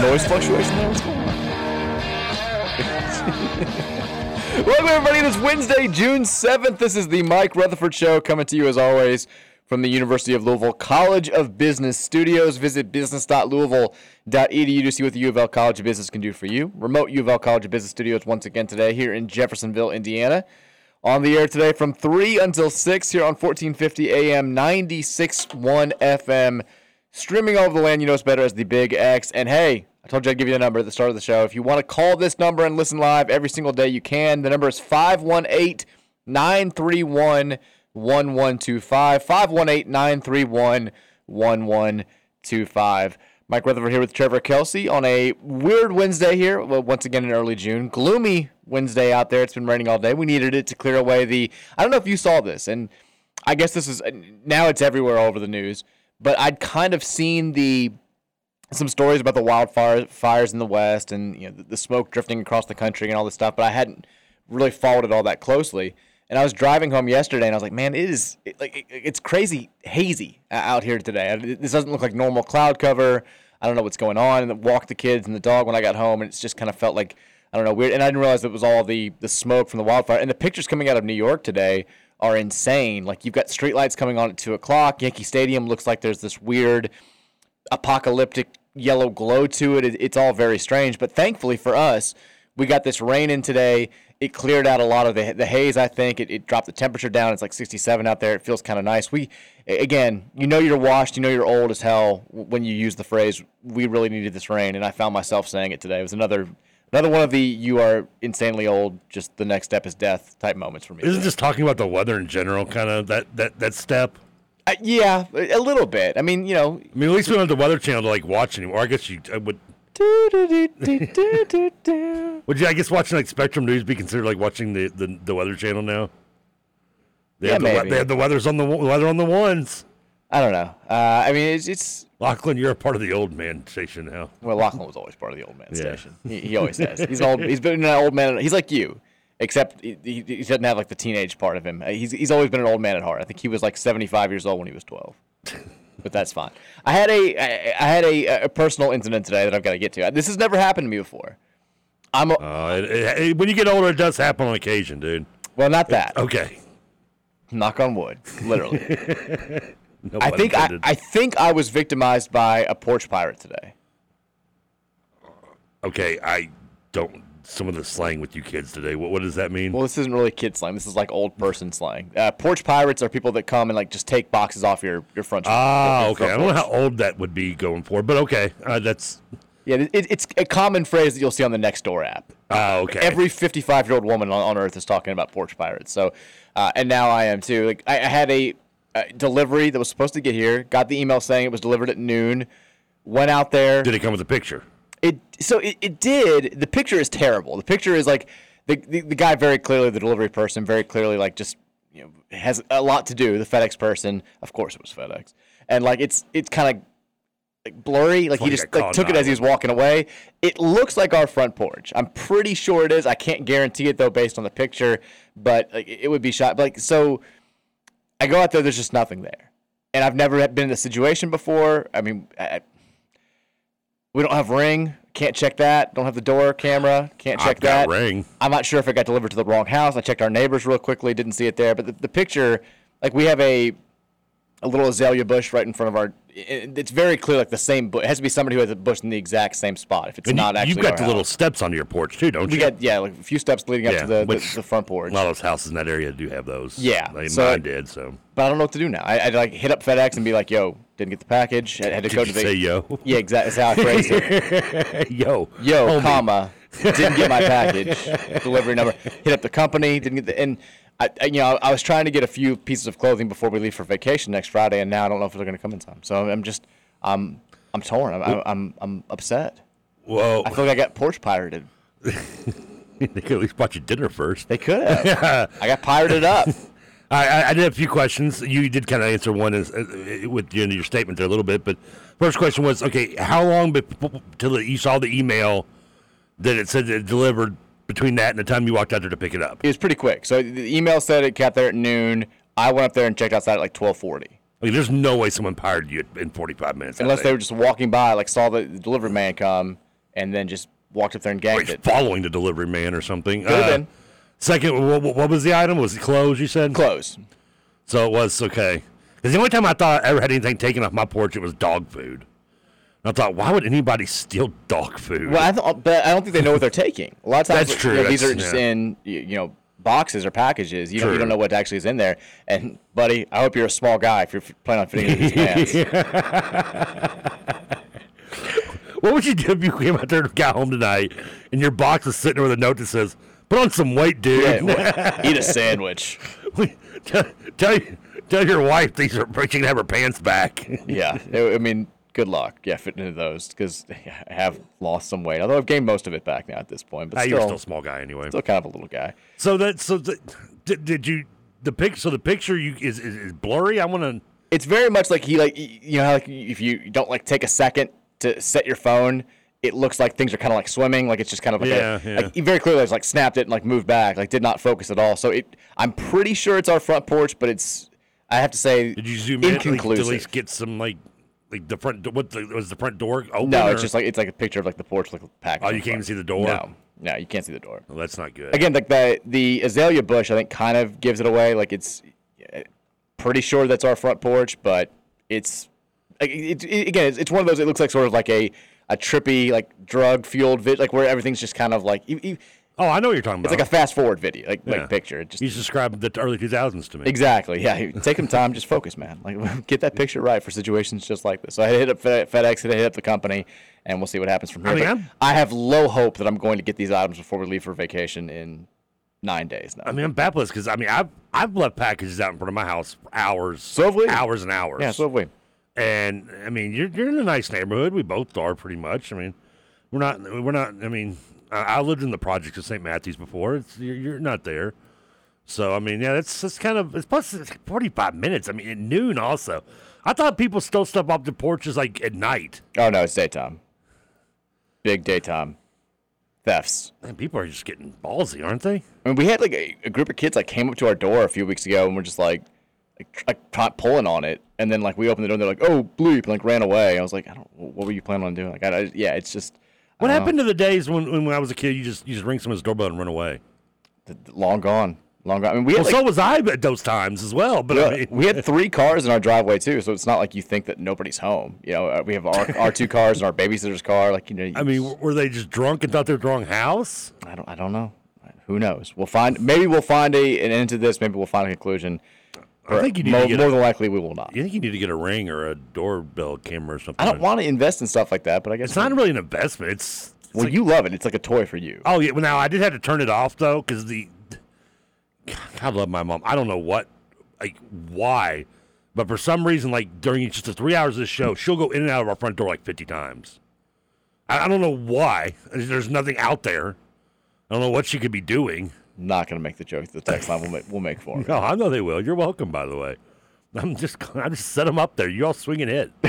Noise fluctuation there. What's going on? Welcome everybody. This Wednesday, June seventh. This is the Mike Rutherford Show, coming to you as always from the University of Louisville College of Business Studios. Visit business.louisville.edu to see what the U of L College of Business can do for you. Remote U of L College of Business Studios once again today here in Jeffersonville, Indiana. On the air today from 3 until 6 here on 1450 AM, 96.1 FM. Streaming all over the land, you know us better as the Big X. And hey, told you I'd give you the number at the start of the show. If you want to call this number and listen live every single day, you can. The number is 518 931 1125. 518 931 1125. Mike Rutherford here with Trevor Kelsey on a weird Wednesday here. Well, once again in early June. Gloomy Wednesday out there. It's been raining all day. We needed it to clear away the. I don't know if you saw this, and I guess this is now it's everywhere all over the news. But I'd kind of seen the some stories about the wildfire fires in the west and you know the, the smoke drifting across the country and all this stuff. But I hadn't really followed it all that closely. And I was driving home yesterday, and I was like, "Man, it is it, like it, it's crazy hazy out here today. This doesn't look like normal cloud cover. I don't know what's going on." And walked the kids and the dog when I got home, and it's just kind of felt like I don't know weird. And I didn't realize it was all the the smoke from the wildfire. And the pictures coming out of New York today are insane. Like you've got streetlights coming on at two o'clock. Yankee Stadium looks like there's this weird apocalyptic yellow glow to it. it. It's all very strange. But thankfully for us, we got this rain in today. It cleared out a lot of the, the haze. I think it, it dropped the temperature down. It's like 67 out there. It feels kind of nice. We again, you know, you're washed. You know, you're old as hell when you use the phrase. We really needed this rain, and I found myself saying it today. It was another another one of the you are insanely old. Just the next step is death type moments for me. Isn't just talking about the weather in general kind of that that that step? Uh, yeah, a little bit. I mean, you know. I mean, at least we don't have the Weather Channel to like watch anymore. I guess you I would. Would you? I guess watching like Spectrum News be considered like watching the, the, the Weather Channel now? They Yeah, have the, maybe. they have the weather's on the weather on the ones. I don't know. Uh, I mean, it's, it's Lachlan, you're a part of the old man station now. well, Lachlan was always part of the old man Yeah. station. He, he always has. He's old. He's been an old man. He's like you, except he, he, he doesn't have like the teenage part of him. Uh, He's he's always been an old man at heart. I think he was like 75 years old when he was 12. But that's fine. I had a I, I had a, a personal incident today that I've got to get to. This has never happened to me before. I'm a, Uh, it- it- it- when you get older, it does happen on occasion, dude. well, not that. Okay. Knock on wood, literally. No I think I. I think I was victimized by a porch pirate today. okay, I don't. Some of the slang with you kids today. What what does that mean? Well, this isn't really kid slang. This is like old person slang. Uh, porch pirates are people that come and like just take boxes off your your front. Ah, your okay. I don't know how old that would be going for, but okay. Uh, that's Yeah, it, it's a common phrase that you'll see on the Nextdoor app. ah, okay. Every 55 year old woman on, on earth is talking about porch pirates. So, uh, and now I am too. Like I, I had a, uh delivery that was supposed to get here. Got the email saying it was delivered at noon. Went out there. Did it come with a picture? So it, it did. The picture is terrible. The picture is like the, the the guy very clearly the delivery person very clearly like just you know has a lot to do. The FedEx person, of course, it was FedEx, and like it's it's kind of like blurry. Like he just like took it as he was walking away. It looks like our front porch. I'm pretty sure it is. I can't guarantee it though, based on the picture. But like, it would be shot. Like so, I go out there. There's just nothing there, and I've never been in a situation before. I mean, I, we don't have ring. Can't check that. Don't have the door camera. Can't check that. Ring. I'm not sure if it got delivered to the wrong house. I checked our neighbors real quickly. Didn't see it there. But the, the picture, like we have a a little azalea bush right in front of our. it- It's very clear, like the same bush. It has to be somebody who has a bush in the exact same spot. If it's And you, not actually, you've got the little steps on your porch too, don't We you? got yeah, like a few steps leading up Yeah, to the, the, the front porch. A lot of those houses in that area do have those. Yeah, Like, so- mine did. So But I don't know what to do now. I, I'd like hit up FedEx and be like, "Yo, didn't get the package. I had to Did go to the say yo? Yeah, exactly. That's how I phrased it. yo, Yo, homie. comma, didn't get my package. Delivery number. Hit up the company. Didn't get the and. I, I- you know, I was trying to get a few pieces of clothing before we leave for vacation next Friday, and now I don't know if they're going to come in time. So I'm just, I'm, I'm torn. I'm, I'm, I'm, I'm upset. Whoa. I feel like I got porch pirated. they could at least bought you dinner first. They could have. I got pirated up. I, I, I did have a few questions. You did kind of answer one is, uh, uh, with of your statement there a little bit, but first question was okay. How long till you saw the email that it said it delivered between that and the time you walked out there to pick it up? It was pretty quick. So the email said it got there at noon. I went up there and checked outside at like 12:40. Like, there's no way someone pirated you in 45 minutes. Unless they were just walking by, like saw the delivery man come, and then just walked up there and ganked it. following the delivery man or something. Could've been. Second, what, what was the item? Was it clothes? You said clothes. So it was okay. Because the only time I thought I ever had anything taken off my porch, it was dog food. And I thought, why would anybody steal dog food? Well, I th- but I don't think they know what they're taking. A lot of times, That's you know, true, these are just yeah. in you know boxes or packages. You don't, you don't know what actually is in there. And buddy, I hope you're a small guy if you're planning on fitting into these pants. What would you do if you came out there and got home tonight and your box is sitting there with a note that says, "Put on some weight, dude. Yeah, eat a sandwich." tell, tell your wife these are she can have her pants back. yeah, I mean, good luck. Yeah, fitting into those because I have lost some weight. Although I've gained most of it back now at this point. But Ah, still, you're still a small guy anyway. Still kind of a little guy. So that so the, did, did you the pic? So the picture you is is, is blurry. I want to. It's very much like he like you know how like if you don't like take a second to set your phone, it looks like things are kind of like swimming. Like it's just kind of like Yeah, a, yeah. like very clearly just like snapped it and like moved back. Like did not focus at all. So it I'm pretty sure it's our front porch, but it's I have to say Did you zoom in like, to at least get some like like the front? What the, was the front door open? no, or- it's just like it's like a picture of like the porch like package. Oh, you can't even see the door? No, no, you can't see the door. Well, that's not good. Again, like the the azalea bush, I think kind of gives it away. Like it's pretty sure that's our front porch, but it's it, it, again, it's one of those. It looks like sort of like a a trippy, like drug fueled vid, like where everything's just kind of like. You, you, oh, I know what you're talking about. It's like a fast forward video, like Yeah. like picture. It just He's described the early 2000s to me. Exactly. Yeah. Take some time. Just focus, man. Like get that picture right for situations just like this. So I hit up FedEx, and I hit up the company, and we'll see what happens from I here. I'm- I have low hope that I'm going to get these items before we leave for vacation in nine days. Now. I mean, I'm baffled because I mean, I've I've left packages out in front of my house for hours, So hours and hours. Yeah, so have we. And I mean, you're you're in a nice neighborhood. We both are pretty much. I mean, we're not we're not. I mean, I, I lived in the projects of St. Matthews before. It's, you're, you're not there. So I mean, yeah, that's that's kind of it's plus it's 45 minutes. I mean, at noon also. I thought people stole stuff off the porches like at night. Oh no, it's daytime. Big daytime thefts. Man, people are just getting ballsy, aren't they? I mean, we had like a, a group of kids like came up to our door a few weeks ago, and we're just like, like, like try- pulling on it, and then like we opened the door, and they're like, "Oh, bleep!" and like ran away. I was like, "I don't. What were you planning on doing?" Like, I, I- yeah, it's just. I What don't know. happened to the days when, when I was a kid? You just you just ring someone's doorbell and run away. long gone, long gone. I mean, we well, had, so was I at those times as well. But I mean, we had three cars in our driveway too, so it's not like you think that nobody's home. You know, uh, we have our, our two cars and our babysitter's car. Like you know, I mean, were they just drunk and thought they were at the wrong house? I don't, I don't know. Who knows? We'll find. Maybe we'll find a an end to this. Maybe we'll find a conclusion. I think you need more, to get more a- than likely we will not. You think you need to get a ring or a doorbell camera or something? I don't want to invest in stuff like that, but I guess It's not really an investment. It's, it's well, like- you love it. It's like a toy for you. Oh yeah. Well, now I did have to turn it off though because the I love my mom. I don't know what, like why, but for some reason, like during just the three hours of this show, she'll go in and out of our front door like fifty times. I, I don't know why. There's nothing out there. I don't know what she could be doing. Not gonna make the joke. The text line will make, will make for. No, I know they will. You're welcome, by the way. I'm just, I'm just set them up there. You all swinging it.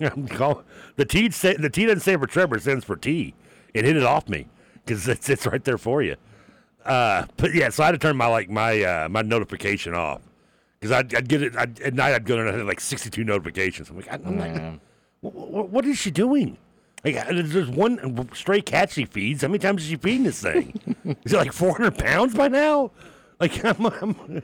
I'm call, the T the T doesn't stand for Trevor, it stands for T. It hit it off me because it's it's right there for you. Uh, but yeah, so I had to turn my like my uh, my notification off because I'd, I'd get it I'd, at night. I'd go and I had like 62 notifications. I'm like, I'm like, what, what, what is she doing? Like, uh, there's one stray cat she feeds. How many times is she feeding this thing? is it like 400 pounds by now? Like, I'm, I'm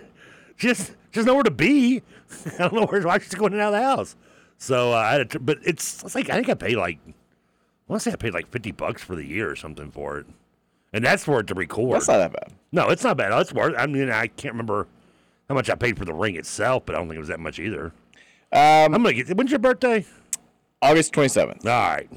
just just nowhere to be. I don't know where why she's going out of the house. So uh, I had to, but it's, it's like I think I paid like I want to say I paid like 50 bucks for the year or something for it, and that's for it to record. That's not that bad. No, it's not bad. It's worth. I mean, I can't remember how much I paid for the ring itself, but I don't think it was that much either. Um, I'm gonna get. When's your birthday? August 27th. All right.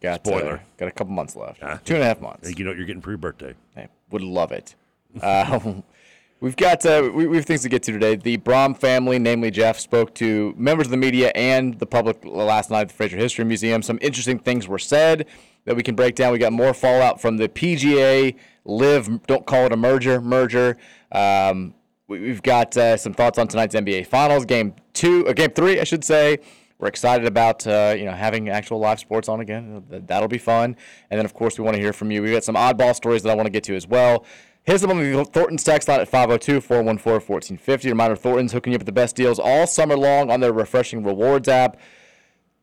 Got Spoiler. Uh, got a couple months left. Two and a half months. Think you know what you're getting for your birthday. I would love it. Uh, we've got uh, we, we have things to get to today. The Brohm family, namely Jeff, spoke to members of the media and the public last night at the Frazier History Museum. Some interesting things were said that we can break down. We got more fallout from the PGA LIV. Don't call it a merger. Merger. Um, we, have got uh, some thoughts on tonight's NBA Finals, game two, uh, game three, I should say. We're excited about uh, you know having actual live sports on again. That'll be fun. And then of course we want to hear from you. We got some oddball stories that I want to get to as well. Hit us up on the Thornton's text line at 502-414-1450. Reminder, Thornton's hooking you up with the best deals all summer long on their refreshing rewards app.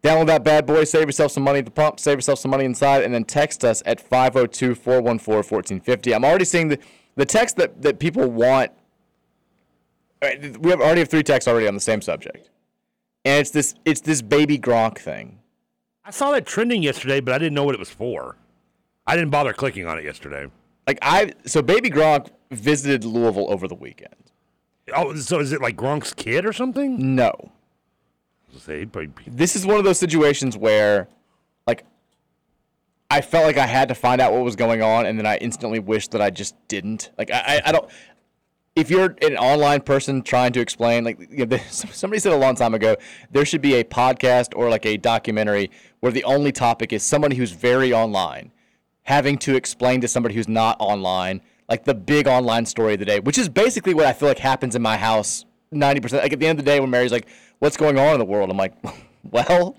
Download that bad boy, save yourself some money at the pump, save yourself some money inside, and then text us at 502-414-1450. I'm already seeing the, the text that, that people want. We have already have three texts already on the same subject. And it's this it's this baby Gronk thing. I saw that trending yesterday, but I didn't know what it was for. I didn't bother clicking on it yesterday. Like I so baby Gronk visited Louisville over the weekend. Oh, so is it like Gronk's kid or something? No. Say, This is one of those situations where like I felt like I had to find out what was going on and then I instantly wished that I just didn't. Like I, I, I don't if you're an online person trying to explain, like you know, somebody said a long time ago, there should be a podcast or like a documentary where the only topic is somebody who's very online having to explain to somebody who's not online, like the big online story of the day, which is basically what I feel like happens in my house 90%. Like at the end of the day, when Mary's like, what's going on in the world? I'm like, well,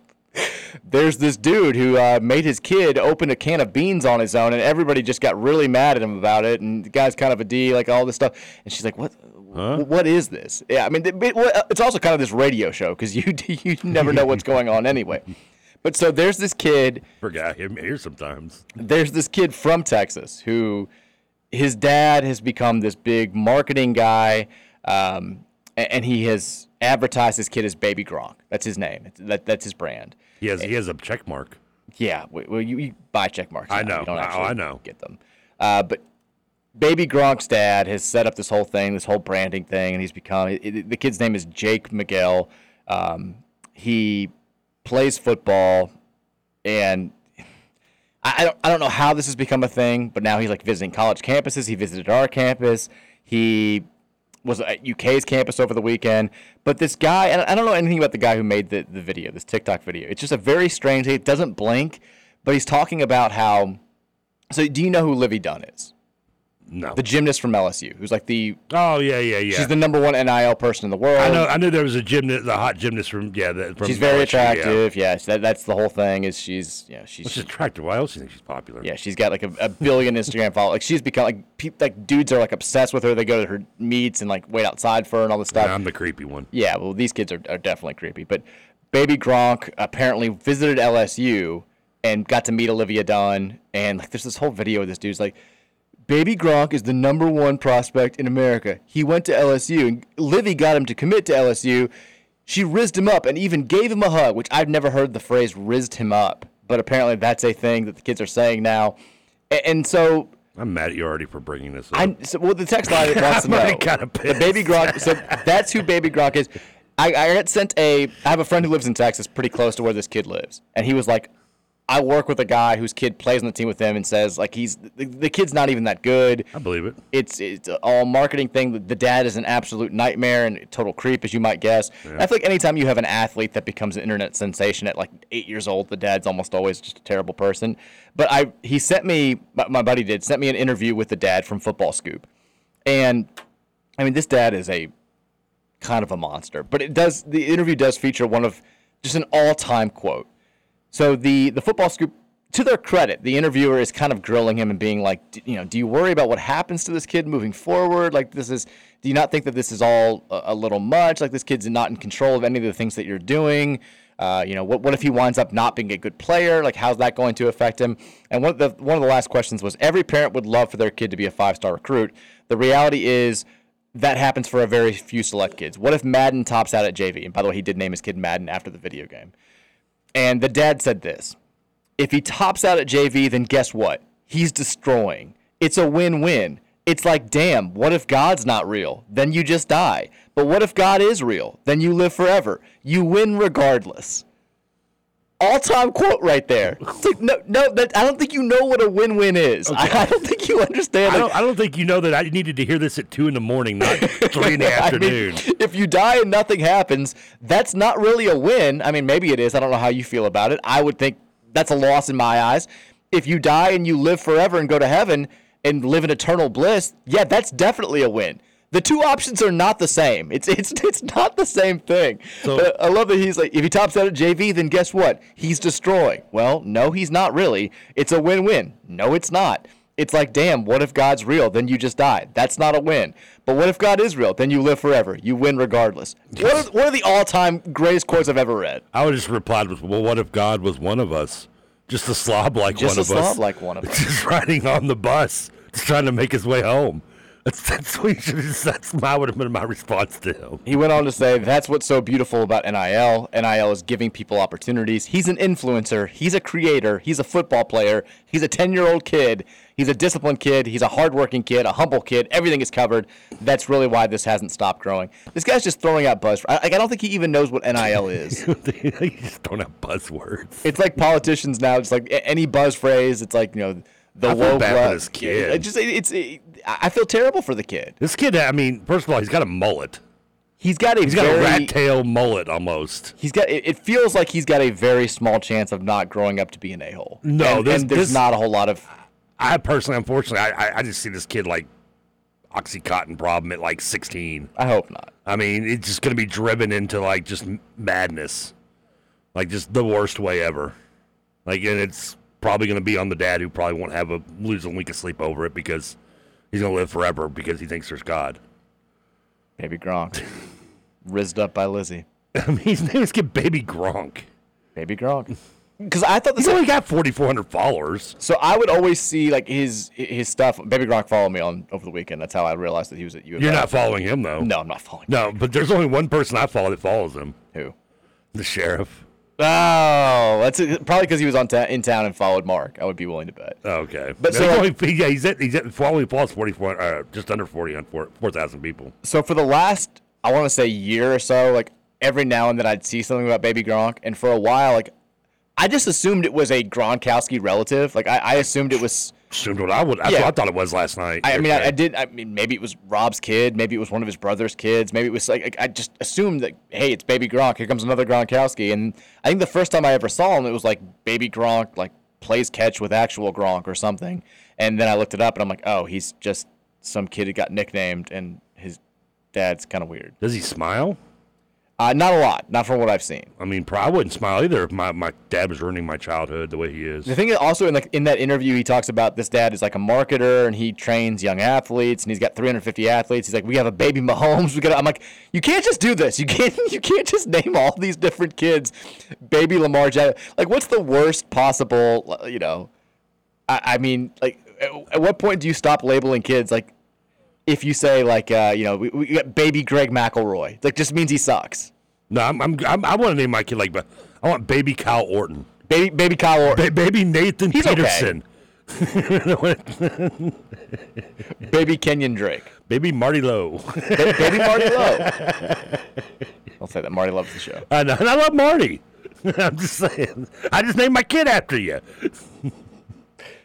there's this dude who uh, made his kid open a can of beans on his own, and everybody just got really mad at him about it. And the guy's kind of a D, like all this stuff. And she's like, "What? Huh? What is this?" Yeah, I mean, it's also kind of this radio show because you you never know what's going on anyway. But so there's this kid. Forgot him here sometimes. There's this kid from Texas who his dad has become this big marketing guy, um, and he has advertised his kid as Baby Gronk. That's his name. That, that's his brand. He has he has a check mark. Yeah, well, you, you buy check marks. I know. Don't Oh, actually I know. Get them. Uh, but Baby Gronk's dad has set up this whole thing, this whole branding thing, and he's become. It- the kid's name is Jake Miguel. Um, he plays football, and I, I don't I don't know how this has become a thing, but now he's like visiting college campuses. He visited our campus. He was at UK's campus over the weekend. But this guy, and I don't know anything about the guy who made the, the video, this TikTok video. It's just a very strange. It doesn't blink, but he's talking about how. So, do you know who Livvy Dunne is? No. The gymnast from LSU, who's like the. Oh yeah, yeah, yeah. She's the number one NIL person in the world. I know. I knew there was a gymnast, the hot gymnast from yeah. That, from she's very LSU, attractive. Yeah, that, that's the whole thing. Is she's yeah she's Well, she's attractive. Why else do you think she's popular? Yeah, she's got like a, a billion Instagram followers. Like she's become like pe- like dudes are like obsessed with her. They go to her meets and like wait outside for her and all this stuff. Yeah, I'm the creepy one. Yeah, well, these kids are, are definitely creepy. But Baby Gronk apparently visited LSU and got to meet Olivia Dunne. And like, there's this whole video of this dude's like, Baby Gronk is the number one prospect in America. He went to LSU, and Livvy got him to commit to LSU. She rizzed him up and even gave him a hug, which I've never heard the phrase "rizzed him up," but apparently that's a thing that the kids are saying now. And so I'm mad at you already for bringing this up. I'm, so, well, the text line wants to know kinda the baby Gronk. So that's who baby Gronk is. I, I got sent a. I have a friend who lives in Texas, pretty close to where this kid lives, and he was like, "I work with a guy whose kid plays on the team with him, and says like he's the, the kid's not even that good. I believe it. It's it's all marketing thing. The, the dad is an absolute nightmare and total creep, as you might guess. And I feel like anytime you have an athlete that becomes an internet sensation at like eight years old, the dad's almost always just a terrible person. But I he sent me my, my buddy did sent me an interview with the dad from Football Scoop, and I mean this dad is a kind of a monster. But it does the interview does feature one of just an all-time quote. So the the football scoop, to their credit, the interviewer is kind of grilling him and being like, "D- you know, do you worry about what happens to this kid moving forward? Like this is, do you not think that this is all a, a little much? Like this kid's not in control of any of the things that you're doing. Uh, you know, what what if he winds up not being a good player? Like how's that going to affect him? And one of the one of the last questions was, every parent would love for their kid to be a five star recruit. The reality is. That happens for a very few select kids. What if Madden tops out at JV? And by the way, he did name his kid Madden after the video game. And the dad said this if he tops out at JV, then guess what? He's destroying. It's a win win. It's like, damn, what if God's not real? Then you just die. But what if God is real? Then you live forever. You win regardless. All time quote right there. It's like, no, no, that, I don't think you know what a win win is. I, I don't think you understand. I don't, I don't think you know that I needed to hear this at two in the morning, not three in the I mean, afternoon. if you die and nothing happens, that's not really a win. I mean, maybe it is. I don't know how you feel about it. I would think that's a loss in my eyes. If you die and you live forever and go to heaven and live in eternal bliss, yeah, that's definitely a win. The two options are not the same. It's it's it's not the same thing. But I love that he's like, if he tops out at JV, then guess what? He's destroying. Well, no, he's not really. It's a win-win. No, it's not. It's like, damn, what if God's real? Then you just die. That's not a win. But what if God is real? Then you live forever. You win regardless. What are, what are the all-time greatest quotes I've ever read? I would just replied with, "Well, what if God was one of us, just a slob like Just one of us, Just a slob like one of us. just riding on the bus, just trying to make his way home." That's that's what should that's my would have been my response to him. He went on to say that's what's so beautiful about NIL. NIL is giving people opportunities. He's an influencer. He's a creator. He's a football player. He's a 10 year old kid. He's a disciplined kid. He's a hardworking kid, a humble kid. Everything is covered. That's really why this hasn't stopped growing. This guy's just throwing out buzz. I, I don't think he even knows what NIL is. He's just throwing out buzzwords. It's like politicians now. It's like any buzz phrase. It's like you know the I feel woke. bad for this kid. It just it's. It, I feel terrible for the kid. This kid, I mean, first of all, he's got a mullet. He's got a He's got very, a rat tail mullet almost. He's got. It, it feels like he's got a very small chance of not growing up to be an a hole. No, and, this- and there's this- not a whole lot of. I personally, unfortunately, I, I, I just see this kid like oxycontin problem at like 16. I hope not. I mean, it's just going to be driven into like just madness, like just the worst way ever. Like, and it's probably going to be on the dad who probably won't have a lose a wink of sleep over it because he's going to live forever because he thinks there's God. Baby Gronk, rizzed up by Lizzie. I mean, his name is kid Baby Gronk. Baby Gronk. Because I thought this He's only got 4,400 followers. So I would always see like his his stuff. Baby Gronk followed me on over the weekend. That's how I realized that he was at U of L. You're not following him though. No, I'm not following. No, but there's only one person I follow that follows him. Who? The sheriff. Oh, that's it. probably because he was on ta- in town and followed Mark. I would be willing to bet. Okay, But so, like- yeah, he's at he's at following follows 44, uh, just under 40 on 4 4,000 people. So for the last, I want to say year or so, like every now and then I'd see something about Baby Gronk, and for a while, like I just assumed it was a Gronkowski relative. Like I, I assumed it was. Assumed what I would. That's Yeah. what I thought it was last night. I, I mean, I, I did. I mean, maybe it was Rob's kid. Maybe it was one of his brother's kids. Maybe it was like, like, I just assumed that hey, it's Baby Gronk. Here comes another Gronkowski. And I think the first time I ever saw him, it was like Baby Gronk like plays catch with actual Gronk or something. And then I looked it up, and I'm like, oh, he's just some kid who got nicknamed, and his dad's kind of weird. Does he smile? Uh, not a lot, not from what I've seen. I mean, I wouldn't smile either if my, my dad was ruining my childhood the way he is. The thing is also in like in that interview, he talks about this dad is like a marketer and he trains young athletes and he's got 350 athletes. He's like, we have a baby Mahomes. We got. I'm like, you can't just do this. You can't. You can't just name all these different kids, baby Lamar Jackson. Like, what's the worst possible? You know, I, I mean, like, at what point do you stop labeling kids? Like, if you say like, uh, you know, we, we got baby Greg McElroy, like, just means he sucks. No, I'm, I'm, I'm I want to name my kid like, but I want baby Kyle Orton, Baby baby Kyle Orton, ba- baby Nathan He's okay. Peterman, baby Kenyan Drake, baby Marty Lowe. ba- baby Marty Lowe. I'll say that Marty loves the show. I know, and I love Marty. I'm just saying. I just named my kid after you.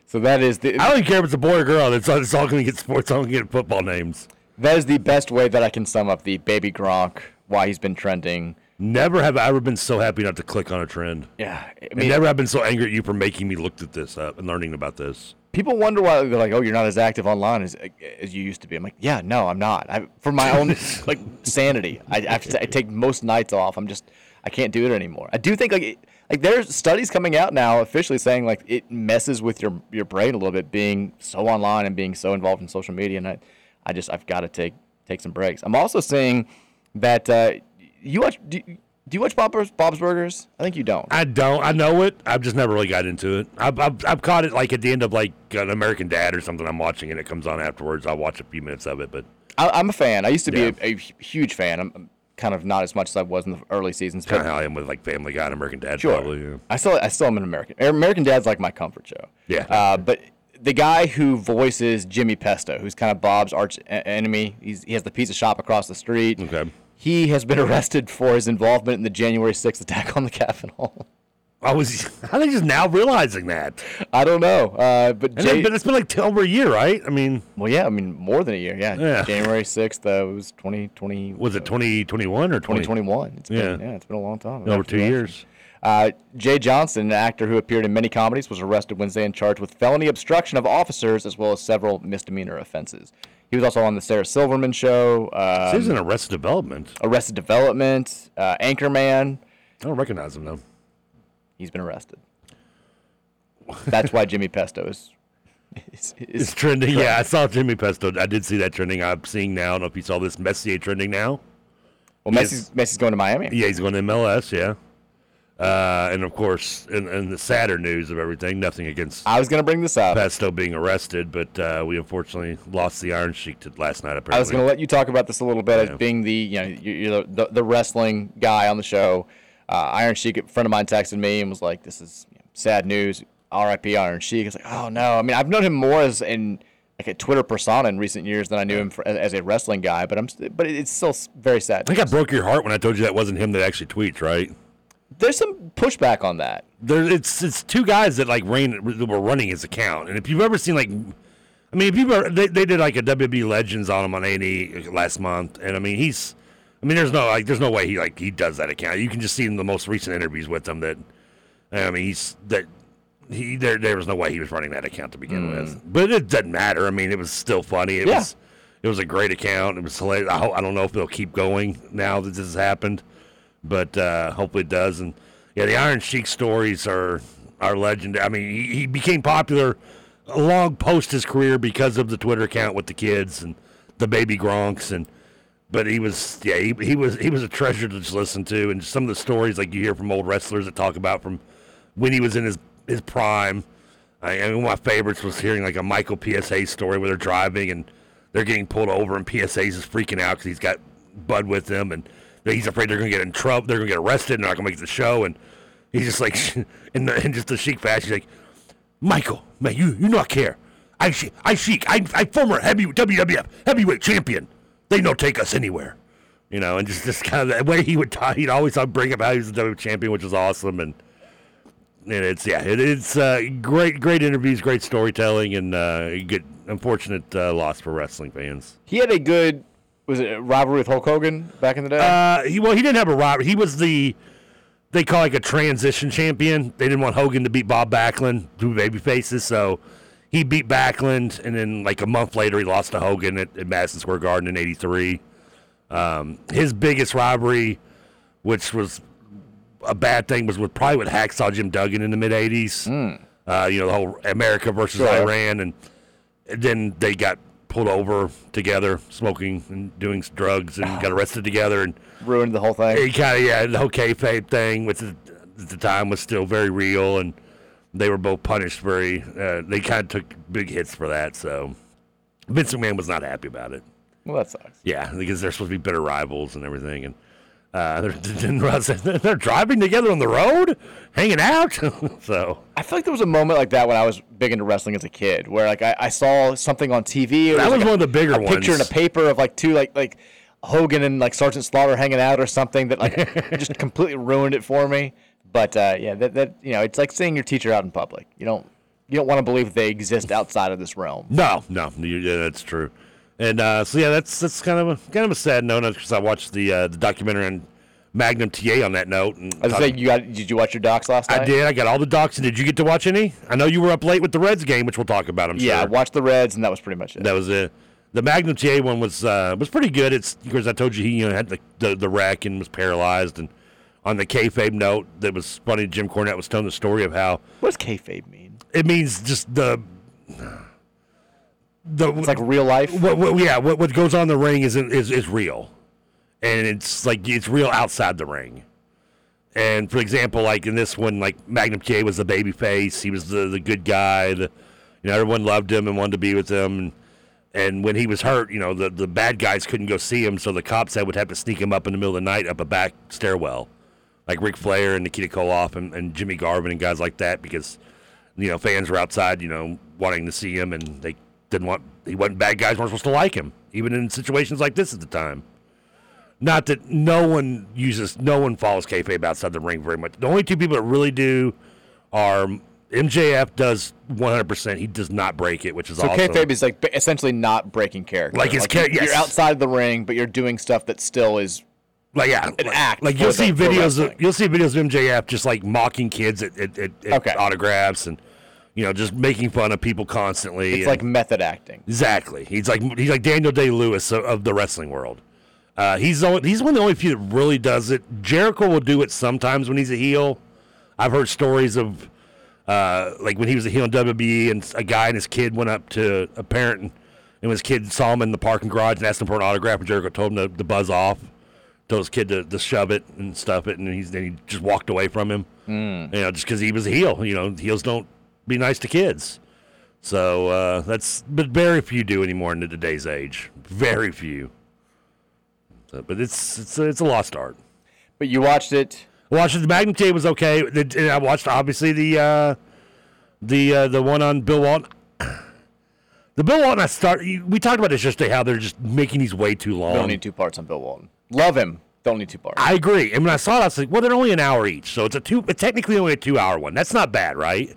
So that is the I don't even care if it's a boy or girl. It's, all- it's all going to get sports. All going to get football names. that is the best way that I can sum up the baby Gronk why he's been trending. Never have I ever been so happy not to click on a trend. Yeah, I mean, never have been so angry at you for making me look at this up and learning about this. people wonder why they're like, "Oh, you're not as active online as as you used to be." I'm like, "Yeah, no, I'm not. I, for my own like sanity, I, I, to, I take most nights off. I'm just I can't do it anymore. I do think like it, like there's studies coming out now officially saying like it messes with your your brain a little bit being so online and being so involved in social media. And I, I just I've got to take take some breaks. I'm also seeing that uh, you watch. Do, you- do you watch Bob's, Bob's Burgers? I think you don't. I don't. I know it. I've just never really got into it. I've, I've, I've caught it like at the end of like an American Dad or something. I'm watching and it comes on afterwards. I'll watch a few minutes of it, but I, I'm a fan. I used to Yeah. be a, a huge fan. I'm kind of not as much as I was in the early seasons. kind of how I am with like Family Guy and American Dad. Sure. Probably. Yeah. I still I still am an American. American Dad's like my comfort show. Yeah. Uh, but the guy who voices Jimmy Pesto, who's kind of Bob's arch enemy, he's, he has the pizza shop across the street. Okay. He has been arrested for his involvement in the January 6th attack on the Capitol. I was. They just now realizing that? I don't know. Uh, but And Jay, then, but it's been like over a year, right? I mean, well, yeah, I mean more than a year. Yeah. Yeah. January 6th. Uh, it was 2020. was it 2021 or 2021. It's been, Yeah. yeah, it's been a long time. Over two election. years. Uh, Jay Johnston, an actor who appeared in many comedies, was arrested Wednesday and charged with felony obstruction of officers as well as several misdemeanor offenses. He was also on the Sarah Silverman show, um, is an Arrested Development. Arrested Development, uh, Anchorman. I don't recognize him though. He's been arrested. That's why Jimmy Pesto is. is, is It's trending. Yeah, I saw Jimmy Pesto. I did see that trending. I'm seeing now. I don't know if you saw this Messier trending now. Well. Messi's, Messi's going to Miami. Yeah, he's going to MLS. Yeah. Uh, and of course, in, in the sadder news of everything, nothing against I was going to bring this up. Pesto being arrested, but uh, we unfortunately lost the Iron Sheik to last night. Apparently, I was going to let you talk about this a little bit Yeah. as being the you know you're you're the, the, the wrestling guy on the show. Uh, Iron Sheik, a friend of mine, texted me and was like, "This is you know, sad news. R.I.P. Iron Sheik." It's like, "Oh no." I mean, I've known him more as in like a Twitter persona in recent years than I knew him for, as, a wrestling guy. But I'm but it's still very sad. I think I broke your heart when I told you that wasn't him that actually tweets, right? There's some pushback on that. There, it's it's two guys that like ran that were running his account, and if you've ever seen like, I mean, ever, they they did like a WWE Legends on him on A and E last month, and I mean he's, I mean there's no like there's no way he like he does that account. You can just see in the most recent interviews with him that, I mean he's that he there there was no way he was running that account to begin with, but it doesn't matter. I mean it was still funny. It Yeah. was it was a great account. It was hilarious. I, I don't know if they'll keep going now that this has happened but uh, hopefully it does. And yeah, the Iron Sheik stories are are legendary. I mean, he, he became popular long post his career because of the Twitter account with the kids and the baby Gronks and. But he was, yeah, he, he was he was a treasure to just listen to, and some of the stories like you hear from old wrestlers that talk about from when he was in his his prime. I, I mean, one of my favorites was hearing like a Michael PSA story where they're driving and they're getting pulled over, and PSA's is freaking out because he's got Bud with him, and he's afraid they're to get in trouble, they're to get arrested, and they're not to make the show, and he's just like, in, the, in just the Sheik fashion, he's like, Michael, man, you you not care. I I Sheik, I I former heavy WWF heavyweight champion. They don't take us anywhere, you know. And just just kind of the way he would talk, he'd always bring up how he was the WWF champion, which was awesome. And and it's yeah, it, it's uh, great great interviews, great storytelling, and uh, good unfortunate uh, loss for wrestling fans. He had a good was it rivalry with Hulk Hogan back in the day. Uh, he well, he didn't have a rival. He was the they call like a transition champion. They didn't want Hogan to beat Bob Backlund, two baby faces, so he beat Backlund, and then like a month later, he lost to Hogan at, at Madison Square Garden in '83. Um, his biggest robbery, which was a bad thing, was with probably with Hacksaw Jim Duggan in the mid '80s. Uh, you know, the whole America versus Sure. Iran, and then they got pulled over together, smoking and doing drugs, and got arrested together, and Ruined the whole thing. he kind of yeah, the whole kayfabe thing, which at the time was still very real, and they were both punished very. Uh, they kind of took big hits for that, so Vince McMahon was not happy about it. Well, that sucks. Yeah, because they're supposed to be bitter rivals and everything, and uh, they're, didn't realize that they're driving together on the road, hanging out. so I feel like there was a moment like that when I was big into wrestling as a kid, where like I, I saw something on TV. That was like one a- of the bigger a Picture in a paper of like two like like Hogan and like Sergeant Slaughter hanging out or something that like just completely ruined it for me. But uh, yeah, that, that you know, it's like seeing your teacher out in public. You don't you don't want to believe they exist outside of this realm. No, no, you- yeah, that's true. And uh, so yeah, that's that's kind of a kind of a sad note because I watched the uh, the documentary on Magnum TA on that note. And I was saying, you got did you watch your docs last night? I did. I got all the docs. And did you get to watch any? I know you were up late with the Reds game, which we'll talk about. I'm Yeah, I watched the Reds, and that was pretty much it. That was it. The Magnum TA one was uh, was pretty good. It's because I told you he you know had the, the the wreck and was paralyzed and on the kayfabe note, that was funny. Jim Cornette was telling the story of how What does kayfabe mean? it means just the the It's like real life. what, what, yeah, what, what goes on in the ring is, is is real, and it's like it's real outside the ring. And for example, like in this one, like Magnum TA was the baby face. He was the, the good guy. The, you know, everyone loved him and wanted to be with him. And, and when he was hurt, you know, the, the bad guys couldn't go see him, so the cops said would have to sneak him up in the middle of the night up a back stairwell, like Ric Flair and Nikita Koloff and, and Jimmy Garvin and guys like that, because you know fans were outside, you know, wanting to see him, and they didn't want he wasn't bad guys weren't supposed to like him, even in situations like this at the time. Not that no one uses, no one follows kayfabe outside the ring very much. The only two people that really do are MJF does 100%. He does not break it, which is So awesome. kayfabe is like essentially not breaking character. Like his char- you're yes. outside the ring, but you're doing stuff that still is like yeah, an act. Like you'll see for videos of you'll see videos of MJF just like mocking kids at, at, at, at Okay. autographs and you know just making fun of people constantly. It's like method acting. Exactly. He's like he's like Daniel Day Lewis of, of the wrestling world. Uh, he's only, he's one of the only few that really does it. Jericho will do it sometimes when he's a heel. I've heard stories of uh, like when he was a heel in WWE and a guy and his kid went up to a parent and, and his kid saw him in the parking garage and asked him for an autograph and Jericho told him to, to buzz off, told his kid to, to shove it and stuff it and he's then he just walked away from him. Mm. You know, just because he was a heel. You know, heels don't be nice to kids. So uh, that's but very few do anymore in today's age. Very few. So, but it's it's a, it's a lost art. But you watched it. I watched it. The Magnum TA was okay. I watched obviously the uh, the uh, the one on Bill Walton. The Bill Walton I start. We talked about this yesterday. How they're just making these way too long. Don't need two parts on Bill Walton. Love him. Don't need two parts. I agree. And when I saw it, I was like, well, they're only an hour each, so it's a two. It's technically only a two-hour one. That's not bad, right?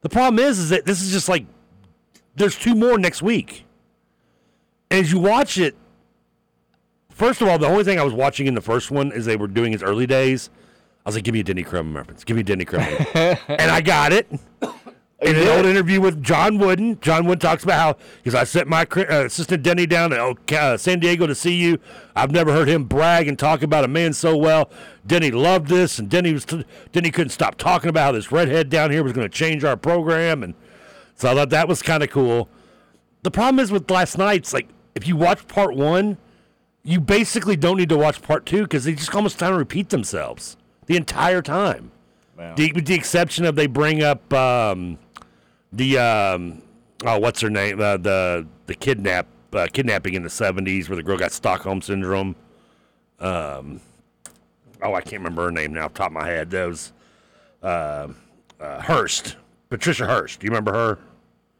The problem is, is that this is just like there's two more next week. And as you watch it, first of all, the only thing I was watching in the first one is they were doing his early days. I was like, give me a Denny Crum reference. Give me a Denny Crum. and I got it. In an old interview with John Wooden, John Wooden talks about how because I sent my uh, assistant Denny down to uh, San Diego to see you. I've never heard him brag and talk about a man so well. Denny loved this, and Denny was t- Denny couldn't stop talking about how this redhead down here was going to change our program, and so I thought that was kind of cool. The problem is with last night's like if you watch part one, you basically don't need to watch part two because they just almost kind of repeat themselves the entire time. The, with the exception of they bring up um, the um, oh what's her name uh, the the kidnap uh, kidnapping in the seventies where the girl got Stockholm syndrome. Um, oh I can't remember her name now off the top of my head. Those uh, uh, Hearst Patricia Hearst. Do you remember her?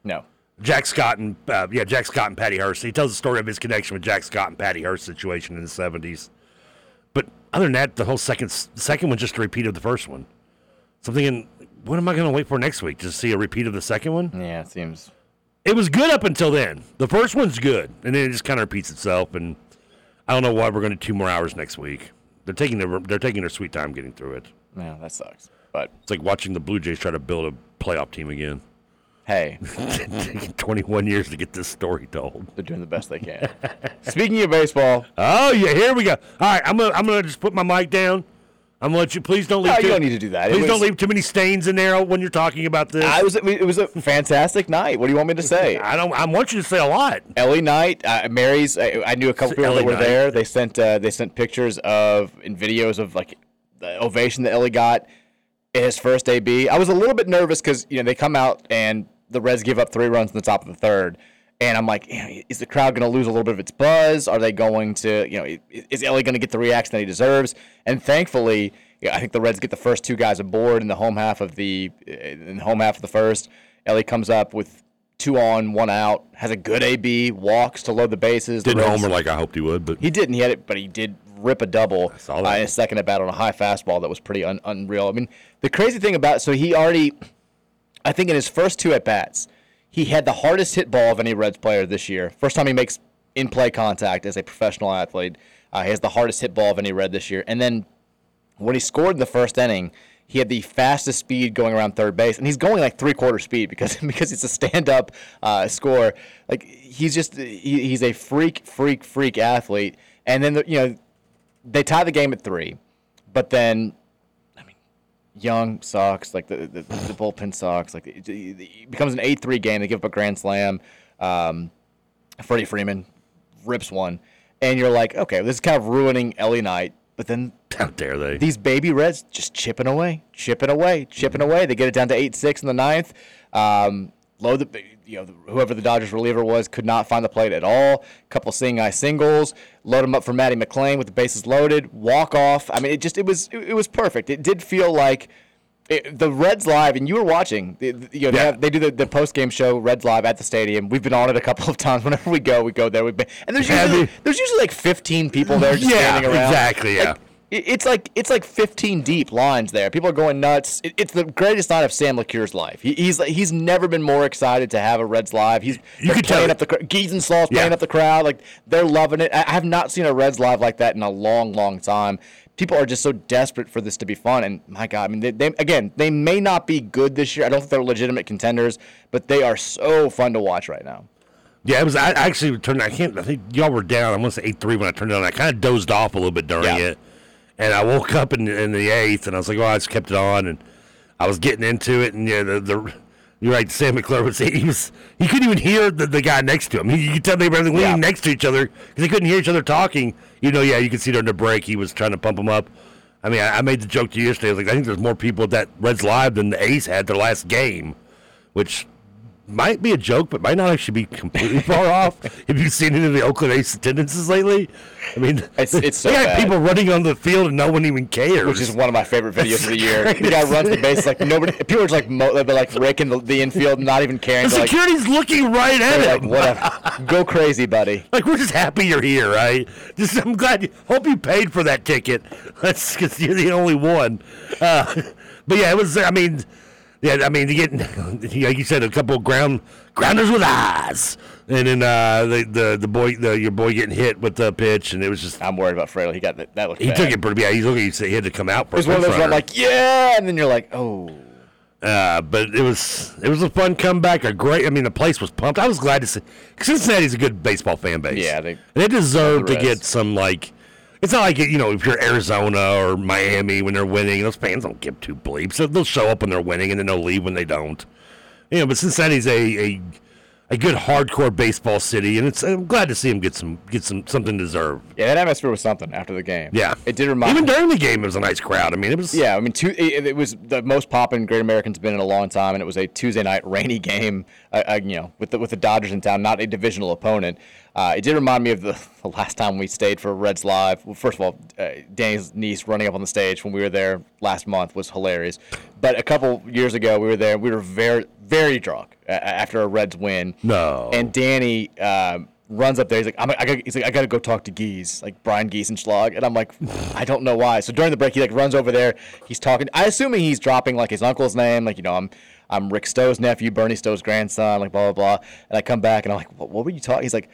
No. Jack Scott and uh, yeah, Jack Scott and Patty Hearst. He tells the story of his connection with Jack Scott and Patty Hearst situation in the seventies. But other than that, the whole second second one just a repeat of the first one. Something thinking, what am I going to wait for next week? to see a repeat of the second one? Yeah, it seems. It was good up until then. The first one's good, and then it just kind of repeats itself. And I don't know why we're going to do two more hours next week. They're taking their they're taking their sweet time getting through it. Yeah, that sucks. But it's like watching the Blue Jays try to build a playoff team again. Hey, taking 21 years to get this story told. They're doing the best they can. Speaking of baseball, oh yeah, here we go. All right, I'm gonna I'm gonna just put my mic down. I'm gonna let you. Please don't leave. No, too, you don't need to do that. Please was- don't leave too many stains in there when you're talking about this. I was it was a fantastic night. What do you want me to say? I don't. I want you to say a lot. Elly night, uh, Mary's. I, I knew a couple Say people Elly that were Knight. there. They sent uh, they sent pictures of and videos of like the ovation that Elly got in his first AB. I was a little bit nervous because you know they come out and the Reds give up three runs in the top of the third, and I'm like, is the crowd going to lose a little bit of its buzz? Are they going to, you know, is Elly going to get the reaction that he deserves? And thankfully, yeah, I think the Reds get the first two guys aboard in the home half of the in the home half of the first. Elly comes up with two on, one out, has a good AB, walks to load the bases. Didn't Reds- homer like I hoped he would, but he didn't. He had it, but he did rip a double uh, in his second at bat on a high fastball that was pretty un- unreal. I mean, the crazy thing about so he already, I think in his first two at bats, he had the hardest hit ball of any Reds player this year. First time he makes in play contact as a professional athlete. Uh, he has the hardest hit ball of any Red this year. And then when he scored in the first inning, he had the fastest speed going around third base, and he's going like three quarter speed because because it's a stand up uh, score. Like he's just he, he's a freak, freak, freak athlete. And then the, you know they tie the game at three, but then, Young sucks. Like the the, the bullpen sucks. Like it, it becomes an eight three game. They give up a grand slam. Um, Freddie Freeman rips one, and you're like, okay, this is kind of ruining Elly night. But then how dare they? These baby Reds just chipping away, chipping away, chipping away. They get it down to eight six in the ninth. Um, load the you know whoever the Dodgers reliever was could not find the plate at all. A Couple seeing eye singles, load them up for Matty McLain with the bases loaded, walk off. I mean, it just it was it, it was perfect. It did feel like. It, the Reds live, and you were watching. You know, yeah. they, have, they, do the, the post game show Reds live at the stadium. We've been on it a couple of times. Whenever we go, we go there. We've been, and there's usually there's usually like 15 people there just yeah, standing around. Exactly. Yeah. Like, it's like it's like 15 deep lines there. People are going nuts. It, it's the greatest night of Sam LeCure's life. He, he's he's never been more excited to have a Reds live. He's you could playing up the crowd Giesenschlag's yeah. playing up the crowd. Like they're loving it. I have not seen a Reds live like that in a long, long time. People are just so desperate for this to be fun. And my God, I mean, they, they, again, they may not be good this year. I don't think they're legitimate contenders, but they are so fun to watch right now. Yeah, it was. I actually turned. I can't. I think y'all were down. I want to say eight three when I turned it on. I kind of dozed off a little bit during yeah. it. And I woke up in, in the eighth, and I was like, "Oh, I just kept it on." And I was getting into it, and yeah, the, the you're right. Sam McClure was he was he couldn't even hear the, the guy next to him. He, you could tell they were leaning Yeah. next to each other because they couldn't hear each other talking. You know, yeah, you could see during the break he was trying to pump them up. I mean, I, I made the joke to you yesterday. I was like, I think there's more people at that Reds live than the A's had their last game, which might be a joke, but might not actually be completely far off. Have you seen any of the Oakland A's attendances lately? I mean, It's it's so they got bad. people running on the field and no one even cares. which is one of my favorite videos of the year. The guy runs the base like nobody. People are just like mo- they're like raking the, the infield, not even caring. the They're like, security's looking right at they're like, him. whatever, go crazy, buddy. Like we're just happy you're here, right? Just I'm glad. You, hope you paid for that ticket. That's because you're the only one. Uh, but yeah, it was. I mean, yeah, I mean, you get like you said, a couple of ground grounders with eyes, and then uh, the the the boy, the, your boy getting hit with the pitch, and it was just. I'm worried about Fraley. He got that. That looked He bad. took it pretty bad. He's looking. He had to come out. It was one of those where I'm like, yeah, and then you're like, oh. Uh, but it was it was a fun comeback. A great. I mean, the place was pumped. I was glad to see. Cincinnati's a good baseball fan base. Yeah, they- and they deserve the to get some like. It's not like you know if you're Arizona or Miami when they're winning, those fans don't give two bleeps. They'll show up when they're winning and then they'll leave when they don't. You know, but Cincinnati's a a, a good hardcore baseball city, and it's I'm glad to see them get some get some something deserved. Yeah, that atmosphere was something after the game. Yeah, It did remind even during the game it was a nice crowd. I mean, it was Yeah, I mean, two, it, it was the most poppin' Great American's been in a long time, and it was a Tuesday night rainy game. Uh, uh, you know, with the with the Dodgers in town, not a divisional opponent. Uh, it did remind me of the, the last time we stayed for Reds Live. Well, first of all, uh, Danny's niece running up on the stage when we were there last month was hilarious. But a couple years ago, we were there. We were very very drunk uh, after a Reds win. No. And Danny. Um, Runs up there. He's like, I'm, I got, he's like, I gotta go talk to Geese, like Brian Giesenschlag, and I'm like, I don't know why. So during the break, he like runs over there. He's talking. I assuming he's dropping like his uncle's name, like you know, I'm, I'm Rick Stowe's nephew, Bernie Stowe's grandson, like blah blah blah. And I come back and I'm like, what, what were you talking? He's like,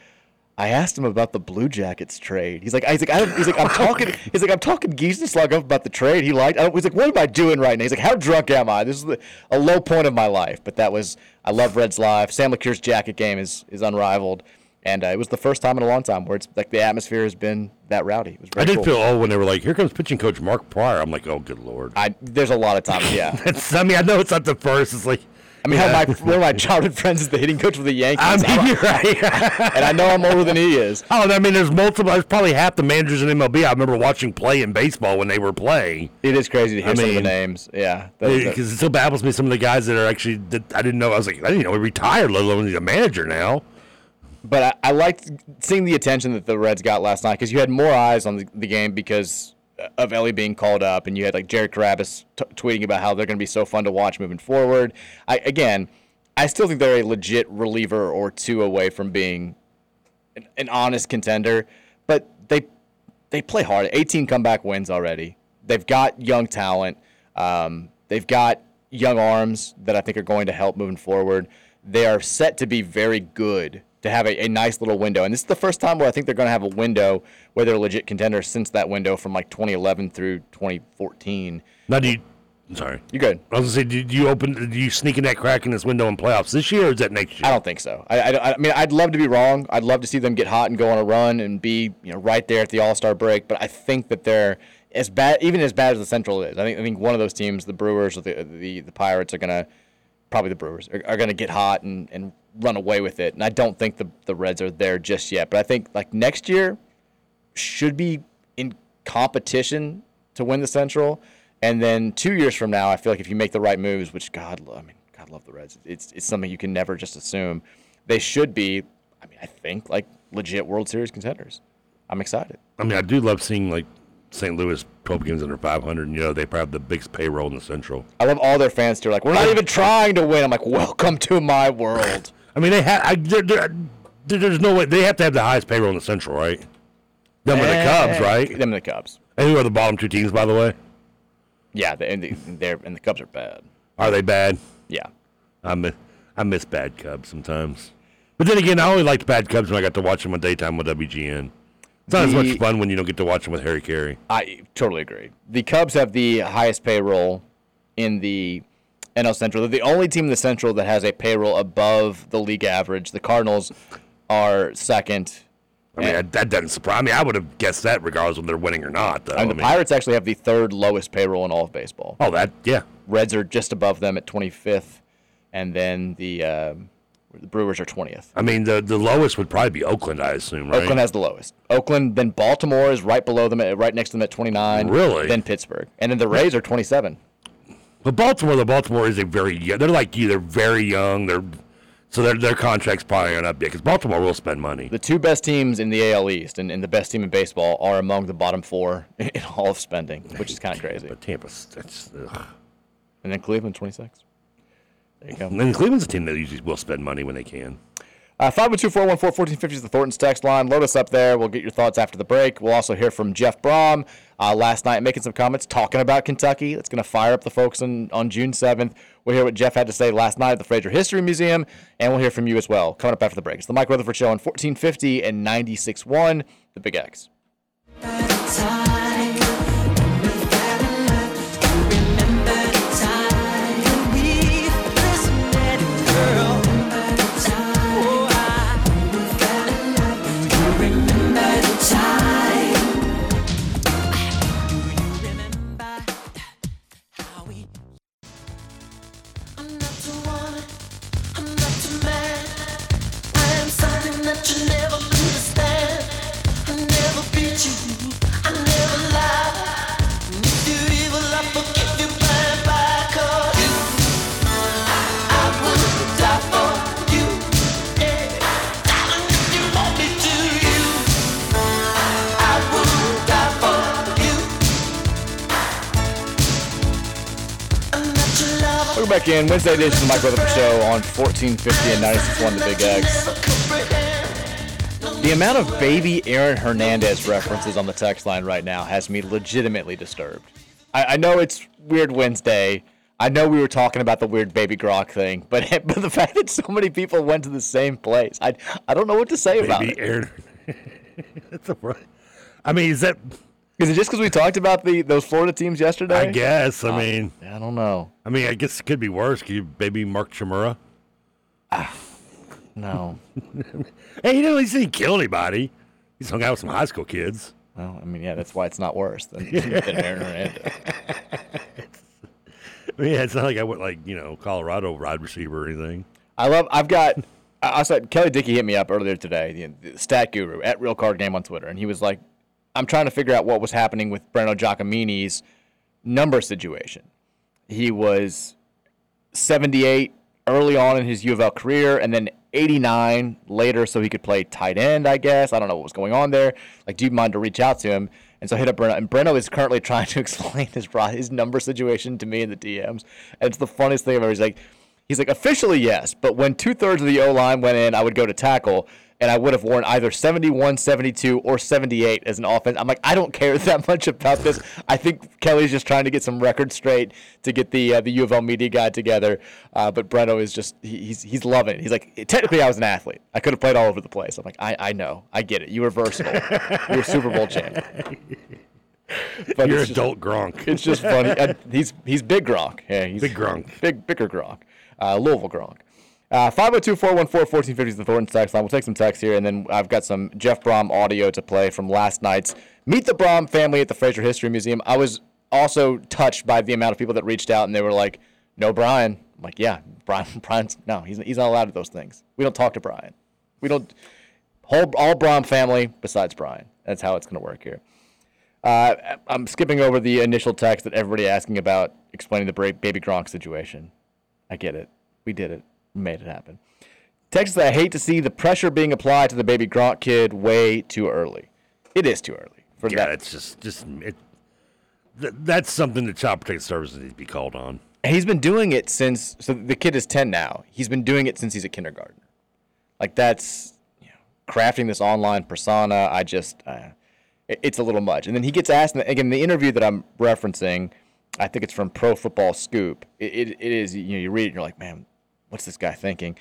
I asked him about the Blue Jackets trade. He's like, he's like, I don't, he's like, I'm talking. He's like, I'm talking Giesenschlag up about the trade. He liked. I was like, what am I doing right now? He's like, how drunk am I? This is the, a low point of my life. But that was, I love Reds live. Sam LeCure's jacket game is is unrivaled. And uh, it was the first time in a long time where it's like the atmosphere has been that rowdy. It was very I did cool. feel old when they were like, "Here comes pitching coach Mark Prior." I'm like, "Oh, good lord." I there's a lot of times, yeah. I mean, I know it's not the first. It's like, I mean, yeah. my one of my childhood friends is the hitting coach for the Yankees. I mean, you're right. and I know I'm older than he is. Oh, I mean, there's multiple. There's probably half the managers in MLB I remember watching play in baseball when they were playing. It is crazy to hear I some of the names. Yeah, Because it still baffles me some of the guys that are actually that I didn't know. I was like, I didn't know he retired, let alone he's a manager now. But I, I liked seeing the attention that the Reds got last night because you had more eyes on the, the game because of Ellie being called up, and you had like Jared Carrabis t- tweeting about how they're going to be so fun to watch moving forward. I again, I still think they're a legit reliever or two away from being an, an honest contender, but they they play hard. 18 comeback wins already. They've got young talent. Um, they've got young arms that I think are going to help moving forward. They are set to be very good to have a, a nice little window. And this is the first time where I think they're going to have a window where they're legit contenders since that window from like 2011 through 2014. Now, do you? I'm sorry. You good? I was gonna say, did you open? Did you sneak in that crack in this window in playoffs this year, or is that next year? I don't think so. I, I, I mean, I'd love to be wrong. I'd love to see them get hot and go on a run and be you know right there at the All Star break. But I think that they're as bad, even as bad as the Central is, I think I think one of those teams, the Brewers or the the, the Pirates, are gonna probably the Brewers are, are gonna get hot and, and run away with it. And I don't think the the Reds are there just yet. But I think like next year should be in competition to win the Central. And then two years from now, I feel like if you make the right moves, which God, I mean, God love the Reds. It's it's something you can never just assume. They should be. I mean, I think like legit World Series contenders. I'm excited. I mean, I do love seeing like St. Louis 12 games under 500. And, you know, they probably have the biggest payroll in the Central. I love all their fans too. Like, we're not even trying to win. I'm like, welcome to my world. I mean, they have. I, they're, they're, there's no way they have to have the highest payroll in the Central, right? Them and the eh, Cubs, eh, right? Them and the Cubs. And who are the bottom two teams, by the way? Yeah, they, and, the, they're, and the Cubs are bad. Are they bad? Yeah. I miss, I miss bad Cubs sometimes. But then again, I only liked bad Cubs when I got to watch them on daytime with WGN. It's not as much fun when you don't get to watch them with Harry Carey. I totally agree. The Cubs have the highest payroll in the NL Central. They're the only team in the Central that has a payroll above the league average. The Cardinals are second. I mean, that, that doesn't surprise. I mean, I would have guessed that regardless of whether they're winning or not. Though. and the I mean, Pirates actually have the third lowest payroll in all of baseball. Oh, that yeah. Reds are just above them at 25th, and then the um the Brewers are 20th. I mean, the the lowest would probably be Oakland, I assume, right? Oakland has the lowest. Oakland, then Baltimore is right below them, at, right next to them at 29. Really? Then Pittsburgh, and then the Rays are 27. But Baltimore, the Baltimore is a very young. They're like you. They're very young. They're so their their contracts probably aren't up yet because Baltimore will spend money. The two best teams in the AL East and, and the best team in baseball are among the bottom four in all of spending, which is kind of crazy. But Tampa's that's. Ugh. And then Cleveland 26. There you go. And then Cleveland's a team that usually will spend money when they can. Uh, 512-414-1450 is the Thornton's text line. Load us up there. We'll get your thoughts after the break. We'll also hear from Jeff Brohm uh, last night making some comments talking about Kentucky. That's going to fire up the folks on, on June 7th. We'll hear what Jeff had to say last night at the Frazier History Museum, and we'll hear from you as well coming up after the break. It's the Mike Rutherford Show on 1450 and 96.1, The Big X. Welcome back in. Wednesday edition of the Mike Rutherford Show on 1450 and 96.1 The Big X. The amount of baby Aaron Hernandez references on the text line right now has me legitimately disturbed. I, I know it's Weird Wednesday. I know we were talking about the weird baby Gronk thing, but but the fact that so many people went to the same place, I I don't know what to say about Maybe it. Aaron. That's a. I mean, is that? Is it just because we talked about the those Florida teams yesterday? I guess. I Uh, mean, I don't know. I mean, I guess it could be worse. Could you baby Mark Chmura? No. Hey, you know, he didn't kill anybody. He's hung out with some high school kids. Well, I mean, yeah, that's why it's not worse than, than Aaron Hernandez. I mean, yeah, it's not like I went like you know Colorado wide receiver or anything. I love. I've got. I I said Kelly Dickey hit me up earlier today, the, the stat guru at Real Card Game on Twitter, and he was like, "I'm trying to figure out what was happening with Breno Giacomini's number situation. He was 78 early on in his U of L career, and then 89 later, so he could play tight end. I guess I don't know what was going on there. Like, do you mind to reach out to him?" And so hit up Breno, and Breno is currently trying to explain his his number situation to me in the DMs, and it's the funniest thing ever. He's like. He's like, officially, yes, but when two thirds of the O line went in, I would go to tackle, and I would have worn either 71, 72, or 78 as an offense. I'm like, I don't care that much about this. I think Kelly's just trying to get some records straight to get the uh, the U of L media guide together. Uh, but Breno is just, he, he's he's loving it. He's like, technically, I was an athlete. I could have played all over the place. I'm like, I, I know. I get it. You were versatile. you were Super Bowl champ. But You're just- adult Gronk. It's just funny. Uh, he's he's big Gronk. Yeah, he's Big Gronk. Big bigger Gronk. Uh, Louisville Gronk. Uh, 502 414 1450 is the Thornton text line. We'll take some text here, and then I've got some Jeff Brohm audio to play from last night's Meet the Brohm family at the Frazier History Museum. I was also touched by the amount of people that reached out and they were like, no, Brian. I'm like, yeah, Brian, Brian's, no, he's, he's not allowed to those things. We don't talk to Brian. We don't, whole, all Brohm family besides Brian. That's how it's going to work here. Uh, I'm skipping over the initial text that everybody asking about explaining the baby Gronk situation. I get it. We did it. We made it happen. Texas, I hate to see the pressure being applied to the baby Gronk kid way too early. It is too early for yeah, that. it's just just it. Th- that's something that Child Protective Services needs to be called on. He's been doing it since. So the kid is ten now. He's been doing it since he's a kindergartner. Like that's you know, crafting this online persona. I just, uh, it- it's a little much. And then he gets asked again. The interview that I'm referencing, I think it's from Pro Football Scoop. It, it, it is. You know, you read it and you're like, man, what's this guy thinking?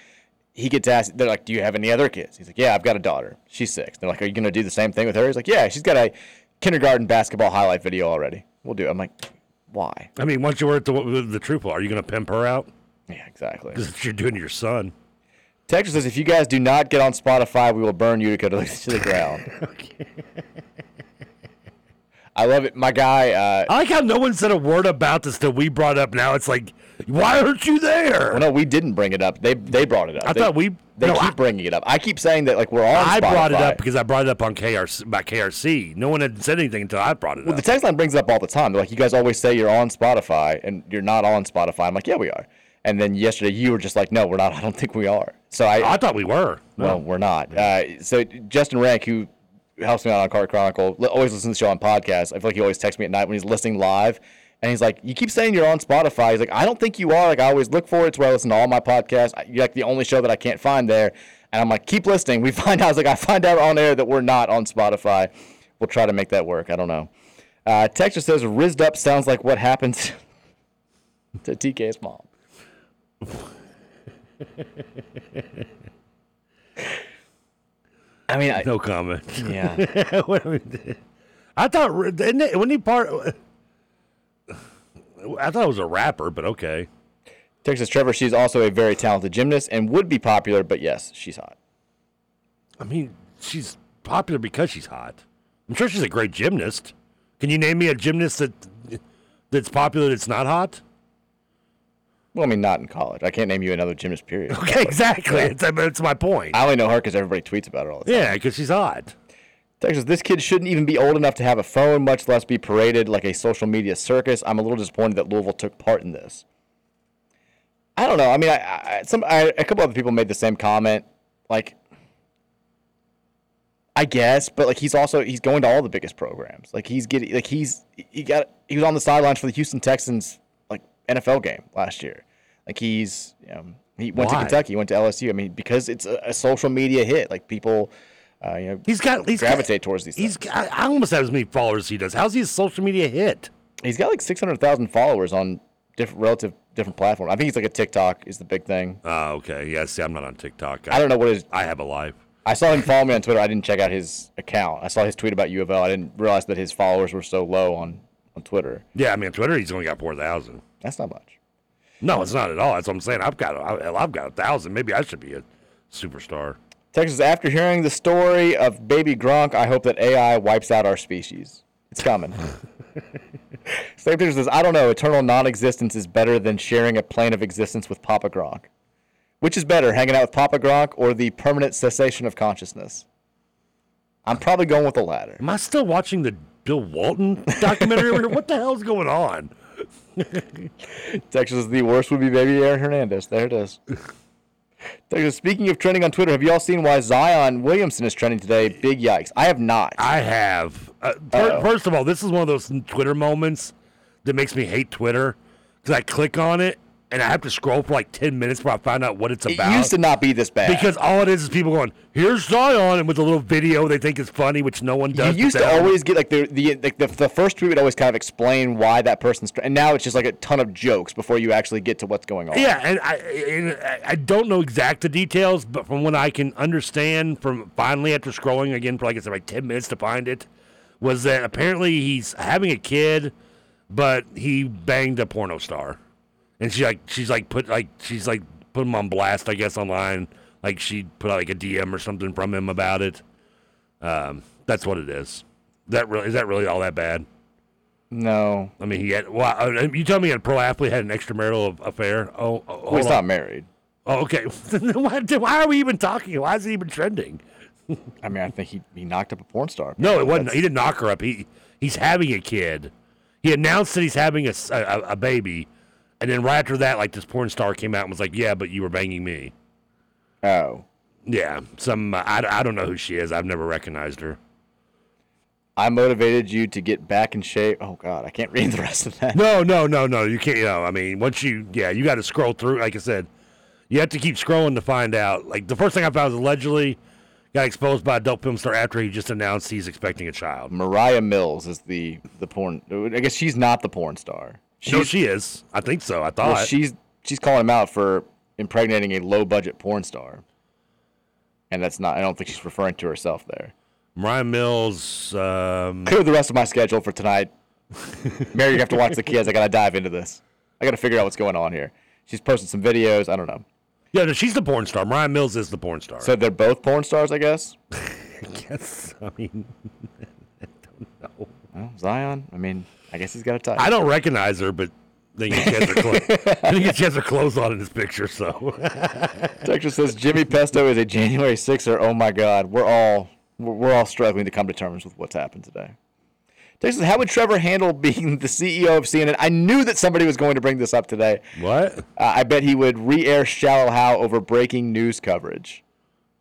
He gets asked. They're like, do you have any other kids? He's like, yeah, I've got a daughter. She's six. They're like, are you gonna do the same thing with her? He's like, yeah, she's got a kindergarten basketball highlight video already. We'll do it. I'm like, why? I mean, once you were at the the are you going to pimp her out? Yeah, exactly. Because you're doing to your son. Texas says, if you guys do not get on Spotify, we will burn Utica to the, to the ground. I love it. My guy. Uh, I like how no one said a word about this that we brought up. Now it's like, why aren't you there? well, no, we didn't bring it up. They they brought it up. I They- thought we- They no, keep I- bringing it up. I keep saying that like we're on. I brought it up because I brought it up on KRC by KRC. No one had said anything until I brought it Well, up. the text line brings it up all the time. They're like, you guys always say you're on Spotify and you're not on Spotify. I'm like, yeah, we are. And then yesterday you were just like, no, we're not. I don't think we are. So I, I thought we were. No. Well, we're not. Uh, so Justin Rank, who helps me out on Card Chronicle, always listens to the show on podcast. I feel like he always texts me at night when he's listening live, and he's like, "You keep saying you're on Spotify." He's like, "I don't think you are. Like I always look for it. Where I listen to all my podcasts. You're like the only show that I can't find there." And I'm like, "Keep listening." We find out. I was like, "I find out on air that we're not on Spotify. We'll try to make that work. I don't know." Uh, Texas says, "Rizzed up sounds like what happens to TK's mom." I mean, I, no comment. Yeah. What I mean, I thought isn't it- wasn't he part? I thought it was a rapper, but okay. Texas Trevor, she's also a very talented gymnast and would be popular, but yes, she's hot. I mean, she's popular because she's hot. I'm sure she's a great gymnast. Can you name me a gymnast that that's popular that's not hot? Well, I mean, not in college. I can't name you another gymnast, period. Okay, exactly. Yeah. It's, that's my point. I only know her because everybody tweets about her all the time. Yeah, because she's odd. Texas, this kid shouldn't even be old enough to have a phone, much less be paraded like a social media circus. I'm a little disappointed that Louisville took part in this. I don't know. I mean, I, I some I, a couple other people made the same comment. Like, I guess, but like he's also he's going to all the biggest programs. Like he's getting like he's he got he was on the sidelines for the Houston Texans NFL game last year. Like he's um, he went Why? to Kentucky, he went to LSU. I mean, because it's a, a social media hit. Like people, uh, you know, He's got he's gravitate got, towards these. He's I, I almost have as many followers as he does. How's he a social media hit? He's got like six hundred thousand followers on different relative different platforms. I think he's like a TikTok is the big thing. Oh, okay. Yeah, see, I'm not on TikTok. I don't know what his. I have a life. I saw him follow me on Twitter. I didn't check out his account. I saw his tweet about U of L. I didn't realize that his followers were so low on on Twitter. Yeah, I mean, Twitter, he's only got four thousand. That's not much. No, it's not at all. That's what I'm saying. I've got I, I've got a thousand. Maybe I should be a superstar. Texas, after hearing the story of baby Gronk, I hope that AI wipes out our species. It's coming. Same Texas says, I don't know. Eternal non-existence is better than sharing a plane of existence with Papa Gronk. Which is better, hanging out with Papa Gronk or the permanent cessation of consciousness? I'm probably going with the latter. Am I still watching the Bill Walton documentary over here? What the hell's going on? Texas, is the worst would be baby Aaron Hernandez. There it is. Texas, speaking of trending on Twitter, have you all seen why Zion Williamson is trending today? Big yikes. I have not. I have. Uh, Uh-oh. first of all, this is one of those Twitter moments that makes me hate Twitter because I click on it and I have to scroll for like 10 minutes before I find out what it's about. It used to not be this bad. Because all it is is people going, "Here's Zion," and with a little video they think is funny, which no one does. you used to always get like the the like the, the first tweet would always kind of explain why that person's and now it's just like a ton of jokes before you actually get to what's going on. Yeah, and I and I- don't know exact the details, but from what I can understand, from finally after scrolling again for like I said, like ten minutes to find it, was that apparently he's having a kid, but he banged a porno star, and she like she's like put like she's like put him on blast, I guess, online. Like she put out like a DM or something from him about it. Um, that's what it is. That really is that really all that bad? No. I mean, he had. Well, uh, you tell me a pro athlete had an extramarital affair? Oh, oh Well, he's hold not married. Oh, okay. why, why are we even talking? Why is it even trending? I mean, I think he, he knocked up a porn star. No, it wasn't. That's- He didn't knock her up. He he's having a kid. He announced that he's having a a baby, and then right after that, like this porn star came out and was like, "Yeah, but you were banging me." Oh. Yeah, some uh, I, I don't know who she is. I've never recognized her. I motivated you to get back in shape. Oh God, I can't read the rest of that. No, no, no, no. You can't. You know, I mean, once you, yeah, you got to scroll through. Like I said, you have to keep scrolling to find out. Like the first thing I found was allegedly got exposed by a dope film star after he just announced he's expecting a child. Mariah Mills is the the porn. I guess she's not the porn star. No, she is. I think so. I thought Well, she's she's calling him out for impregnating a low budget porn star. And that's not. I don't think she's referring to herself there. Mariah Mills. Um, Clear the rest of my schedule for tonight. Mary, you have to watch the kids. I gotta dive into this. I gotta figure out what's going on here. She's posted some videos. I don't know. Yeah, no, she's the porn star. Mariah Mills is the porn star. So they're both porn stars, I guess. I guess. I mean, I don't know. Well, Zion. I mean, I guess he's got a type. I don't recognize her, but then she has her clothes. I think she has her clothes on in this picture. So Texas says Jimmy Pesto is a January sixer. Oh my God, we're all we're all struggling to come to terms with what's happened today. Texas, how would Trevor handle being the CEO of CNN? I knew that somebody was going to bring this up today. What? Uh, I bet he would re-air Shallow Hal over breaking news coverage.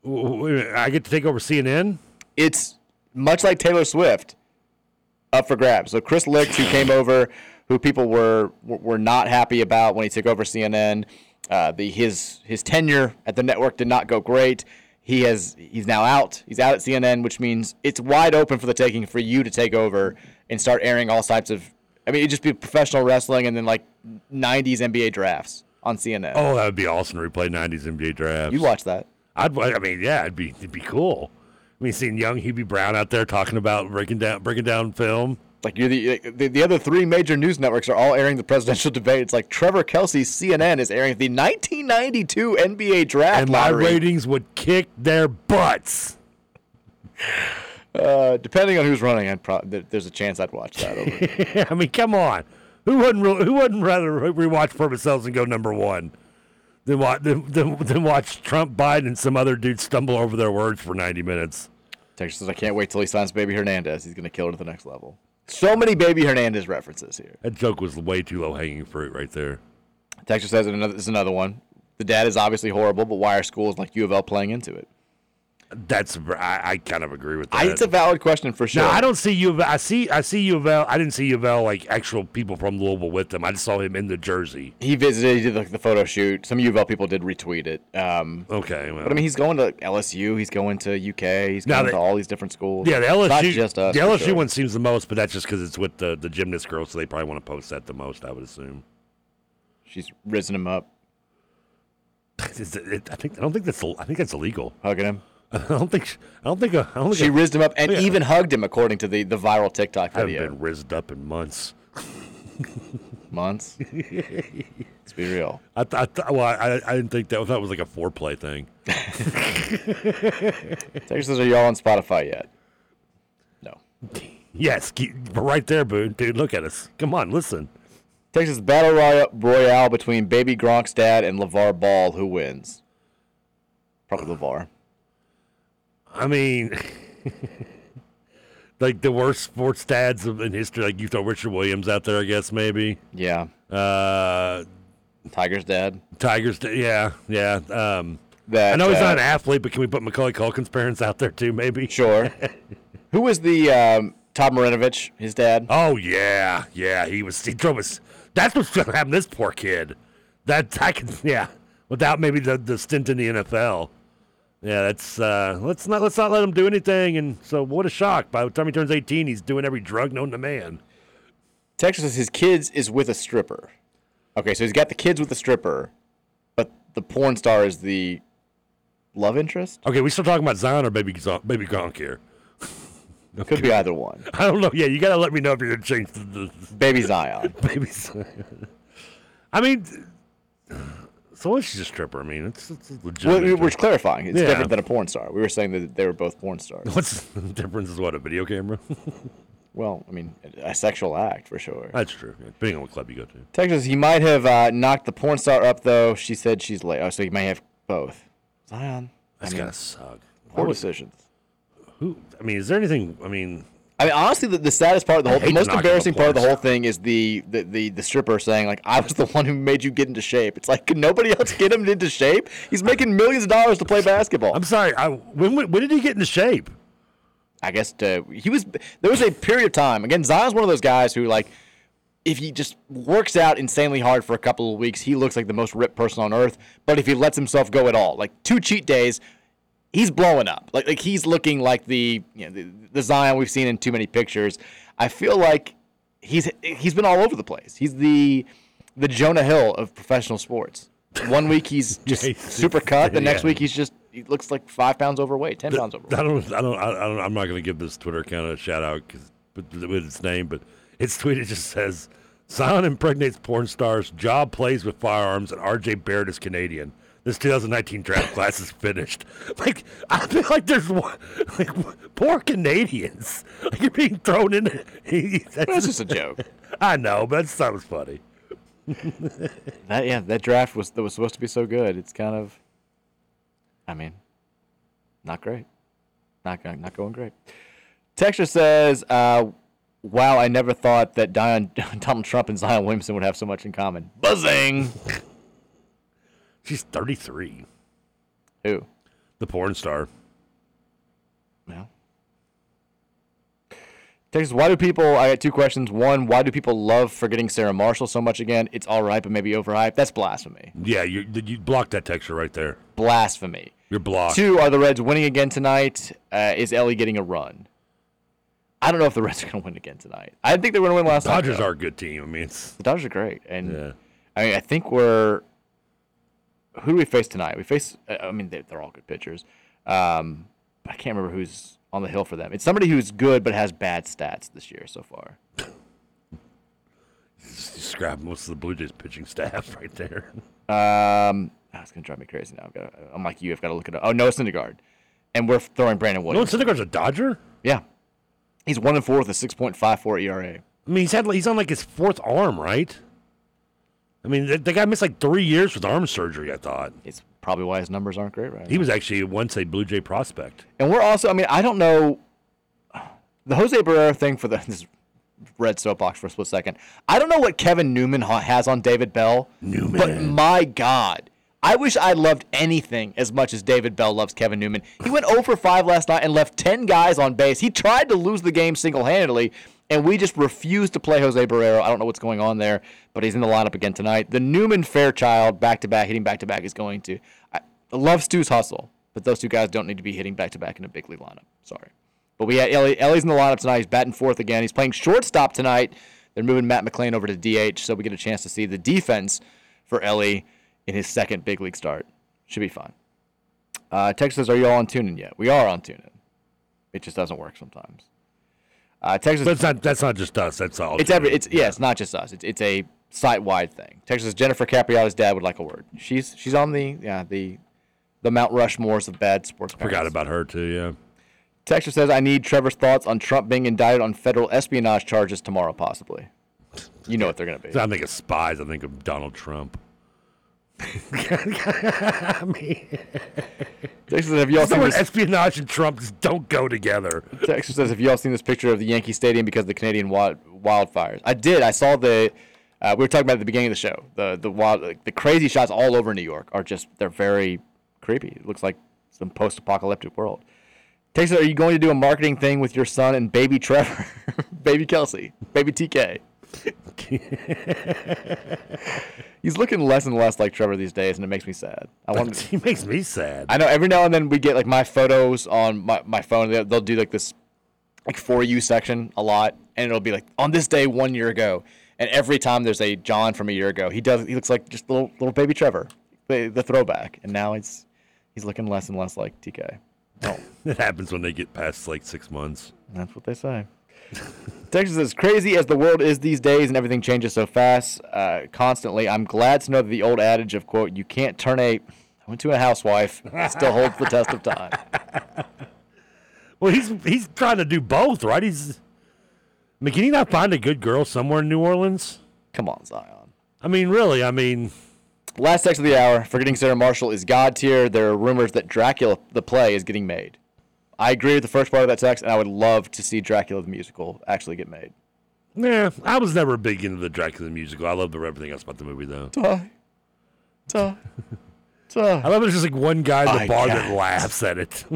W- w- wait I get to take over CNN. It's much like Taylor Swift, up for grabs. So Chris Licht, who came over, who people were were were not happy about when he took over CNN. Uh, the his his tenure at the network did not go great. He has he's now out. He's out at CNN, which means it's wide open for the taking for you to take over and start airing all types of. I mean, it'd just be professional wrestling and then like '90s NBA drafts on CNN. Oh, that would be awesome to replay '90s NBA drafts. you watch that? I'd. I mean, yeah, it'd be it'd be cool. I mean, seeing young Hubie Brown out there talking about breaking down breaking down film. Like you're the, the the other three major news networks are all airing the presidential debate. It's like Trevor Kelsey's CNN is airing the 1992 NBA draft and my lottery. ratings would kick their butts. Uh, depending on who's running, I'd pro- there's a chance I'd watch that. Over. I mean, come on. Who wouldn't re- who wouldn't rather re- rewatch Perfect Cells and go number one than watch than, than, than watch Trump, Biden, and some other dude stumble over their words for 90 minutes? Texas says I can't wait till he signs Baby Hernandez. He's gonna kill it at the next level. So many Baby Hernandez references here. That joke was way too low hanging fruit right there. Texas says another this is another one. The dad is obviously horrible, but why are schools like U of L playing into it? That's I, I kind of agree with that. I, it's a valid question for sure. No, I don't see U of L. I see I see U of L. I didn't see U of L like actual people from Louisville with them. I just saw him in the jersey. He visited. He did the, the photo shoot. Some U of L people did retweet it. Um, Okay, well. but I mean, he's going to LSU. He's going to UK. He's going to all these different schools. Yeah, the LSU, not just us. the LSU sure. one seems the most, but that's just because it's with the the gymnast girl, so they probably want to post that the most. I would assume. She's risen him up, Is it- it- I think I don't think that's I think that's illegal. hugging him. I don't think I don't think I don't think She I, rizzed him up and oh, Yeah. even hugged him, according to the, the viral TikTok video. I haven't been rizzed up in months. Months. Let's be real. I, th- I th- well, I, I didn't think that, that was like a foreplay thing. Texas are y'all on Spotify yet? No. Yes, keep, right there, boo, dude. Look at us. Come on, listen. Texas Battle Royale, Royale between Baby Gronk's dad and LeVar Ball. Who wins? Probably LeVar. I mean, like the worst sports dads in history. Like you throw Richard Williams out there, I guess maybe. Yeah. Uh, Tiger's dad. Tigers. da- Yeah, yeah. Um, That, I know he's uh, not an athlete, but can we put Macaulay Culkin's parents out there too? Maybe. Sure. Who was the um, Todd Marinovich, his dad? Oh yeah, yeah. He was. He drove us. That's what's gonna happen. to This poor kid. That I can. Yeah. Without maybe the the stint in the NFL. Yeah, that's. uh Let's not let's not let him do anything. And so, what a shock! By the time he turns eighteen, he's doing every drug known to man. Texas says his kids is with a stripper. Okay, so he's got the kids with the stripper, but the porn star is the love interest. Okay, we still talking about Zion or baby Zo- baby Gronk here? Could be either one. I don't know. Yeah, you gotta let me know if you're gonna change the, the Baby Zion. baby Zion. I mean, So she's a stripper? I mean, it's, it's Well, legitimate. we- we're clarifying. It's Yeah. different than a porn star. We were saying that they were both porn stars. What's the difference? Is what a video camera? Well, I mean, a sexual act for sure. That's true. Yeah, depending on what club you go to. Texas, he might have uh, knocked the porn star up though. She said she's late. Oh, so he may have both. Zion. That's I mean, gotta suck. Poor decisions. Who? I mean, is there anything? I mean, I mean, honestly, the, the saddest part of the whole, the most embarrassing part of the whole thing is the, the the the stripper saying like, "I was the one who made you get into shape." It's like, could nobody else get him into shape? He's making millions of dollars to play basketball. I'm sorry. I, when, when when did he get into shape? I guess to, he was. There was a period of time. Again, Zion's one of those guys who like, if he just works out insanely hard for a couple of weeks, he looks like the most ripped person on earth. But if he lets himself go at all, like two cheat days, he's blowing up. Like like he's looking like the you know, the, the Zion we've seen in too many pictures. I feel like he's he's been all over the place. He's the the Jonah Hill of professional sports. One week he's just super cut. The next yeah. week he's just he looks like five pounds overweight, ten pounds overweight. I don't. I don't. I don't. I'm not going to give this Twitter account a shout out 'cause- but with its name, but its tweet it just says Zion impregnates porn stars. Ja plays with firearms, and R.J. Barrett is Canadian. This 2019 draft class is finished. Like I feel like there's one, like poor Canadians. Like you're being thrown in. That's That's just a joke. I know, but that's, that was funny. That yeah, that draft was that was supposed to be so good. It's kind of, I mean, not great, not going not going great. Texture says, uh, "Wow, I never thought that Dion, Donald Trump and Zion Williamson would have so much in common." Buzzing. She's 33. Who? The porn star. Yeah. Texas, why do people? I got two questions. One, why do people love forgetting Sarah Marshall so much again? It's all right, but maybe overhyped. That's blasphemy. Yeah, you you blocked that texture right there. Blasphemy. You're blocked. Two, are the Reds winning again tonight? Uh, is Ellie getting a run? I don't know if the Reds are going to win again tonight. I didn't think they were going to win last the Dodgers night. Dodgers are a good team. I mean, it's The Dodgers are great, and Yeah. I mean, I think we're. Who do we face tonight? We face. uh, I mean, they're, they're all good pitchers. Um, but I can't remember who's on the hill for them. It's somebody who's good but has bad stats this year so far. grab most of the Blue Jays pitching staff right there. Um, oh, it's gonna drive me crazy now. I've got. I'm like you. I've got to look it up. Oh, Noah Syndergaard, and we're throwing Brandon wood No, Williams. Syndergaard's a Dodger. yeah, he's one and four with a 6.54 ERA. I mean, he's had he's on like his fourth arm, right? I mean, the, the guy missed like three years with arm surgery. I thought It's probably why his numbers aren't great right he now. was actually once a Blue Jay prospect. And we're also, I mean, I don't know the Jose Barrero thing for the this red soapbox for a split second. I don't know what Kevin Newman ha- has on David Bell, Newman. but my God, I wish I loved anything as much as David Bell loves Kevin Newman. He went 0 for 5 last night and left 10 guys on base. He tried to lose the game single handedly, and we just refuse to play Jose Barrero. I don't know what's going on there, but he's in the lineup again tonight. The Newman Fairchild back to back, hitting back to back, is going to. I love Stu's hustle, but those two guys don't need to be hitting back to back in a big league lineup. Sorry. But we had Ellie, Ellie's in the lineup tonight. He's batting fourth again. He's playing shortstop tonight. They're moving Matt McLain over to DH, so we get a chance to see the defense for Ellie in his second big league start. Should be fun. Uh, Texas "Are you all on TuneIn yet?" We are on TuneIn. It just doesn't work sometimes. Uh, Texas, But it's not. That's not just us. That's all. it's every. It's yeah. It's not just us. It's it's a site wide thing. Texas Jennifer Capriati's dad would like a word. She's she's on the yeah the the Mount Rushmores of bad sports. Forgot about her too. Yeah. Texas says, I need Trevor's thoughts on Trump being indicted on federal espionage charges tomorrow, possibly. You know what they're going to be. I think of spies. I think of Donald Trump. I mean, Texture says, have you all the seen this? espionage and Trump just don't go together. Texture says, have you all seen this picture of the Yankee Stadium because of the Canadian wild, wildfires? I did. I saw the. Uh, we were talking about at the beginning of the show. The the wild, like, the crazy shots all over New York are just they're very creepy. It looks like some post-apocalyptic world. Texas, are you going to do a marketing thing with your son and baby Trevor, baby Kelsey, baby TK? He's looking less and less like Trevor these days, and it makes me sad. I want. he makes me sad. I know every now and then we get like my photos on my, my phone. They'll, they'll do like this like for you section a lot, and it'll be like on this day one year ago. And every time there's a John from a year ago, he does. He looks like just little little baby Trevor, the the throwback. And now it's he's looking less and less like TK. Oh, It happens when they get past like six months. that's what they say. Texas is crazy as the world is these days and everything changes so fast, uh, constantly. I'm glad to know that the old adage of quote, you can't turn a I went to a housewife still holds the test of time. Well, he's he's trying to do both, right? He's. I mean, can he not find a good girl somewhere in New Orleans? Come on, Zion. I mean, really. I mean, Last text of the hour, forgetting Sarah Marshall is God tier. There are rumors that Dracula the play is getting made. I agree with the first part of that text, and I would love to see Dracula the musical actually get made. yeah, I was never big into the Dracula the musical. I loved everything else about the movie, though. Die. Die. I love it. It's just like one guy in the I bar that laughs at it.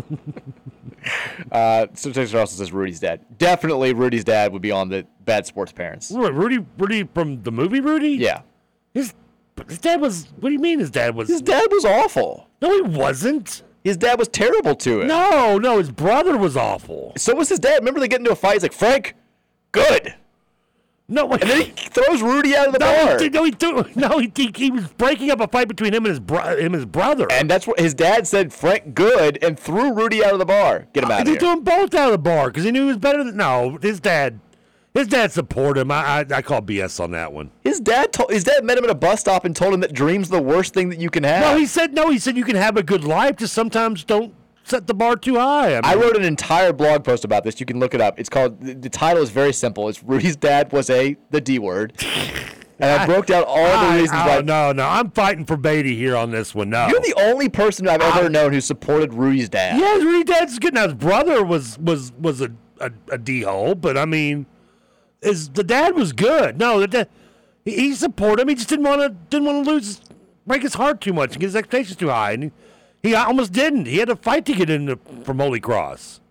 Uh, so Texas also says Rudy's dad. Definitely Rudy's dad would be on the bad sports parents. Rudy, Rudy from the movie Rudy. Yeah. His, his dad was. What do you mean his dad was? His dad was awful. No, he wasn't. His dad was terrible to him. No, no, his brother was awful. So was his dad. Remember they get into a fight. He's like, Frank, good. No, And then he throws Rudy out of the no, bar. he, no, he, threw- no, he, he, he was breaking up a fight between him and his bro- him and his brother. And that's what his dad said, Frank, good, and threw Rudy out of the bar. Get him uh, out of he here. threw them both out of the bar because he knew he was better than. No, his dad, his dad supported him. I, I, I call BS on that one. His dad told his dad met him at a bus stop and told him that dream's the worst thing that you can have. No, he said no. He said you can have a good life, just sometimes don't set the bar too high. I, I wrote an entire blog post about this. You can look it up. It's called the, the title is very simple. It's Rudy's dad was a the D word. And I broke down all I- the reasons oh, why. No, no, I'm fighting for Beatty here on this one. No, You're the only person I've ever known who supported Rudy's dad. Yeah, Rudy Dad's good. Now his brother was was was a a, a d hole, but I mean, his the dad was good. No, the dad, he, supported him. He just didn't want to didn't want to lose break his heart too much and get his expectations too high, and he, he almost didn't. He had to fight to get into from Holy Cross.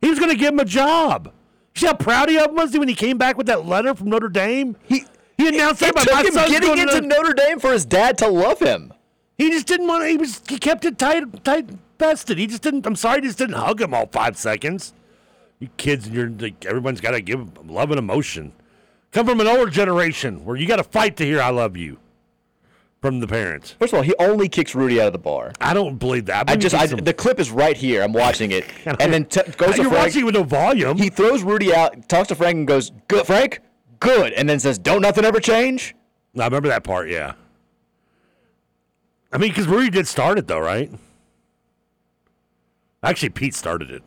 He was going to give him a job. You see how proud he was when he came back with that letter from Notre Dame. He he announced it that took my him getting going to into Notre Dame for his dad to love him. he just didn't want to. He was. He kept it tight, tight vested. He just didn't. I'm sorry, he just didn't hug him all five seconds. You kids, and you're like everyone's got to give love and emotion. Come from an older generation where you got to fight to hear "I love you" from the parents. First of all, he only kicks Rudy out of the bar. I don't believe that. I just I, the clip is right here. I'm watching it, and then t- goes to You're Frank. watching with no volume. He throws Rudy out, talks to Frank, and goes, "Good, Frank, good," and then says, "Don't nothing ever change." I remember that part. Yeah. I mean, because Rudy did start it though, right? Actually, Pete started it.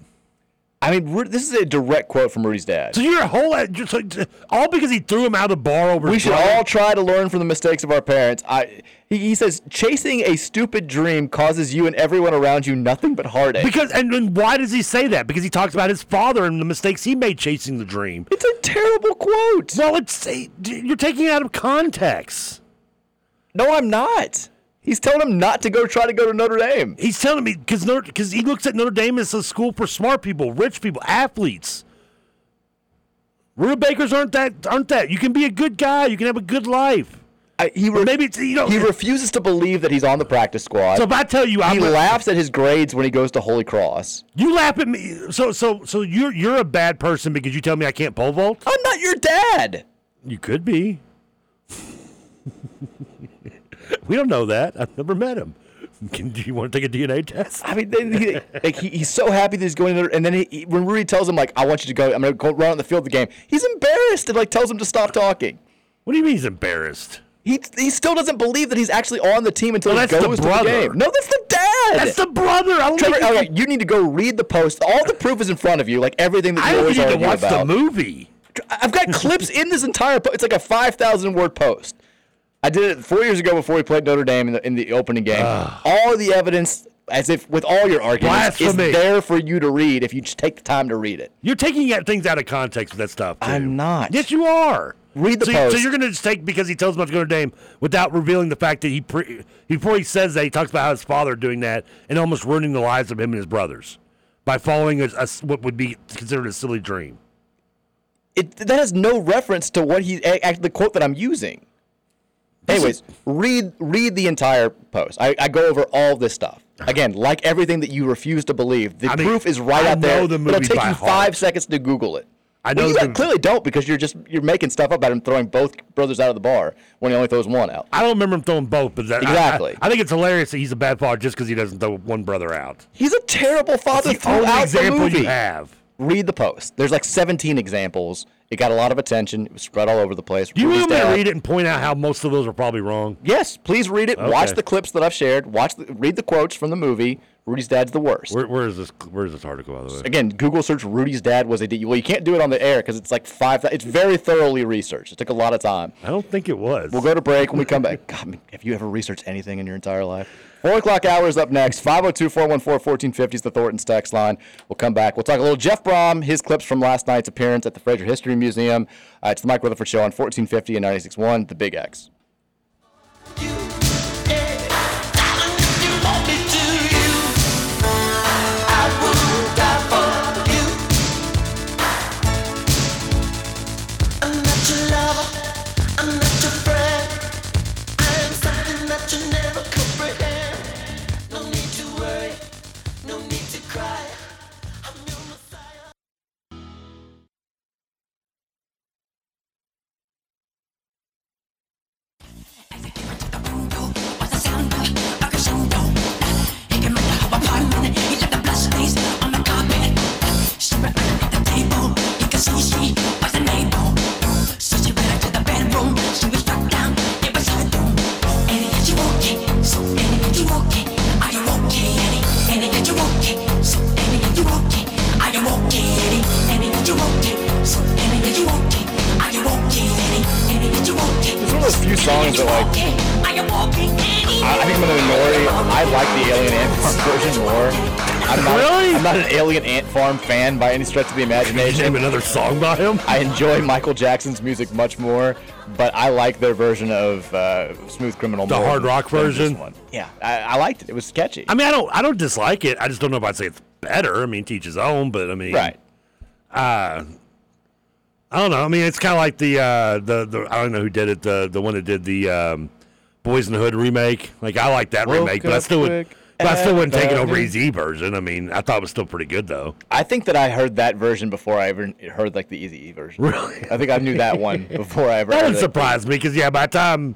I mean, this is a direct quote from Rudy's dad. So you're a whole just like, all because he threw him out of the bar over. We should brother? all try to learn from the mistakes of our parents. I, he, he says, chasing a stupid dream causes you and everyone around you nothing but heartache. Because and, and why does he say that? Because he talks about his father and the mistakes he made chasing the dream. It's a terrible quote. Well, it's you're taking it out of context. No, I'm not. He's telling him not to go try to go to Notre Dame. He's telling me because because he looks at Notre Dame as a school for smart people, rich people, athletes. Rudabakers aren't that aren't that. You can be a good guy. You can have a good life. I, he Or maybe you know. He refuses to believe that he's on the practice squad. so if I tell you, I'm he a- laughs at his grades when he goes to Holy Cross. You laugh at me. So so so you're you're a bad person because you tell me I can't pole vault. I'm not your dad. You could be. we don't know that. I've never met him. Can, do you want to take a DNA test? I mean, they, he, like he, he's so happy that he's going there, and then he, he- when Rudy tells him like, "I want you to go, I'm going to go run on the field of the game," he's embarrassed and like tells him to stop talking. What do you mean he's embarrassed? He he still doesn't believe that he's actually on the team until Well, he that's the goes to the game. No, that's the dad. That's the brother. I don't Trevor, okay, you need to go read the post. All the proof is in front of you, like everything that you always think need to watch about. the movie. I've got clips in this entire. Po- it's like a five thousand word post. I did it four years ago before we played Notre Dame in the, in the opening game. all the evidence, as if with all your arguments, is Blasphemy. there for you to read if you just take the time to read it. You're taking things out of context with that stuff. Too. I'm not. Yes, you are. Read the so, post. so you're going to just take because he tells about not to go to Dame without revealing the fact that he pre, before he says that he talks about how his father doing that and almost ruining the lives of him and his brothers by following a, a what would be considered a silly dream. it that has no reference to what he the quote that I'm using. Anyways, read read the entire post. I, I go over all this stuff. Uh-huh. Again, like everything that you refuse to believe, the I mean, proof is right I out there. the It'll take by you heart. five seconds to Google it. I Well, know you the- clearly don't because you're just you're making stuff up about him throwing both brothers out of the bar when he only throws one out. I don't remember him throwing both, but that, I- Exactly. I, I think it's hilarious that he's a bad father just because he doesn't throw one brother out. He's a terrible father That's the only throughout the example movie. you have. read the post. There's like 17 examples. It got a lot of attention. It was spread all over the place. Do you want me to read it and point out how most of those are probably wrong? Yes, please read it. Watch the clips that I've shared. Watch, the, read the quotes from the movie. Rudy's dad's the worst. Where, where is this? Where is this article, by the way? Again, Google search Rudy's dad was a D. Well, you can't do it on the air because it's like five. It's very thoroughly researched. It took a lot of time. I don't think it was. We'll go to break when we come back. God, I mean, have you ever researched anything in your entire life? Four o'clock hour is up next. 502 414 1450 is the Thornton's text line. We'll come back. We'll talk a little Jeff Brohm, his clips from last night's appearance at the Frazier History Museum. Uh, it's the Mike Rutherford Show on 1450 and 96.1, The Big X. An Ant Farm fan by any stretch of the imagination. Name another song by him. I enjoy Michael Jackson's music much more, but I like their version of uh, Smooth Criminal. The hard rock version? Yeah, I, I liked it. It was catchy. I mean, I don't, I don't dislike it. I just don't know if I'd say it's better. I mean, teach his own, but I mean, Right. Uh, I don't know. I mean, it's kind of like the, uh, the, the, I don't know who did it. The, the one that did the um, Boys in the Hood remake. Like, I like that Woke remake, but I still would. But I still wouldn't take it over found Easy version. I mean, I thought it was still pretty good though. I think that I heard that version before I ever heard like the Easy E version. Really? I think I knew that one before I ever. That didn't surprise me because yeah, by the time,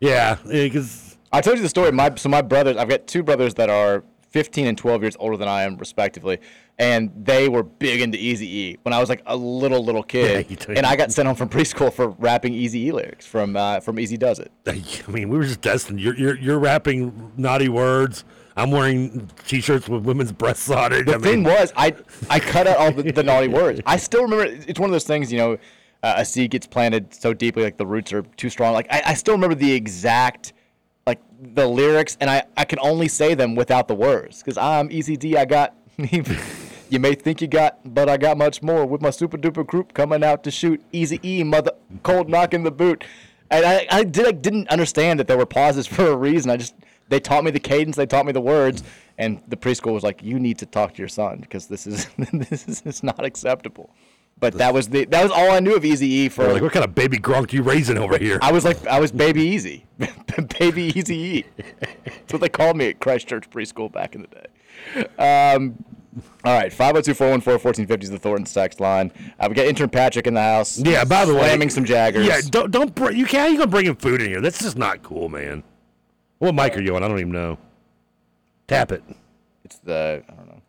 yeah, because I told you the story. My so my brothers, I've got two brothers that are 15 and 12 years older than I am, respectively, and they were big into Easy E when I was like a little little kid, Yeah, you do. and I got sent home from preschool for rapping Easy E lyrics from uh, from Eazy-Duz-It. I mean, we were just destined. You're you're you're rapping naughty words. I'm wearing t-shirts with women's breasts on it. The I thing mean, was, I I cut out all the, the naughty words. I still remember. It's one of those things, you know, uh, a seed gets planted so deeply, like the roots are too strong. Like I, I still remember the exact, like the lyrics, and I I can only say them without the words because I'm Easy D. I got. you may think you got, but I got much more with my super duper group coming out to shoot. Easy E, mother, cold knock in the boot. And I, I did I didn't understand that there were pauses for a reason. I just they taught me the cadence, they taught me the words, and the preschool was like, "You need to talk to your son because this is this is it's not acceptable." But that was the that was all I knew of Easy E for. Like, what kind of baby Gronk you raising over here? I was like, I was Baby Easy, Baby Easy E. That's what they called me at Christchurch preschool back in the day. Um, all right, 502-414-1450 is the Thornton text line. Uh, we got intern Patrick in the house. Yeah. By the way, slamming some Jaggers. Yeah. Don't don't br- you can't. How you gonna bring him food in here? That's just not cool, man. What mic are you on? I don't even know. Tap it. It's the I don't know.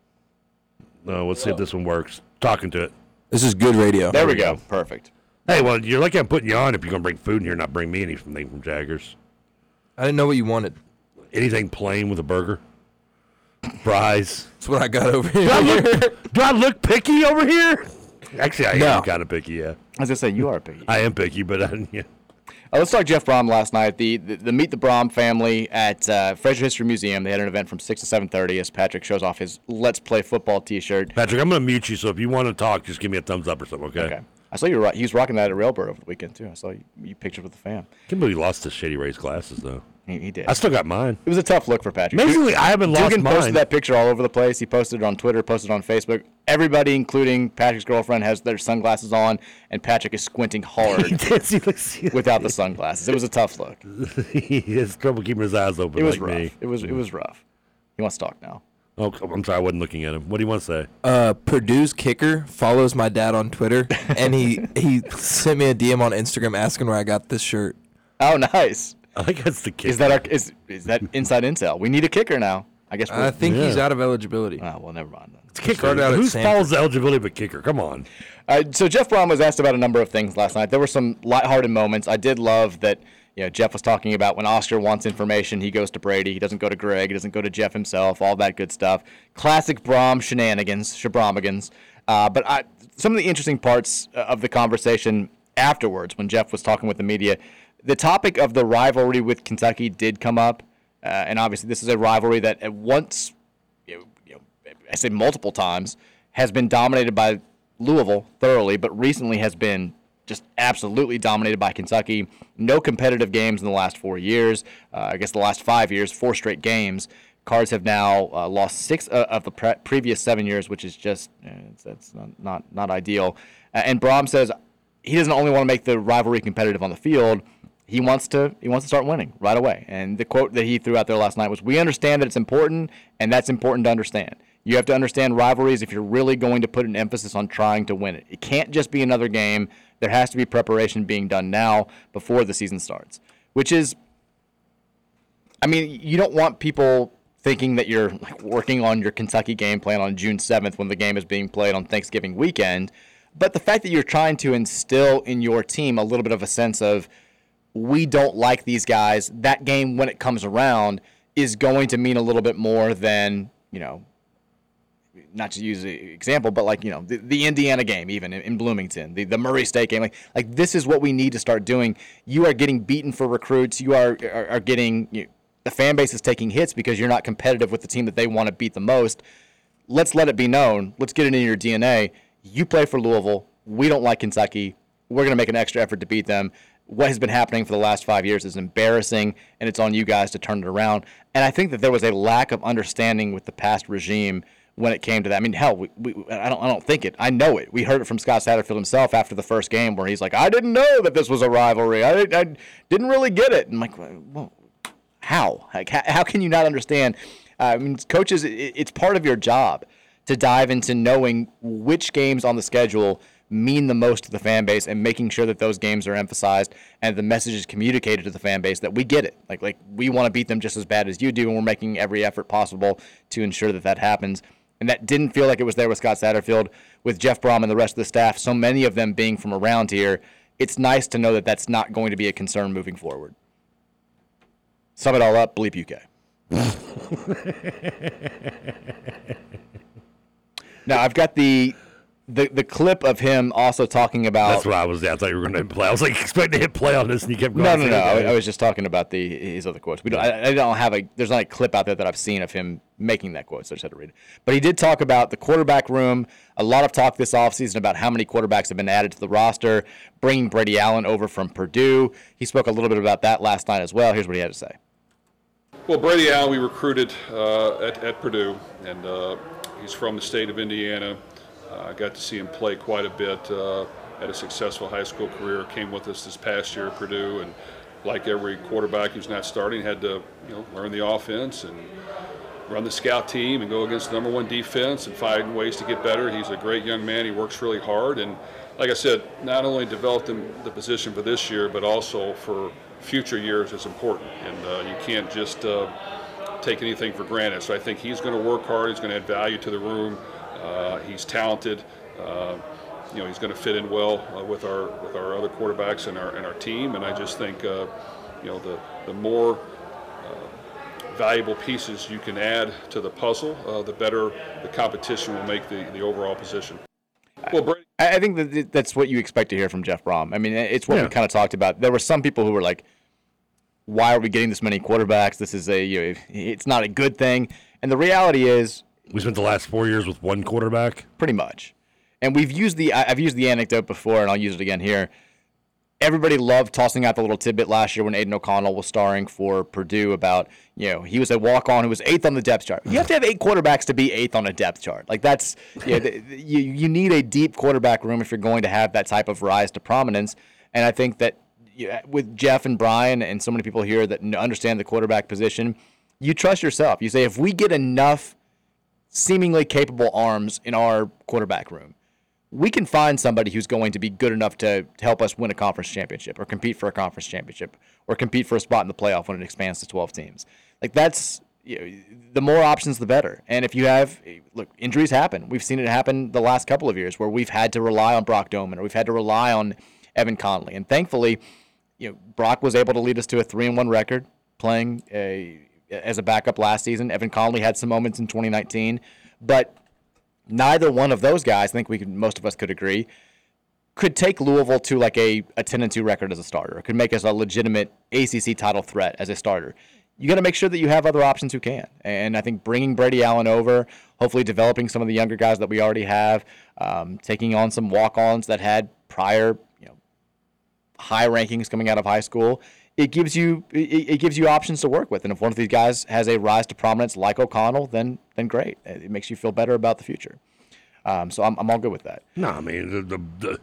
No, let's see if this one works. Talking to it. This is good radio. There we go. Perfect. Hey, well, you're lucky I'm putting you on if you're gonna bring food in here, not bring me anything from Jaggers. I didn't know what you wanted. Anything plain with a burger, fries. That's what I got over here. Do I look, do I look picky over here? Actually, I No. am kind of picky. Yeah, As I say, you are picky. I am picky, but I, yeah. Uh, let's talk Jeff Brohm last night. The, the the Meet the Brohm family at uh, Frazier History Museum. They had an event from six to seven thirty as Patrick shows off his Let's Play Football T-shirt. Patrick, I'm gonna mute you. So if you want to talk, just give me a thumbs up or something. Okay. Okay. I saw you. Were, he was rocking that at Railbird over the weekend too. I saw you, you pictured with the fam. can't believe he lost his Shady Rays glasses though. He, he did. I still got mine. It was a tough look for Patrick. Amazingly, I haven't lost Dugan mine. posted that picture all over the place. He posted it on Twitter, posted it on Facebook. Everybody, including Patrick's girlfriend, has their sunglasses on, and Patrick is squinting hard he looks, without the sunglasses. It was a tough look. he has trouble keeping his eyes open. It was like rough. me. It was it was rough. He wants to talk now. Oh, I'm sorry, I wasn't looking at him. What do you want to say? Uh, Purdue's kicker follows my dad on Twitter, and he he sent me a DM on Instagram asking where I got this shirt. Oh, nice. I think that's the kicker. Is that our is is that inside intel? We need a kicker now. I guess. I we're- think he's out of eligibility. Oh, well, never mind. Then. It's kicker. Started out at Who Samford. follows eligibility but kicker? Come on. Uh, so Jeff Brohm was asked about a number of things last night. There were some lighthearted moments. I did love that. You know, Jeff was talking about when Oscar wants information, he goes to Brady. He doesn't go to Greg. He doesn't go to Jeff himself. All that good stuff. Classic Brohm shenanigans, shabromigans. Uh, but I, some of the interesting parts uh, of the conversation afterwards, when Jeff was talking with the media, the topic of the rivalry with Kentucky did come up, uh, and obviously this is a rivalry that at once you know, you know, I say multiple times, has been dominated by Louisville thoroughly, but recently has been just absolutely dominated by Kentucky. No competitive games in the last four years. Uh, I guess the last five years, four straight games. Cards have now uh, lost six uh, of the pre- previous seven years, which is just uh, that's not, not not ideal. And Brohm says he doesn't only want to make the rivalry competitive on the field. He wants to he wants to start winning right away. And the quote that he threw out there last night was, "We understand that it's important, and that's important to understand. You have to understand rivalries if you're really going to put an emphasis on trying to win it. It can't just be another game. There has to be preparation being done now before the season starts, which is I mean, you don't want people thinking that you're like working on your Kentucky game plan on June 7th when the game is being played on Thanksgiving weekend. But the fact that you're trying to instill in your team a little bit of a sense of we don't like these guys, that game when it comes around is going to mean a little bit more than, you know, not to use an example, but like, you know, the, the Indiana game, even in, in Bloomington, the, the Murray State game, like, like this is what we need to start doing. You are getting beaten for recruits. You are, are, are getting, you the fan base is taking hits because you're not competitive with the team that they want to beat the most. Let's let it be known. Let's get it in your DNA. You play for Louisville. We don't like Kentucky. We're going to make an extra effort to beat them. What has been happening for the last five years is embarrassing, and it's on you guys to turn it around. And I think that there was a lack of understanding with the past regime when it came to that. I mean, hell, we, we, I don't, I don't think it. I know it. We heard it from Scott Satterfield himself after the first game, where he's like, "I didn't know that this was a rivalry. I, I didn't really get it." And I'm like, well, how? Like, how, how can you not understand? Uh, I mean, coaches, it, it's part of your job to dive into knowing which games on the schedule mean the most to the fan base and making sure that those games are emphasized and the message is communicated to the fan base that we get it. Like, like we want to beat them just as bad as you do, and we're making every effort possible to ensure that that happens. And that didn't feel like it was there with Scott Satterfield, with Jeff Brohm and the rest of the staff. So many of them being from around here, it's nice to know that that's not going to be a concern moving forward. Sum it all up, bleep UK. now I've got the the the clip of him also talking about. That's what I was. I thought you were going to play. I was like expecting to hit play on this, and you kept going. No, no, no. I, I was just talking about the his other quotes. We don't. I, I don't have a. There's not a clip out there that I've seen of him making that quote, so I just had to read it. But he did talk about the quarterback room. A lot of talk this offseason about how many quarterbacks have been added to the roster, bringing Brady Allen over from Purdue. He spoke a little bit about that last night as well. Here's what he had to say. Well, Brady Allen, we recruited uh, at, at Purdue, and uh, he's from the state of Indiana. I got to see him play quite a bit. Uh, had a successful high school career. Came with us this past year at Purdue, and like every quarterback who's not starting, had to you know learn the offense and run the scout team and go against the number one defense and find ways to get better. He's a great young man. He works really hard, and like I said, not only developed him the position for this year, but also for future years is important. And uh, you can't just uh, take anything for granted. So I think he's going to work hard. He's going to add value to the room. Uh, he's talented. Uh, you know, he's going to fit in well uh, with our with our other quarterbacks and our and our team. And I just think, uh, you know, the the more uh, valuable pieces you can add to the puzzle, uh, the better the competition will make the, the overall position. Well, Brady. I I think that that's what you expect to hear from Jeff Brohm. I mean, it's what Yeah. we kind of talked about. There were some people who were like, "Why are we getting this many quarterbacks? This is a, you know, it's not a good thing." And the reality is, we spent the last four years with one quarterback. pretty much. And we've used the I've used the anecdote before, and I'll use it again here. Everybody loved tossing out the little tidbit last year when Aidan O'Connell was starring for Purdue about, you know, he was a walk on who was eighth on the depth chart. You have to have eight quarterbacks to be eighth on a depth chart. Like that's, the, you, you need a deep quarterback room if you're going to have that type of rise to prominence. And I think that with Jeff and Brian and so many people here that understand the quarterback position, you trust yourself. You say, if we get enough seemingly capable arms in our quarterback room, we can find somebody who's going to be good enough to, to help us win a conference championship or compete for a conference championship or compete for a spot in the playoff when it expands to 12 teams. Like that's you know, the more options, the better. And if you have, look, injuries happen. We've seen it happen the last couple of years where we've had to rely on Brock Domann or we've had to rely on Evan Conley. And thankfully, you know, Brock was able to lead us to a three and one record playing a, as a backup last season. Evan Conley had some moments in 2019, but neither one of those guys, I think we could, most of us could agree, could take Louisville to like a, a 10 and 2 record as a starter. It could make us a legitimate ACC title threat as a starter. You got to make sure that you have other options who can. And I think bringing Brady Allen over, hopefully developing some of the younger guys that we already have, um, taking on some walk-ons that had prior, you know, high rankings coming out of high school. It gives you it, it gives you options to work with, and if one of these guys has a rise to prominence like O'Connell, then then great. It makes you feel better about the future. Um, so I'm, I'm all good with that. No, I mean the, the the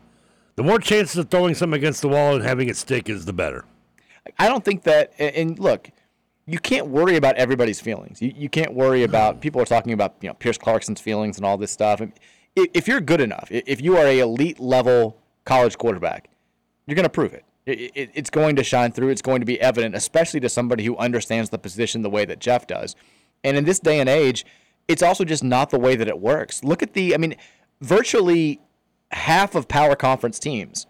the more chances of throwing something against the wall and having it stick is the better. I don't think that. And look, you can't worry about everybody's feelings. You, you can't worry about people are talking about you know Pierce Clarkson's feelings and all this stuff. And If you're good enough, if you are a elite level college quarterback, you're going to prove it. It, it. It's going to shine through. It's going to be evident, especially to somebody who understands the position the way that Jeff does. And in this day and age, it's also just not the way that it works. Look at the, I mean, virtually half of power conference teams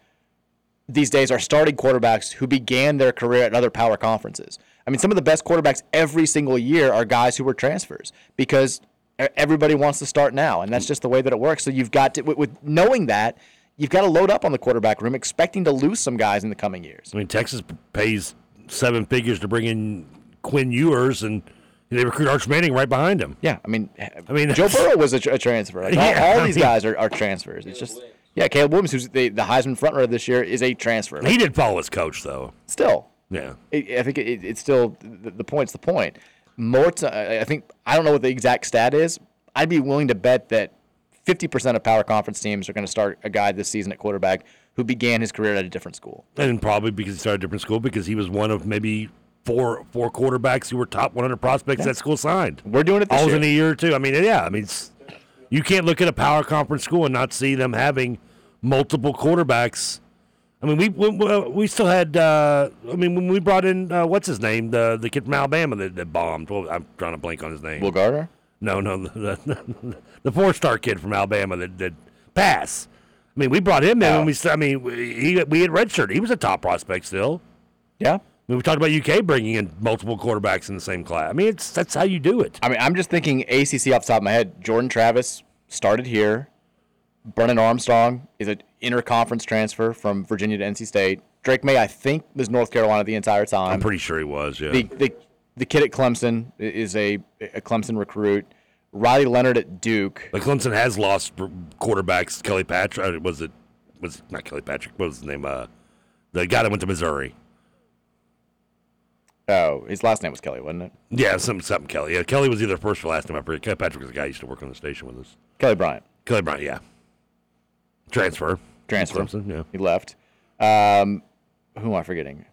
these days are starting quarterbacks who began their career at other power conferences. I mean, some of the best quarterbacks every single year are guys who were transfers because everybody wants to start now, and that's just the way that it works. So you've got to, with, with knowing that, you've got to load up on the quarterback room, expecting to lose some guys in the coming years. I mean, Texas pays seven figures to bring in Quinn Ewers, and they recruit Arch Manning right behind him. Yeah, I mean, I mean, Joe Burrow was a, tra- a transfer. Like, yeah, all, all these guys are, are transfers. It's just. Yeah, Caleb Williams, who's the, the Heisman frontrunner this year, is a transfer. He did follow his coach, though. Still, yeah, it, I think it, it's still the, the, point's the point. More, to, I think I don't know what the exact stat is. I'd be willing to bet that 50% of power conference teams are going to start a guy this season at quarterback who began his career at a different school. And probably because he started a different school because he was one of maybe four four quarterbacks who were top 100 prospects yeah. that school signed. We're doing it this all year. in a year or two. I mean, yeah, I mean, you can't look at a power conference school and not see them having multiple quarterbacks. I mean, we we, we still had. Uh, I mean, when we brought in uh, what's his name, the the kid from Alabama that, that bombed. Well, I'm trying to blank on his name. Will Gardner. No, no, the, the, the four star kid from Alabama that that pass. I mean, we brought him in, oh. and we. I mean, he we had redshirt. He was a top prospect still. Yeah. I mean, we talked about UK bringing in multiple quarterbacks in the same class. I mean, it's that's how you do it. I mean, I'm just thinking ACC off the top of my head. Jordan Travis started here. Brennan Armstrong is an interconference transfer from Virginia to NC State. Drake Maye, I think, was North Carolina the entire time. I'm pretty sure he was. Yeah. The the, the kid at Clemson is a, a Clemson recruit. Riley Leonard at Duke. Like Clemson has lost quarterbacks. Kelly Patrick uh, was it? Was not Kelly Patrick? What was his name? Uh, the guy that went to Missouri. Oh, his last name was Kelly, wasn't it? Yeah, some something Kelly. Yeah, Kelly was either first or last name. I forget. Kelly Patrick was the guy who used to work on the station with us. Kelly Bryant. Kelly Bryant, yeah. Transfer. Transfer. Clemson, yeah. He left. Um, who am I forgetting?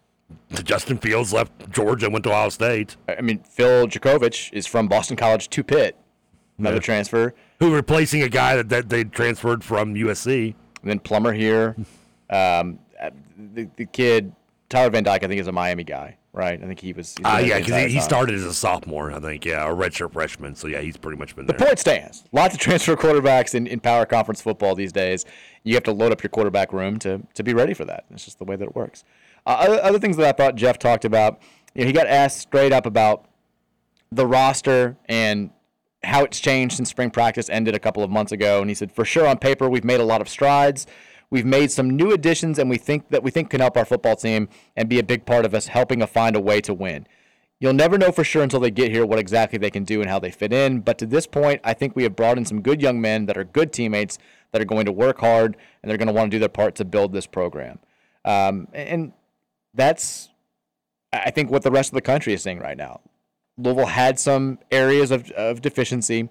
Justin Fields left Georgia, and went to Ohio State. I mean, Phil Jurkovec is from Boston College to Pitt. Another yeah. transfer. Who replacing a guy that, that they transferred from USC. And then Plummer here. um, the, the kid, Tyler Van Dyke, I think, is a Miami guy right? I think he was. Uh, yeah, because he, he, started as a sophomore, I think. Yeah, a redshirt freshman. So yeah, he's pretty much been the there. The point stands. Lots of transfer quarterbacks in, in power conference football these days. You have to load up your quarterback room to to be ready for that. It's just the way that it works. Uh, other, things that I thought Jeff talked about. You know, he got asked straight up about the roster and how it's changed since spring practice ended a couple of months ago, and he said, for sure on paper we've made a lot of strides. We've made some new additions, and we think that we think can help our football team and be a big part of us helping us find a way to win. You'll never know for sure until they get here what exactly they can do and how they fit in. But to this point, I think we have brought in some good young men that are good teammates that are going to work hard and they're going to want to do their part to build this program. Um, and that's, I think, what the rest of the country is saying right now. Louisville had some areas of, of deficiency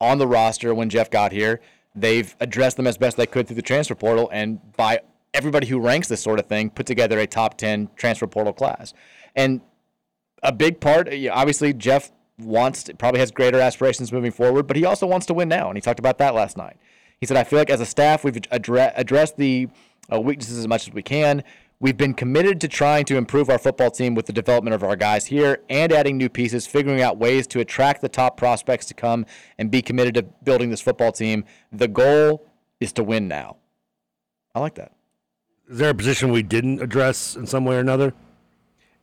on the roster when Jeff got here. They've addressed them as best they could through the transfer portal, and by everybody who ranks this sort of thing, put together a top 10 transfer portal class. And a big part, obviously, Jeff wants to, probably has greater aspirations moving forward, but he also wants to win now, and he talked about that last night. He said, I feel like as a staff, we've addre- addressed the uh, weaknesses as much as we can. We've been committed to trying to improve our football team with the development of our guys here and adding new pieces, figuring out ways to attract the top prospects to come and be committed to building this football team. The goal is to win now. I like that. Is there a position we didn't address in some way or another?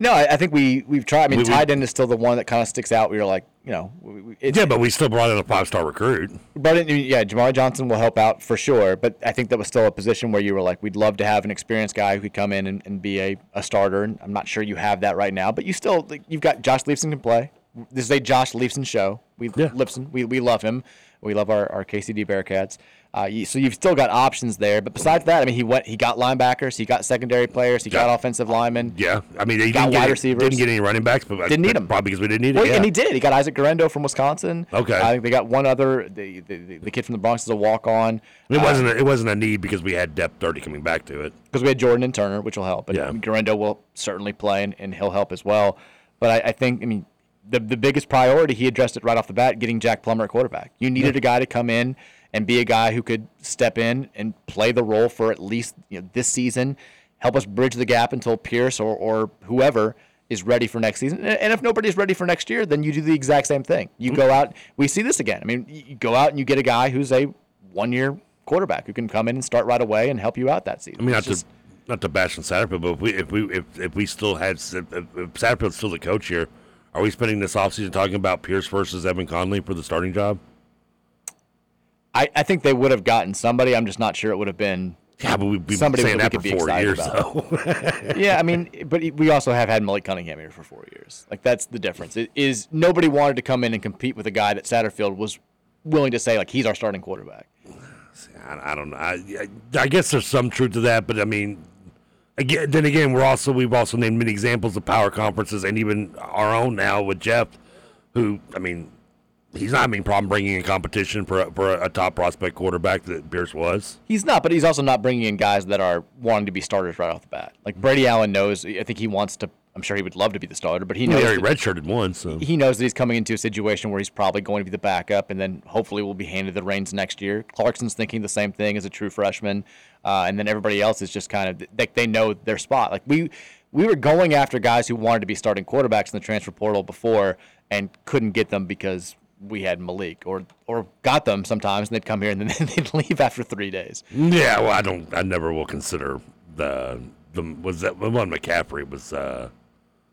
No, I, I think we we've tried. I mean, We- tight end is still the one that kind of sticks out. We were like, you know, we, we- it's, yeah, but we still brought in a five star recruit. But it, yeah, Jamar Johnson will help out for sure. But I think that was still a position where you were like, we'd love to have an experienced guy who could come in and, and be a, a starter. And I'm not sure you have that right now, but you still like, you've got Josh Leifson can play. This is a Josh Leifson show. We Leifson, we, we love him. We love our, our KCD Bearcats. Uh, you, so you've still got options there. But besides that, I mean, he went he got linebackers, he got secondary players, he got offensive linemen. Yeah, I mean, they got didn't wide any- receivers. Didn't get any running backs, but Didn't need them Probably because we didn't need Well, it. Yeah. and he did. He got Isaac Guerendo from Wisconsin. Okay. I think they got one other. The, the, the kid from the Bronx is a walk on. It wasn't. A, it wasn't a need because we had depth already coming back to it. because we had Jordan and Turner, which will help. But Yeah. Guerendo will certainly play, and, and he'll help as well. But I, I think, I mean, the the biggest priority he addressed it right off the bat, getting Jack Plummer at quarterback. You needed a guy to come in and be a guy who could step in and play the role for at least you know, this season, help us bridge the gap until Pierce or or whoever is ready for next season. And if nobody's ready for next year, then you do the exact same thing. You mm-hmm. go out. We see this again. I mean, you go out and you get a guy who's a one year quarterback who can come in and start right away and help you out that season. I mean, not just- to not to bash on Satterfield, but if we if we if, if we still had Satterfield's still the coach here, are we spending this offseason talking about Pierce versus Evan Conley for the starting job? I, I think they would have gotten somebody. I'm just not sure it would have been. Yeah, but we've been somebody saying that that for four years, about. yeah, I mean, but we also have had Malik Cunningham here for four years. Like that's the difference. It is nobody wanted to come in and compete with a guy that Satterfield was willing to say like he's our starting quarterback. I, I don't know. I, I, I guess there's some truth to that, but I mean, again, then again, we're also we've also named many examples of power conferences and even our own now with Jeff, who I mean, he's not having a problem bringing in competition for a, for a, top prospect quarterback that Pierce was. He's not, but he's also not bringing in guys that are wanting to be starters right off the bat. Like Brady Allen knows. I think he wants to. I'm sure he would love to be the starter, but he He knows. already that- redshirted once, so he knows that he's coming into a situation where he's probably going to be the backup, and then hopefully will be handed the reins next year. Clarkson's thinking the same thing as a true freshman, uh, and then everybody else is just kind of like they know their spot. Like we we were going after guys who wanted to be starting quarterbacks in the transfer portal before and couldn't get them because we had Malik, or or got them sometimes, and they'd come here and then they'd leave after three days. yeah. Well, I don't. I never will consider the the was that the one McCaffrey was. uh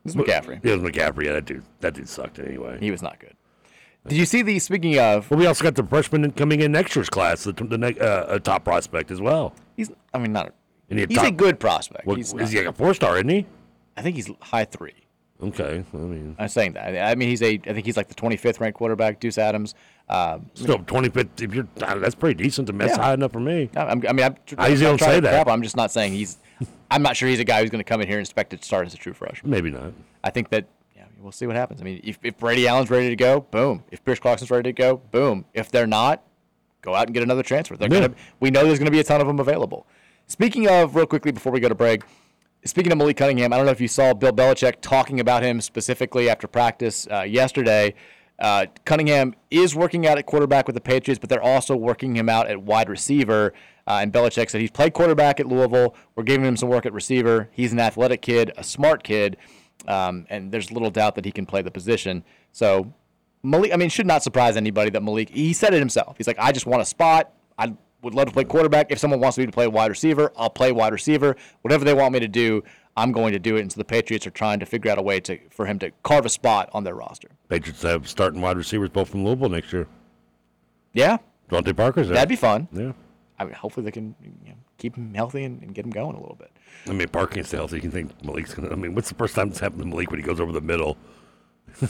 It was McCaffrey. Yeah, it was McCaffrey. Yeah, that dude. That dude sucked anyway. He was not good. Did you see the speaking of? Well, we also got the freshman coming in next year's class, the, the ne- uh, a top prospect as well. He's. I mean, not. He He's a top- good prospect. He's is he like a four star? Isn't he? I think he's high three. Okay, I mean, I'm saying that. I mean, he's a. I think he's like the 25th ranked quarterback. Deuce Adams. Um, still twenty fifth. If you're, uh, that's pretty decent to mess Yeah. high enough for me. I I'm- I mean, I'm, I usually I'm don't say that. crap, I'm just not saying he's. I'm not sure he's a guy who's going to come in here and expect to start as a true freshman. Maybe not. I think that. Yeah, we'll see what happens. I mean, if, if Brady Allen's ready to go, boom. If Pierce Clarkson's ready to go, boom. If they're not, go out and get another transfer. They're Yeah. gonna. We know there's going to be a ton of them available. Speaking of, real quickly before we go to break, speaking of Malik Cunningham, I don't know if you saw Bill Belichick talking about him specifically after practice uh, yesterday. Uh, Cunningham is working out at quarterback with the Patriots, but they're also working him out at wide receiver. Uh, and Belichick said he's played quarterback at Louisville. We're giving him some work at receiver. He's an athletic kid, a smart kid, um, and there's little doubt that he can play the position. So Malik, I mean, should not surprise anybody that Malik, he said it himself. He's like, I just want a spot. I would love to play quarterback. If someone wants me to play wide receiver, I'll play wide receiver. Whatever they want me to do, I'm going to do it. And so the Patriots are trying to figure out a way to for him to carve a spot on their roster. Patriots have starting wide receivers both from Louisville next year. Yeah, DeVante Parker's there. that'd be fun. Yeah. I mean, hopefully they can you know, keep him healthy and, and get him going a little bit. I mean, Parker can stay healthy. You can think Malik's gonna. I mean, what's the first time it's happened to Malik when he goes over the middle?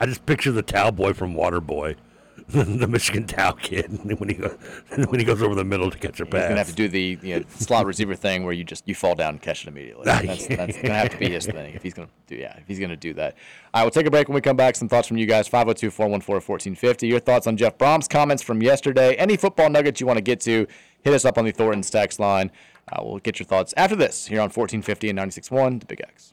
I just picture the towel boy from Waterboy, the Michigan towel kid, when he go, when he goes over the middle to catch a pass. He's pass. gonna have to do the you know, slot receiver thing where you just you fall down and catch it immediately. That's, that's gonna have to be his thing if he's gonna do yeah if he's gonna do that. All right, we'll take a break when we come back. Some thoughts from you guys 502-414-1450. Your thoughts on Jeff Brohm's comments from yesterday. Any football nuggets you want to get to, hit us up on the Thornton's text line. Uh, we'll get your thoughts after this here on 1450 and 96.1 The Big X.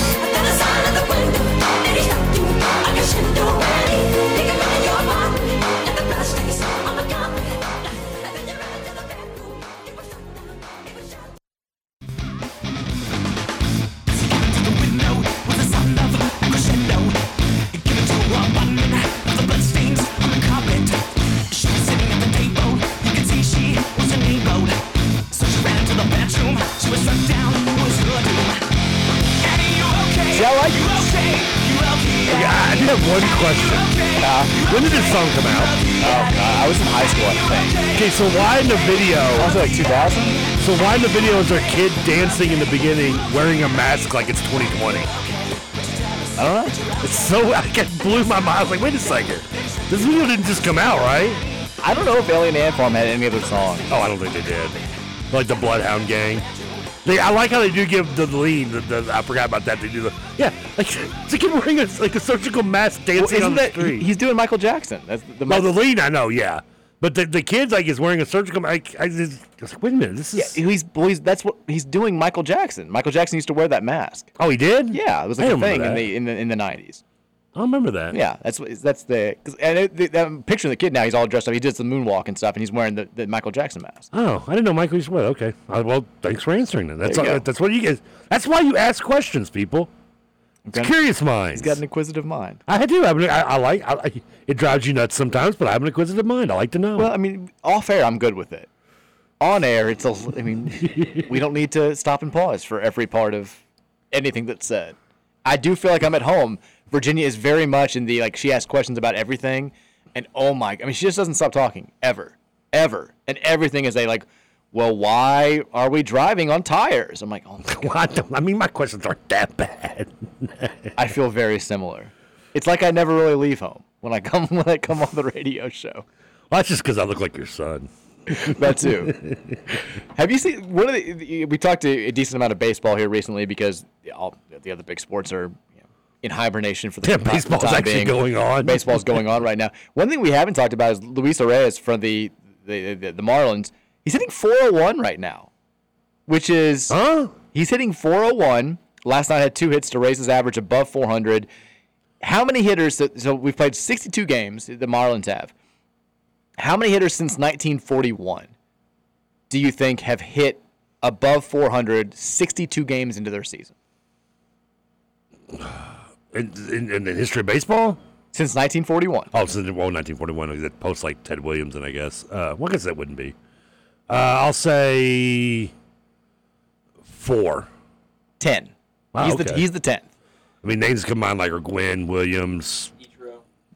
See, I like it. Yeah, I do have one question. Uh, when did this song come out? Oh, god, I was in high school, I think. Okay, so why in the video? Was it like 2000? So why in the video is there a kid dancing in the beginning wearing a mask like it's 2020? I don't know. It's so I it blew my mind. I was like, wait a second, this video didn't just come out, right? I don't know if Alien Ant Farm had any other song. Oh, I don't think they did. Like the Bloodhound Gang. They, I like how they do give the lean. The, the, I forgot about that. They do the yeah, like it's a kid wearing a, like a surgical mask dancing Well, on the that street. he's doing Michael Jackson? That's the, oh, no, the lean I know, yeah, but the the kid like is wearing a surgical. Like, I, just, I like, wait a minute, this is. Yeah, he's well, he's that's what he's doing. Michael Jackson. Michael Jackson used to wear that mask. Oh, he did. Yeah, it was like a thing in the in the in the nineties. I don't remember that. Yeah, that's what that's the 'cause- and it, the, that picture of the kid now. He's all dressed up. He did some moonwalk and stuff, and he's wearing the, the Michael Jackson mask. Oh, I didn't know Michael used to wear. Okay, Uh, well, thanks for answering that. That's all, that's what you guys. That's why you ask questions, people. It's curious minds. He's got an inquisitive mind. I do. I, mean, I, I like. I, I- it drives you nuts sometimes, but I have an inquisitive mind. I like to know. Well, I mean, off air, I'm good with it. On air, it's a. I mean, we don't need to stop and pause for every part of anything that's said. I do feel like I'm at home. Virginia is very much in the like. She asks questions about everything, and oh my! I mean, she just doesn't stop talking ever, ever, and everything is a like. Well, why are we driving on tires? I'm like, oh my I, mean, my questions aren't that bad. I feel very similar. It's like I never really leave home when I come when I come on the radio show. Well, that's just because I look like your son. that too. Have you seen one of the? We talked a decent amount of baseball here recently because all the other big sports are in hibernation for the Yeah, baseball's time actually being. going on. Baseball's going on right now. One thing we haven't talked about is Luis Arraez from the the, the, the Marlins. He's hitting 401 right now, which is huh? He's hitting 401. Last night had two hits to raise his average above 400. How many hitters? So, so we've played 62 games. The Marlins have. How many hitters since 1941 do you think have hit above 400 62 games into their season? In, in, in the history of baseball? Since 1941. Oh, since well, 1941. That post like Ted Williams, and I guess. Uh, well, I guess that wouldn't be. Uh, I'll say four. 10. Wow, he's, the, okay. he's the 10th. I mean, names come mind like are Gwynn Williams.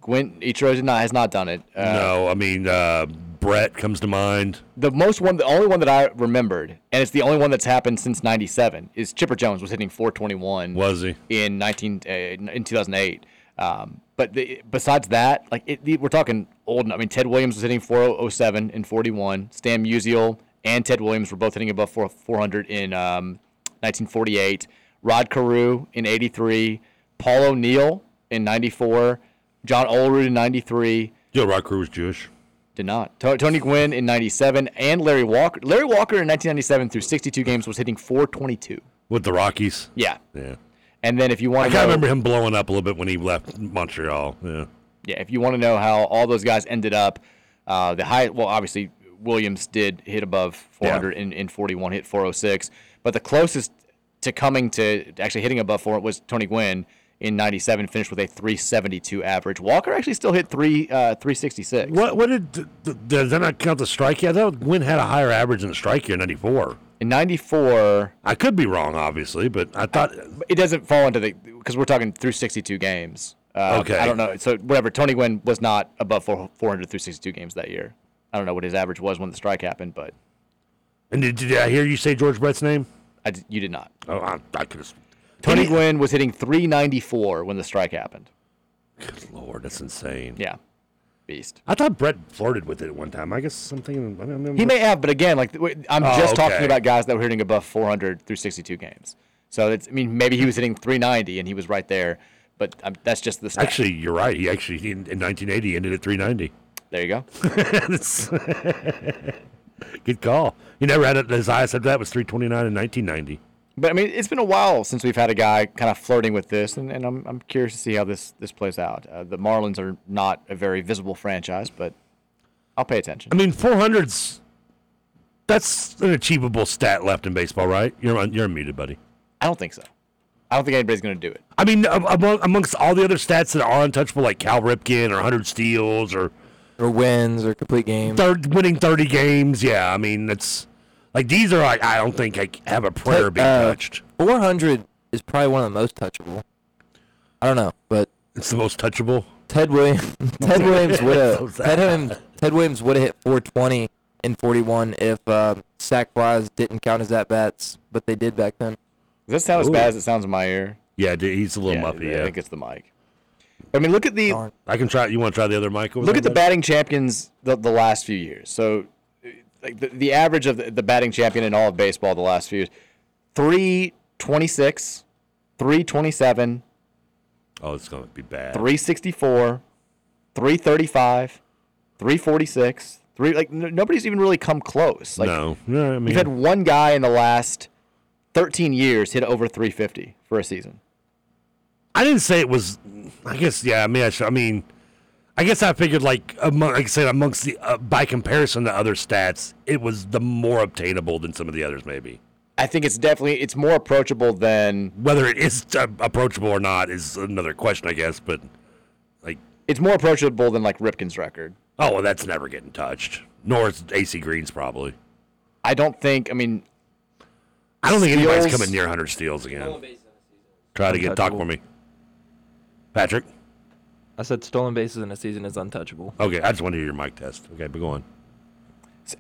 Gwynn Ichiro did not, has not done it. Uh, no, I mean uh, Brett comes to mind. The most one, the only one that I remembered, and it's the only one that's happened since '97, is Chipper Jones was hitting 421. Was he in 19 uh, in 2008? Um, but the, besides that, like it, the, we're talking old. I mean, Ted Williams was hitting 407 in 41. Stan Musial and Ted Williams were both hitting above 4, 400 in um, 1948. Rod Carew in 83. Paul O'Neill in 94. John Olerud in 93. Joe Rod Carew was Jewish. Did not. To- Tony Gwynn in 97 and Larry Walker. Larry Walker in 1997 through 62 games was hitting 422. With the Rockies. Yeah. Yeah. And then if you want to kind know, remember him blowing up a little bit when he left Montreal. Yeah. yeah, if you want to know how all those guys ended up, uh, the high, well, obviously Williams did hit above 400 in, in 41, hit 406, but the closest to coming to actually hitting above 400 was Tony Gwynn in 97, finished with a 372 average. Walker actually still hit three uh, 366. What what did th- th- does that not count the strike year? I thought Gwynn had a higher average than the strike year in '94. In '94, I could be wrong, obviously, but I thought it doesn't fall into the because we're talking through 62 games. Uh, Okay. I don't know. So whatever. Tony Gwynn was not above 400 through 62 games that year. I don't know what his average was when the strike happened, but And did, did I hear you say George Brett's name? I d you did not. Oh, I, I could have. Tony Gwynn was hitting 394 when the strike happened. Good lord, that's insane. Yeah, beast. I thought Brett flirted with it at one time. I guess something. I mean, He may have, but again, like I'm Oh, just talking about guys that were hitting above 400 through 62 games. So it's, I mean, maybe he was hitting 390 and he was right there, but um, that's just the stat. Actually, you're right. He actually in, in 1980 ended at 390. There you go. Good call. He never had it. His highest after that was 329 in 1990. But I mean, it's been a while since we've had a guy kind of flirting with this, and, and I'm, I'm curious to see how this this plays out. Uh, the Marlins are not a very visible franchise, but I'll pay attention. I mean, 400s. That's an achievable stat left in baseball, right? You're un, you're unmuted, buddy. I don't think so. I don't think anybody's going to do it. I mean, among, amongst all the other stats that are untouchable, like Cal Ripken or 100 steals or or wins or complete games. third winning 30 games, yeah. I mean, that's like these are like I don't think I have a prayer being Uh, touched. 400 is probably one of the most touchable. I don't know, but It's the most touchable. Ted Williams. Ted Williams would have. sad. Ted Williams. Ted Williams would have hit 420 in 41 if uh, sac flies didn't count as at bats, but they did back then. Does that sound as Ooh. bad as it sounds in my ear? Yeah, dude, he's a little Yeah, muffy. I think it's the mic. I mean, look at the I can try. You want to try the other mic? over look there, at the batting champions the, the last few years. So, like the, the average of the, the batting champion in all of baseball the last few years, 326, 327. Oh, it's gonna be bad. three sixty four, three thirty five, three forty six. Three like n- nobody's even really come close. Like, no, yeah, I mean, We've had one guy in the last 13 years hit over 350 for a season. I didn't say it was. I guess yeah. I mean, I, should, I mean, I guess I figured like among, like I said amongst the uh, by comparison to other stats, it was the more obtainable than some of the others. Maybe I think it's definitely it's more approachable than whether it is uh, approachable or not is another question, I guess. But like, it's more approachable than like Ripken's record. oh, well, that's never getting touched. Nor is AC Green's probably. I don't think. I mean, I don't think anybody's coming near 100 steals again. Try to get talk for me, Patrick. I said stolen bases in a season is untouchable. Okay, I just want to hear your mic test. Okay, but go on.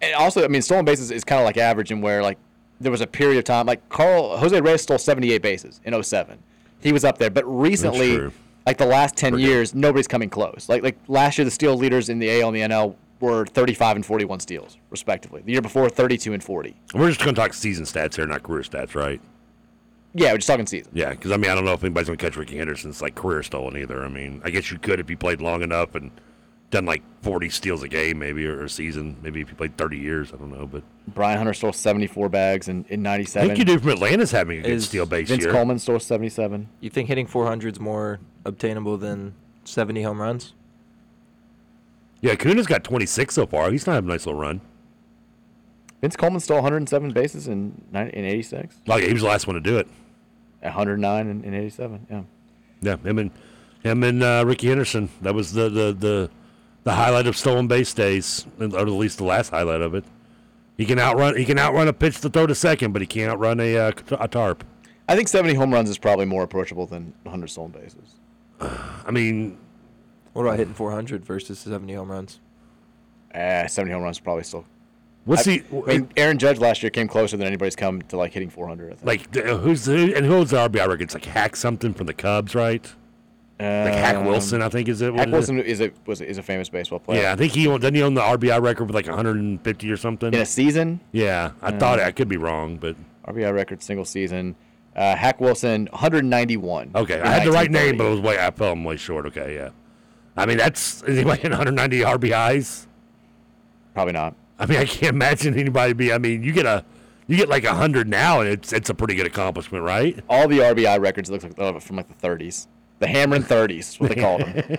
and also I mean stolen bases is kind of like average in where like there was a period of time like Carl Jose Reyes stole 78 bases in 07. He was up there, but recently, like the last 10 years, nobody's coming close. Like like last year, the steal leaders in the AL and the NL were 35 and 41 steals respectively. The year before, 32 and 40. We're just going to talk season stats here, not career stats, right? Yeah, we're just talking season. Yeah, because I mean, I don't know if anybody's going to catch Rickey Henderson's like career stolen either. I mean, I guess you could if you played long enough and done like 40 steals a game, maybe or a season. Maybe if you played 30 years, I don't know. But Brian Hunter stole 74 bags in, in I 97. think you do from Atlanta's having a good Is steal base Vince year. Coleman stole 77. You think hitting 400 is more obtainable than 70 home runs? Yeah, Kuna's got 26 so far. He's not having a nice little run. Vince Coleman stole 107 bases in 90, in 86. Like he was the last one to do it. 109 in, in 87. Yeah. Yeah, him and him and uh, Rickey Henderson. That was the the the, the highlight of stolen base days, or at least the last highlight of it. He can outrun he can outrun a pitch to throw to second, but he can't outrun a uh, a tarp. I think 70 home runs is probably more approachable than 100 stolen bases. I mean, What about hitting 400 versus 70 home runs? Uh, 70 home runs is probably still. What's I, he- I mean, Aaron Judge last year came closer than anybody's come to like hitting 400. I think. like who's the, and who's the RBI record? It's like Hack something from the Cubs, right? Like Hack Um, Wilson, I think is it. Hack it is? Wilson is a was is a famous baseball player. Yeah, I think he doesn't he own the RBI record with like 150 or something In a season, Yeah, I Uh, thought I could be wrong, but RBI record single season. Uh, Hack Wilson 191. okay, I had the right name, but it was way I fell way short. Okay, yeah. I mean, that's is anybody in 190 RBIs. Probably not. I mean, I can't imagine anybody be. I mean, you get a you get like 100 now, and it's it's a pretty good accomplishment, right? All the RBI records look like uh, from like the 30s. The Hammering 30s what they called them.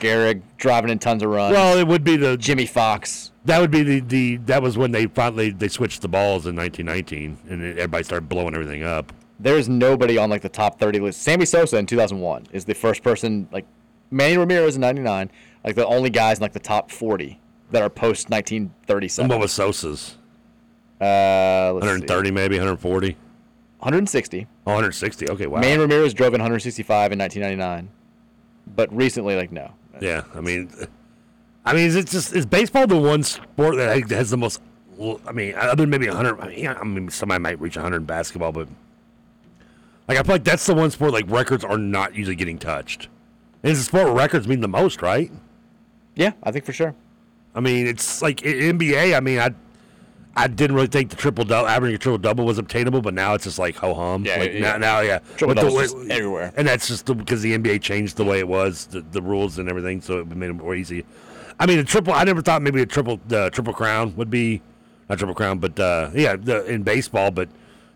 Gehrig driving in tons of runs. Well, it would be the Jimmie Foxx. That would be the, the that was when they finally they switched the balls in 1919, and everybody started blowing everything up. There's nobody on like the top 30 list. Sammy Sosa in 2001 is the first person like Manny Ramirez in 99, like the only guys in like the top 40 that are post 1937. And what was Sosa's? Uh, let's 130 maybe 140. 160. Oh, 160. Okay, wow. Manny Ramirez drove in 165 in 1999, but recently, like no. Yeah, I mean, I mean, is it just is baseball the one sport that has the most? I mean, other than maybe 100. I mean, I mean, somebody might reach 100 in basketball, but like I feel like that's the one sport like records are not usually getting touched. And it's a sport where records mean the most, right? Yeah, I think for sure. I mean, it's like NBA. I mean, I I didn't really think the triple double, averaging a triple double was obtainable, but now it's just like ho hum. Yeah, like yeah. Now, now, yeah, Triple doubles everywhere. and that's just because the, NBA changed the way it was, the, the rules and everything, so it made it more easy. I mean, a triple. I never thought maybe a triple, the triple crown would be not triple crown, but uh, yeah, the, in baseball. But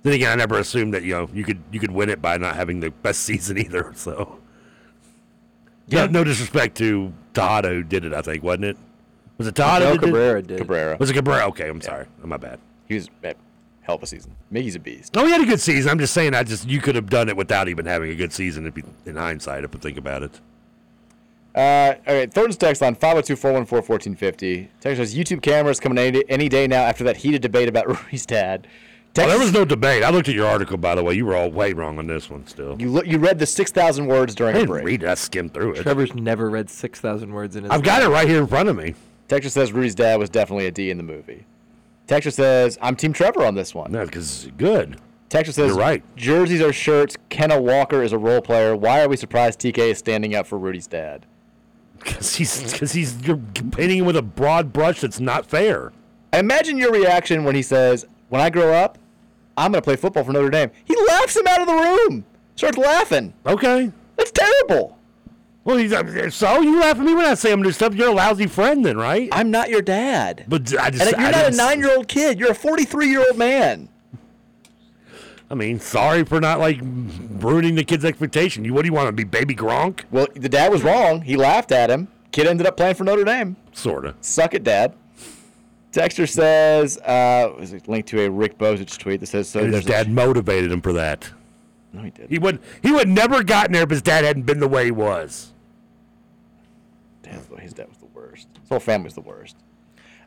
then again, I never assumed that you know you could you could win it by not having the best season either. So yeah, no, disrespect to Tejada who did it. I think wasn't it? Was it Todd? No, that did- Cabrera did. Cabrera. Was it Cabrera? Okay, I'm sorry. My bad. He was eh, hell of a season. Mickey's a beast. No, he had a good season. I'm just saying, I just you could have done it without even having a good season. If you, in hindsight, if you think about it. Uh, all right, Thornton's text line 502-414-1450. Text says YouTube cameras coming any, any day now after that heated debate about Rudy's dad. Oh, there was no debate. I looked at your article, by the way. You were all way wrong on this one. Still, You look, you read the six thousand words during I a didn't break. read it. I skimmed through it. Trevor's never read 6,000 words in his I've got it right here in front of me. Texture says Rudy's dad was definitely a D in the movie. Texture says I'm Team Trevor on this one. No, because good. Texture says You're right. Jerseys are shirts. Kenna Walker is a role player. Why are we surprised TK is standing up for Rudy's dad? Because he's because he's you're painting him with a broad brush that's not fair. Imagine your reaction when he says, "When I grow up, I'm going to play football for Notre Dame." He laughs him out of the room. Starts laughing. Okay. That's terrible. Well, he's uh, so you laugh at me when I say I'm doing stuff. You're a lousy friend, then, right? I'm not your dad. But I just And you're I not a nine-year-old kid. You're a 43-year-old man. I mean, sorry for not like ruining the kid's expectation. You what do you want to be, baby Gronk? Well, the dad was wrong. He laughed at him. Kid ended up playing for Notre Dame. Sorta. Suck it, dad. Texter says, uh, is it linked to a Rick Bozich tweet that says, so And his dad motivated him for that. No, he did. He would he would never gotten there if his dad hadn't been the way he was. Damn, his dad was the worst. His whole family's the worst.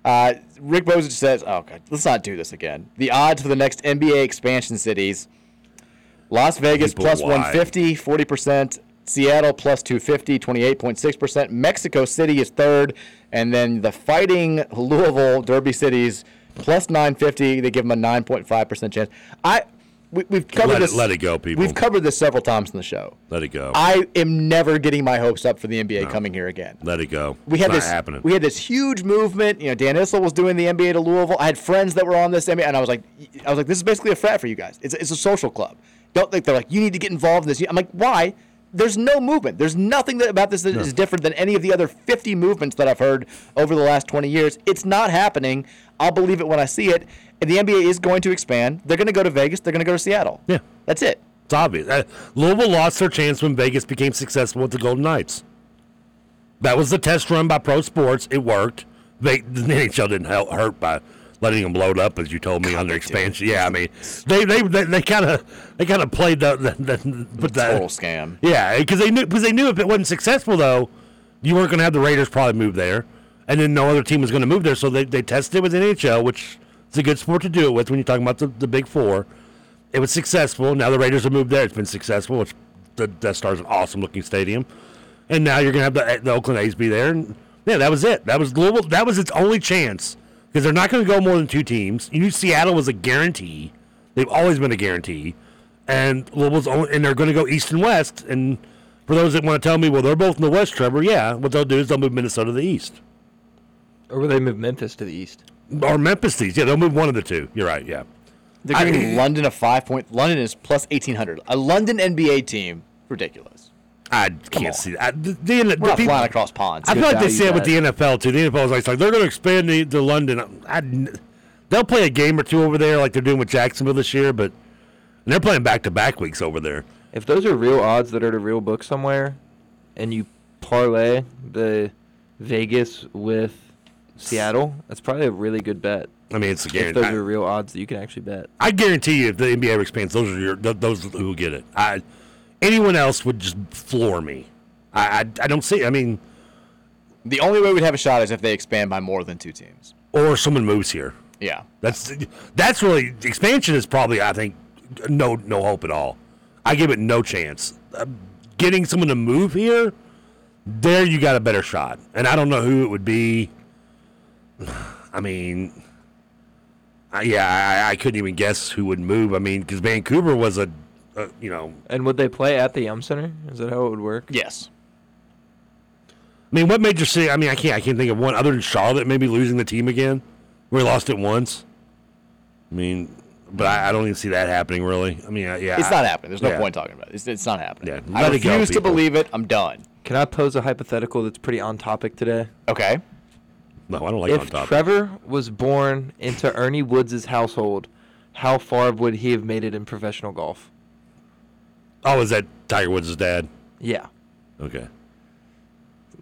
Uh, Rick Bozich says, "Oh God, let's not do this again." The odds for the next NBA expansion cities: Las Vegas People, plus why? 150, 40 percent. Seattle plus 250, 28.6 percent. Mexico City is third, and then the Fighting Louisville Derby cities plus 950. They give them a 9.5 percent chance. I we, we've covered Let it- this. let it go, people. We've covered this several times in the show. Let it go. I am never getting my hopes up for the NBA coming here again Let it go. we had this happening. we had this huge movement. You know, Dan Issel was doing the NBA to Louisville. I had friends that were on this NBA, and I was like, I was like, this is basically a frat for you guys. It's, it's a social club. Don't think they're like, you need to get involved in this. I'm like, why? There's no movement. There's nothing that, about this that is different than any of the other 50 movements that I've heard over the last 20 years. It's not happening. I'll believe it when I see it. And the NBA is going to expand. They're going to go to Vegas. They're going to go to Seattle. Yeah. That's it. It's obvious. Uh, Louisville lost their chance when Vegas became successful with the Golden Knights. That was the test run by Pro Sports. It worked. They, the NHL didn't help, hurt by letting them load up, as you told me, on their expansion. Yeah, I mean, they they they kind of they kind of played the the, the, the Total scam. Yeah, because they knew because they knew if it wasn't successful though, you weren't going to have the Raiders probably move there, and then no other team was going to move there. So they they tested it with NHL, which is a good sport to do it with when you're talking about the, the Big Four. It was successful. Now the Raiders have moved there. It's been successful. Which the Death Star's an awesome looking stadium, and now you're going to have the, the Oakland A's be there. And yeah, that was it. That was Louisville. That was its only chance because they're not going to go more than two teams. You knew Seattle was a guarantee. They've always been a guarantee, and Louisville's only, and they're going to go east and west. And for those that want to tell me, well, they're both in the west, Trevor. Yeah, what they'll do is they'll move Minnesota to the east, Or will they move Memphis to the east? Or Memphis to the east. Yeah, they'll move one of the two. You're right. Yeah. They're I- giving London a five point. London is plus 1800. A London NBA team, ridiculous. I can't see that. The, the, the We're not people- flying across ponds. I feel like they say it with the NFL too. The NFL is like, like, they're going to expand the, to London. I, they'll play a game or two over there, like they're doing with Jacksonville this year, but they're playing back to back weeks over there. If those are real odds that are to real book somewhere, and you parlay the Vegas with Seattle, that's probably a really good bet. I mean, it's a If those I- are real odds that you can actually bet. I guarantee you, if the NBA ever expands, those are your th- those who will get it. I anyone else would just floor me. I I, I don't see. I mean, The only way we'd have a shot is if they expand by more than two teams. or someone moves here. Yeah. That's that's really expansion is probably I think no no hope at all. I give it no chance. Uh, getting someone to move here, there you got a better shot, and I don't know who it would be. I mean, I, yeah, I, I couldn't even guess who would move. I mean, because Vancouver was a, a, you know, And would they play at the Yum Center? Is that how it would work? Yes. I mean, what major city? I mean, I can't I can't think of one other than Charlotte maybe losing the team again. We lost it once. I mean, but I, I don't even see that happening really. I mean, yeah, It's I- not happening. There's no yeah. point talking about it. It's, it's not happening. Yeah, I let it go, refuse to believe it. I'm done. Can I pose a hypothetical that's pretty on topic today? Okay. No, I don't like on if. Trevor was born into Ernie Woods' household, how far would he have made it in professional golf? Oh, is that Tiger Woods' dad? Yeah. Okay.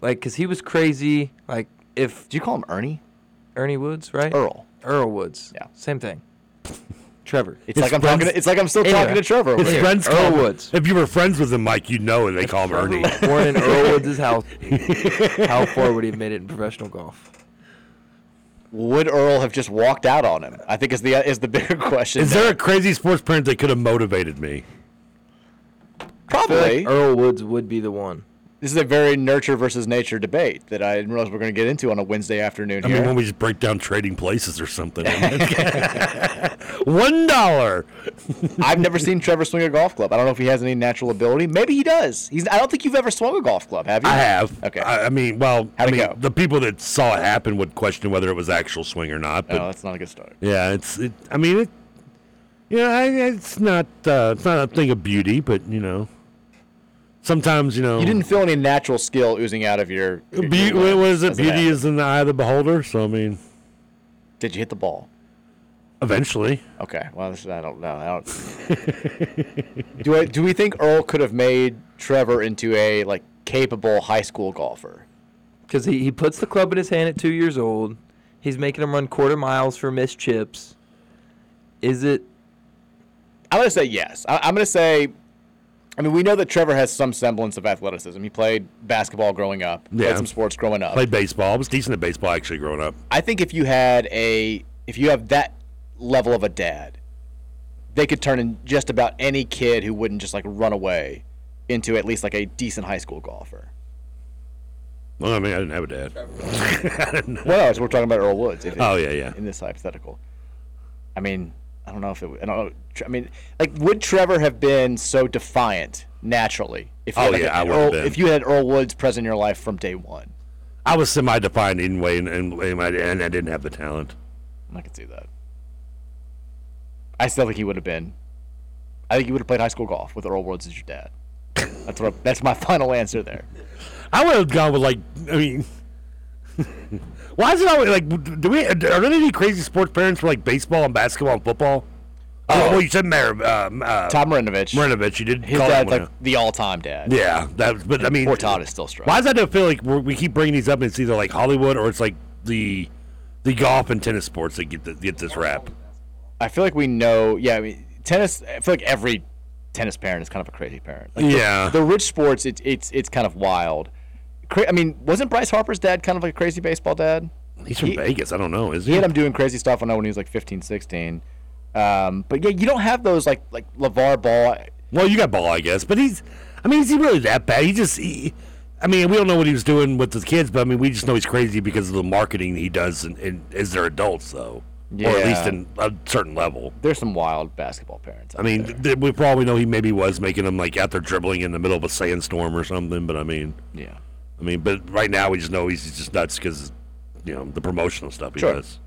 Like, cause he was crazy. Like, if do you call him Ernie? Ernie Woods, right? Earl. Earl Woods. Yeah. Same thing. Trevor. It's like I'm talking. To, it's like I'm still Anyway. talking to Trevor. over His here. friends Earl call him, Woods. If you were friends with him, Mike, you'd know, and they call him Ernie. born in Earl Woods' house, how far would he have made it in professional golf? Would Earl have just walked out on him? I think is the is the bigger question. Is there a crazy sports parent that could have motivated me? I feel Probably. like Earl Woods would be the one. This is a very nurture versus nature debate that I didn't realize we are going to get into on a Wednesday afternoon I here. mean, when we just break down trading places or something. One dollar. I've never seen Trevor swing a golf club. I don't know if he has any natural ability. Maybe he does. He's. I don't think you've ever swung a golf club, have you? I have. Okay. I, I mean, well, How'd I mean, go? the people that saw it happen would question whether it was actual swing or not. But no, that's not a good start. yeah, it's. It, I mean, it. Yeah, I, it's not. Uh, it's not a thing of beauty, but you know, sometimes you know. You didn't feel any natural skill oozing out of your. your Be- what limbs is it? Beauty is in the eye of the beholder. So I mean, Did you hit the ball? eventually. Okay. Well, this, I don't know. I don't. do I, Do we think Earl could have made Trevor into a like capable high school golfer? Because he, he puts the club in his hand at two years old. He's making him run quarter miles for missed chips. Is it? I'm gonna say yes. I, I'm gonna say. I mean, we know that Trevor has some semblance of athleticism. He played basketball growing up. Yeah. Played some sports growing up. Played baseball. I was decent at baseball actually growing up. I think if you had a, if you have that level of a dad, they could turn in just about any kid who wouldn't just like run away into at least like a decent high school golfer. Well, I mean, I didn't have a dad. I didn't know. Well, no, so we're talking about Earl Woods. If, Oh, yeah, yeah. In this hypothetical, I mean, I don't know if it. would- I don't know. I mean, like, would Trevor have been so defiant naturally if you Oh, had, like, yeah, I would've Earl- if you had Earl Woods present in your life from day one? I was semi-defined anyway, and, and, and I and I didn't have the talent. I can see that. I still think he would have been. I think he would have played high school golf with Earl Woods as your dad. That's what. That's my final answer there. I would have gone with like. I mean, why is it always like? Do we? Are there any crazy sports parents for like baseball and basketball and football? Oh, well, you said Mar- um, uh, Tom Marinovich. Marinovich, you did. His call him dad's like the all-time dad. Yeah, that. But I mean, poor Todd is still struggling. Why does that feel like we're, we keep bringing these up? and It's either like Hollywood or it's like the the golf and tennis sports that get the, get this rap. I feel like we know. Yeah, I mean, tennis. I feel like every tennis parent is kind of a crazy parent. Like the- Yeah. The, rich sports, it's it's it's kind of wild. Cra- I mean, wasn't Bryce Harper's dad kind of like a crazy baseball dad? He's from He- Vegas. I don't know. Is He he? had him doing crazy stuff when I when he was like 15, 16. Um, but yeah, you don't have those like like LeVar Ball. Well, you got ball, I guess, but he's. I mean, is he really that bad? He just. He, I mean, we don't know what he was doing with the kids, but I mean, we just know he's crazy because of the marketing he does in, in, as their adults, though, or at least in a certain level. There's some wild basketball parents. I mean, th- we probably know he maybe was making them like out there dribbling in the middle of a sandstorm or something. But I mean, yeah. I mean, but right now we just know he's just nuts because you know the promotional stuff he Sure. does.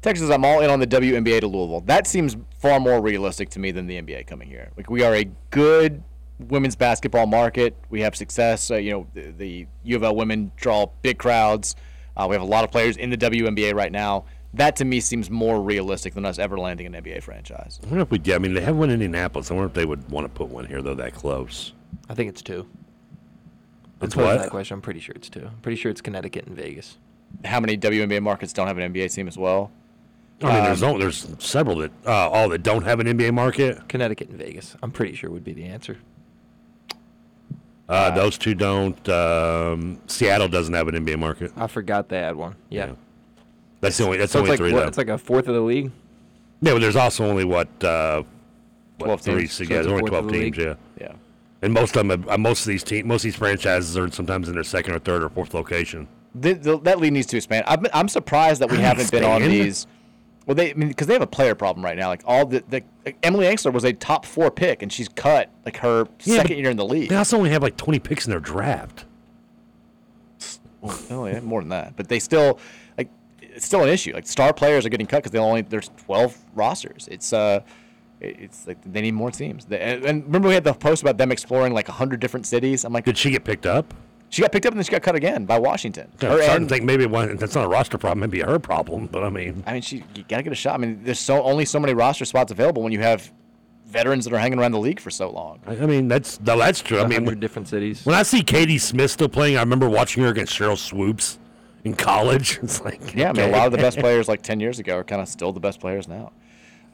Texas, I'm all in on the WNBA to Louisville. That seems far more realistic to me than the NBA coming here. Like we are a good women's basketball market. We have success. Uh, you know, the, the U of L women draw big crowds. Uh, we have a lot of players in the WNBA right now. That to me seems more realistic than us ever landing an NBA franchise. I wonder if we. Yeah, I mean, they have one in Indianapolis. I wonder if they would want to put one here though. That close. I think it's two. I'm It's what? That question. I'm pretty sure it's two. I'm pretty sure it's Connecticut and Vegas. How many WNBA markets don't have an NBA team as well? I mean, there's Um, no, there's several that uh, all that don't have an NBA market. Connecticut and Vegas. I'm pretty sure would be the answer. Uh, those two don't. Um, Seattle doesn't have an NBA market. I forgot they had one. Yeah. That's the only. That's So only like three. what, though. it's like a fourth of the league. yeah, but there's also only what. Uh, what 12 teams. So, So yeah, it's there's a only twelve teams. league? Yeah. Yeah. And most of them, have, uh, most of these team, most of these franchises are sometimes in their second or third or fourth location. The, the, that league needs to expand. I'm, I'm surprised that we haven't been on these. Well, they I mean because they have a player problem right now. Like all the, the like Emily Engstler was a top four pick, and she's cut like her Yeah, second year in the league. They also only have like 20 picks in their draft. Oh yeah, more than that. But they still like it's still an issue. Like star players are getting cut because they only there's 12 rosters. It's uh, it's like they need more teams. And, and remember we had the post about them exploring like hundred different cities. I'm like, Did she get picked up? she got picked up and then she got cut again by Washington. I'm starting and- to think maybe it wasn't, that's not a roster problem. Maybe her problem. But I mean, I mean, she you gotta get a shot. I mean, there's so only so many roster spots available when you have veterans that are hanging around the league for so long. I, I mean that's no, that's true. I mean, hundred when, different cities. when I see Katie Smith still playing, I remember watching her against Sheryl Swoopes in college. It's like Yeah, I mean, a lot of the best players like 10 years ago are kind of still the best players now.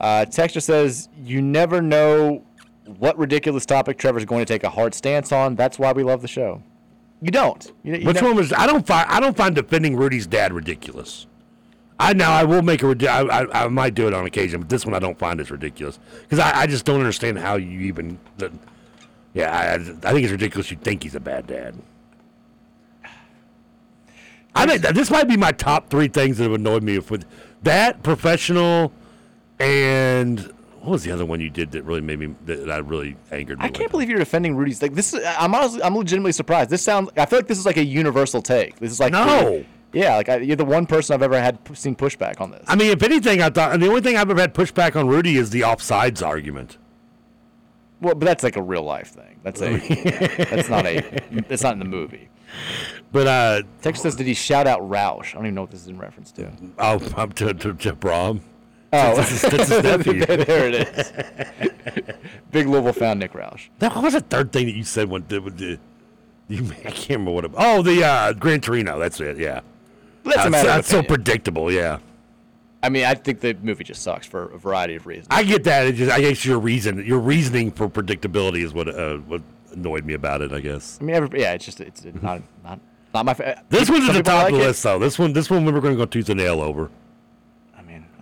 Uh, Texture says, You never know what ridiculous topic Trevor's going to take a hard stance on. That's why we love the show. You don't. You, you Which one was? I don't find I don't find defending Rudy's dad ridiculous. I know I will make a I, I, I might do it on occasion, but this one I don't find as ridiculous because I, I just don't understand how you even. The, yeah, I, I think it's ridiculous. You think he's a bad dad. I think that this might be my top three things that have annoyed me with that professional and what was the other one you did that really made me that, that really angered me? I can't believe you're defending Rudy's. Like this, is, I'm honestly, I'm legitimately surprised. This sounds. I feel like this is like a universal take. This is like No. Yeah, like I, you're the one person I've ever had seen pushback on this. I mean, if anything, I thought the only thing I've ever had pushback on Rudy is the offsides argument. Well, but that's like a real life thing. That's a. that's not a. That's not in the movie. But uh, Texas says, did he shout out Roush? I don't even know what this is in reference to. Oh, I'm to to, to Brohm. Oh, that's his, that's his nephew. there it is. Big Louisville found Nick Roush. That what was the third thing that you said when the, the you, I can't remember what it. Oh, the uh, Gran Torino. That's it. Yeah. That's a matter that's so predictable. Yeah. I mean, I think the movie just sucks for a variety of reasons. I get that. It just, I guess your reason, your reasoning for predictability is what uh, what annoyed me about it. I guess. I mean, every, yeah, it's just it's not not not my. Fa- This one's at the top like of the it. list, though. This one, this one, we were going to go tooth and nail over.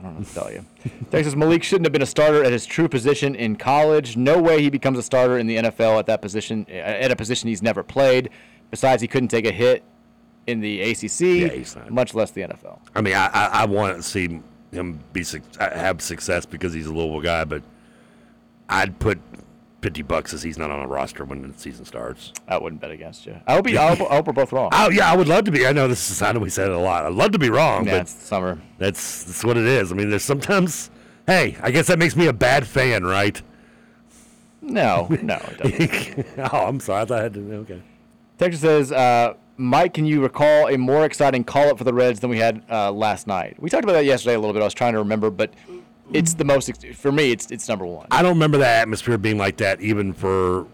Don't know to tell you. Texas Malik shouldn't have been a starter at his true position in college. No way he becomes a starter in the NFL at that position eh, at a position he's never played. Besides, he couldn't take a hit in the ACC, much less the NFL. I mean, I, I, I want to see him be have success because he's a Louisville guy, but I'd put fifty bucks as he's not on a roster when the season starts. I wouldn't bet against you. I hope, he, I hope, I hope we're both wrong. Oh yeah, I would love to be. I know this is. I know we said it a lot. I'd love to be wrong, Yeah, but summer. That's that's what it is. I mean, there's sometimes. Hey, I guess that makes me a bad fan, right? No, no, it oh, I'm sorry. I thought I had to. Okay. Texas says, uh, Mike, can you recall a more exciting call up for the Reds than we had uh, last night? We talked about that yesterday a little bit. I was trying to remember, but it's the most for me. It's it's number one. I don't remember that atmosphere being like that, even for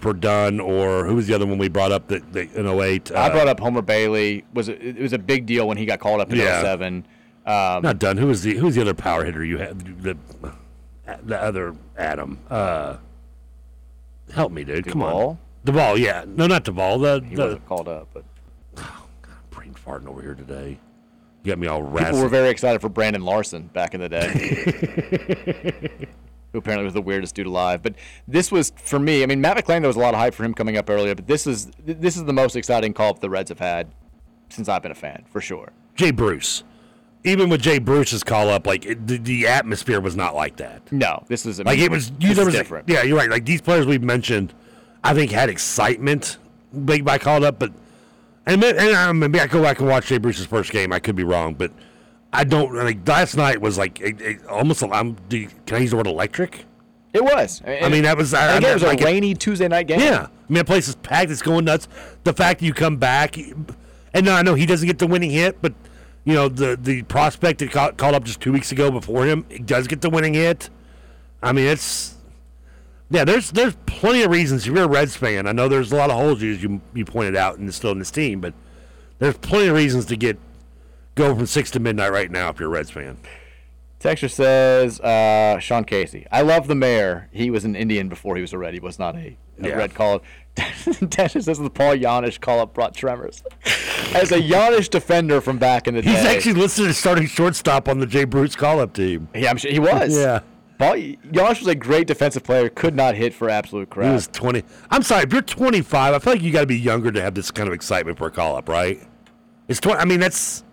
for Dunn or who was the other one we brought up that, that in 08? I uh, brought up Homer Bailey. Was a, it was a big deal when he got called up in Yeah. 07. Um, Not Dunn. Who was the who was the other power hitter you had? The the other Adam. Uh, help me, dude. Come on. ball, yeah. No, not Duvall. The, he the wasn't called up, but God, brain farting over here today. You got me all people raspy. were very excited for Brandon Larson back in the day. Who apparently was the weirdest dude alive, but this was for me. I mean, Matt McLain. There was a lot of hype for him coming up earlier, but this is this is the most exciting call up the Reds have had since I've been a fan, for sure. Jay Bruce. Even with Jay Bruce's call up, like it, the, the atmosphere was not like that. No, this is I like it was. You there was different. yeah, you're right. Like these players we've mentioned, I think had excitement big by called up, but and, and uh, maybe I go back and watch Jay Bruce's first game. I could be wrong, but I don't like last night was like it, it, almost. I'm. Do you, can I use the word electric? It was. I mean, that was. I, again, it was like a rainy Tuesday night game. Yeah, I mean, the place is packed. It's going nuts. The fact that you come back, and no, I know he doesn't get the winning hit, but you know the the prospect that called, called up just two weeks ago before him he does get the winning hit. I mean, it's yeah. There's there's plenty of reasons. If you're a Reds fan, I know there's a lot of holes you you, you pointed out and still in this team, but there's plenty of reasons to get go from six to midnight right now if you're a Reds fan. Texture says, uh, Sean Casey. I love the mayor. He was an Indian before he was a Red. He was not a, a Yeah. Red call. Texture says the Paul Janish call up brought tremors. As a Janish defender from back in the He's day. He's actually listed as starting shortstop on the Jay Bruce call up team. Yeah, I'm sure he was. Yeah. Janish was a great defensive player. Could not hit for absolute crap. He was 20. I'm sorry, if you're 25, I feel like you got to be younger to have this kind of excitement for a call up, right? It's 20. I mean, that's.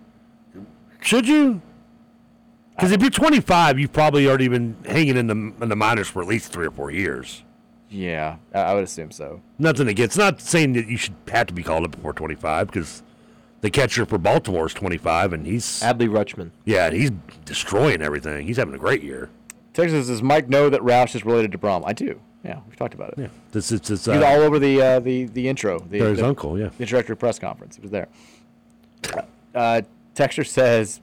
Should you? Because if you're 25, you've probably already been hanging in the in the minors for at least three or four years. yeah, I, I would assume so. Nothing against. Not saying that you should have to be called up before 25, because the catcher for Baltimore is 25, and he's Adley Rutschman. yeah, he's destroying everything. He's having a great year. Texas does Mike know that Roush is related to Brohm? I do. Yeah, we've talked about it. Yeah, this it's, it's He was uh, all over the uh, the the intro. The, His the- uncle, yeah. The introductory press conference. He was there. Uh, Texture says,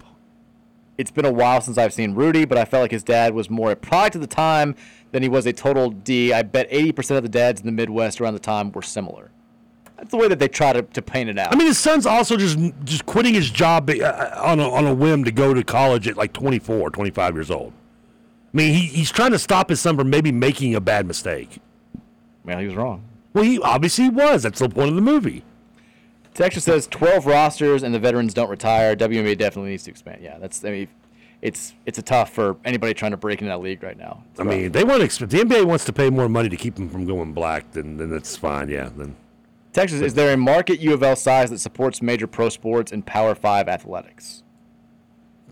"It's been a while since I've seen Rudy, but I felt like his dad was more a product of the time than he was a total D. I bet 80% of the dads in the Midwest around the time were similar. That's the way that they try to, to paint it out. I mean, his son's also just just quitting his job uh, on a, on a whim to go to college at like 24, 25 years old. I mean, he, he's trying to stop his son from maybe making a bad mistake. Well, he was wrong. Well, he obviously was. That's the point of the movie. Texas says 12 rosters and the veterans don't retire. WNBA definitely needs to expand. Yeah, that's I mean, it's it's a tough for anybody trying to break into that league right now. It's I rough. mean, they want to. Exp- the NBA wants to pay more money to keep them from going black. Then, then that's fine. Yeah. Then Texas, is there a market U of L size that supports major pro sports and Power Five athletics?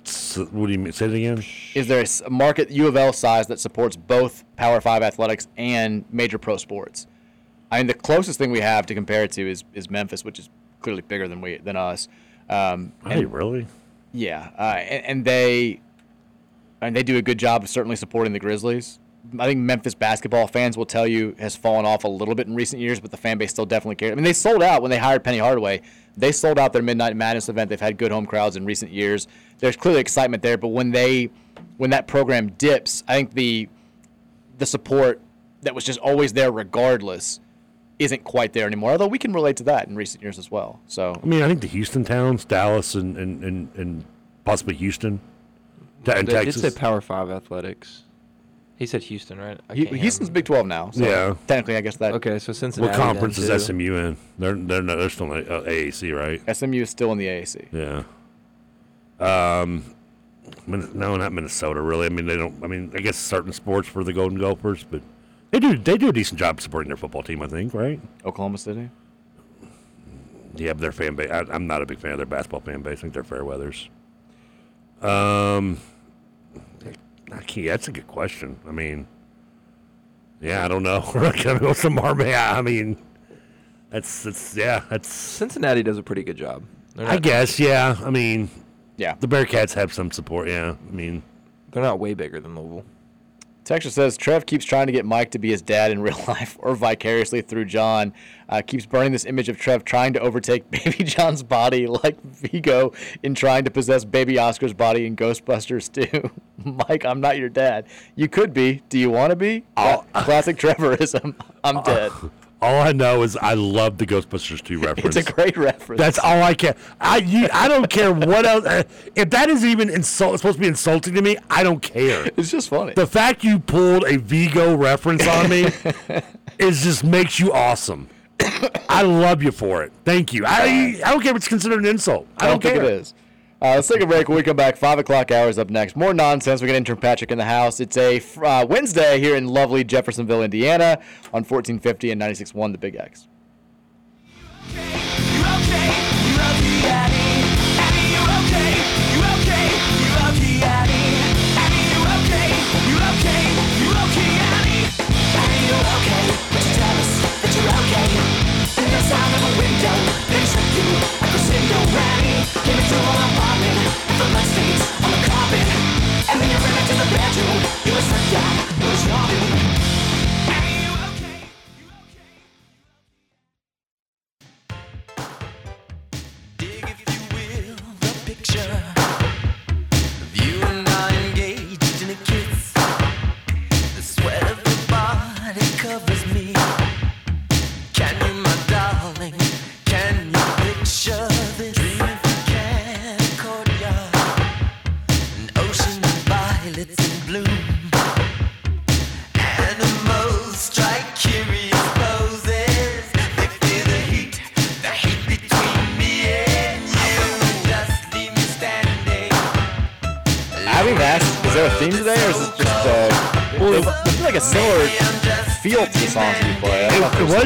So, what do you mean? Say it again. Is there a market U of L size that supports both Power Five athletics and major pro sports? I mean, the closest thing we have to compare it to is, is Memphis, which is clearly bigger than we than us. Um, Hey, and- really? Yeah, uh, and, and they and they do a good job of certainly supporting the Grizzlies. I think Memphis basketball fans will tell you has fallen off a little bit in recent years, but the fan base still definitely cares. I mean, they sold out when they hired Penny Hardaway. They sold out their Midnight Madness event. They've had good home crowds in recent years. There's clearly excitement there, but when they when that program dips, I think the the support that was just always there regardless isn't quite there anymore. Although we can relate to that in recent years as well. So I mean, I think the Houston towns, Dallas, and and and, and possibly Houston, Ta- and they Texas. did say Power Five athletics. He said Houston, right? I Hu- can't hear Houston's him. Big 12 now. So Yeah. technically, I guess that Okay, so Cincinnati. what conference then, is too. SMU in? They're they're not, they're still in uh, AAC, right? SMU is still in the AAC. Yeah. Um, Min- no, not Minnesota. Really. I mean, they don't. I mean, I guess certain sports for the Golden Gophers, but they do they do a decent job supporting their football team. I think, right? Oklahoma City. Yeah, but their fan base. I, I'm not a big fan of their basketball fan base. I think they're fair weathers. Um, Can't, that's a good question. I mean, yeah, I don't know. We're gonna go some more. Yeah, I mean, that's that's yeah, that's. Cincinnati does a pretty good job. They're I not- guess yeah. I mean, yeah, the Bearcats have some support. Yeah, I mean, They're not way bigger than Louisville. Texture says Trev keeps trying to get Mike to be his dad in real life or vicariously through John. Uh, keeps burning this image of Trev trying to overtake Baby John's body like Vigo in trying to possess Baby Oscar's body in Ghostbusters 2. Mike, I'm not your dad. You could be. Do you want to be? Cla- Classic Trevorism. I'm dead. All I know is I love the Ghostbusters 2 reference. It's a great reference. That's all I care. I you, I don't care what else. uh, If that is even insult, supposed to be insulting to me, I don't care. It's just funny. The fact you pulled a Vigo reference on me is just makes you awesome. I love you for it. Thank you. I I don't care if it's considered an insult. I, I don't care. think it is. Uh, let's take a break. When we come back, 5 o'clock hours up next. More nonsense. We got intern Patrick in the house. It's a uh, Wednesday here in lovely Jeffersonville, Indiana on 1450 and 96.1 The Big X.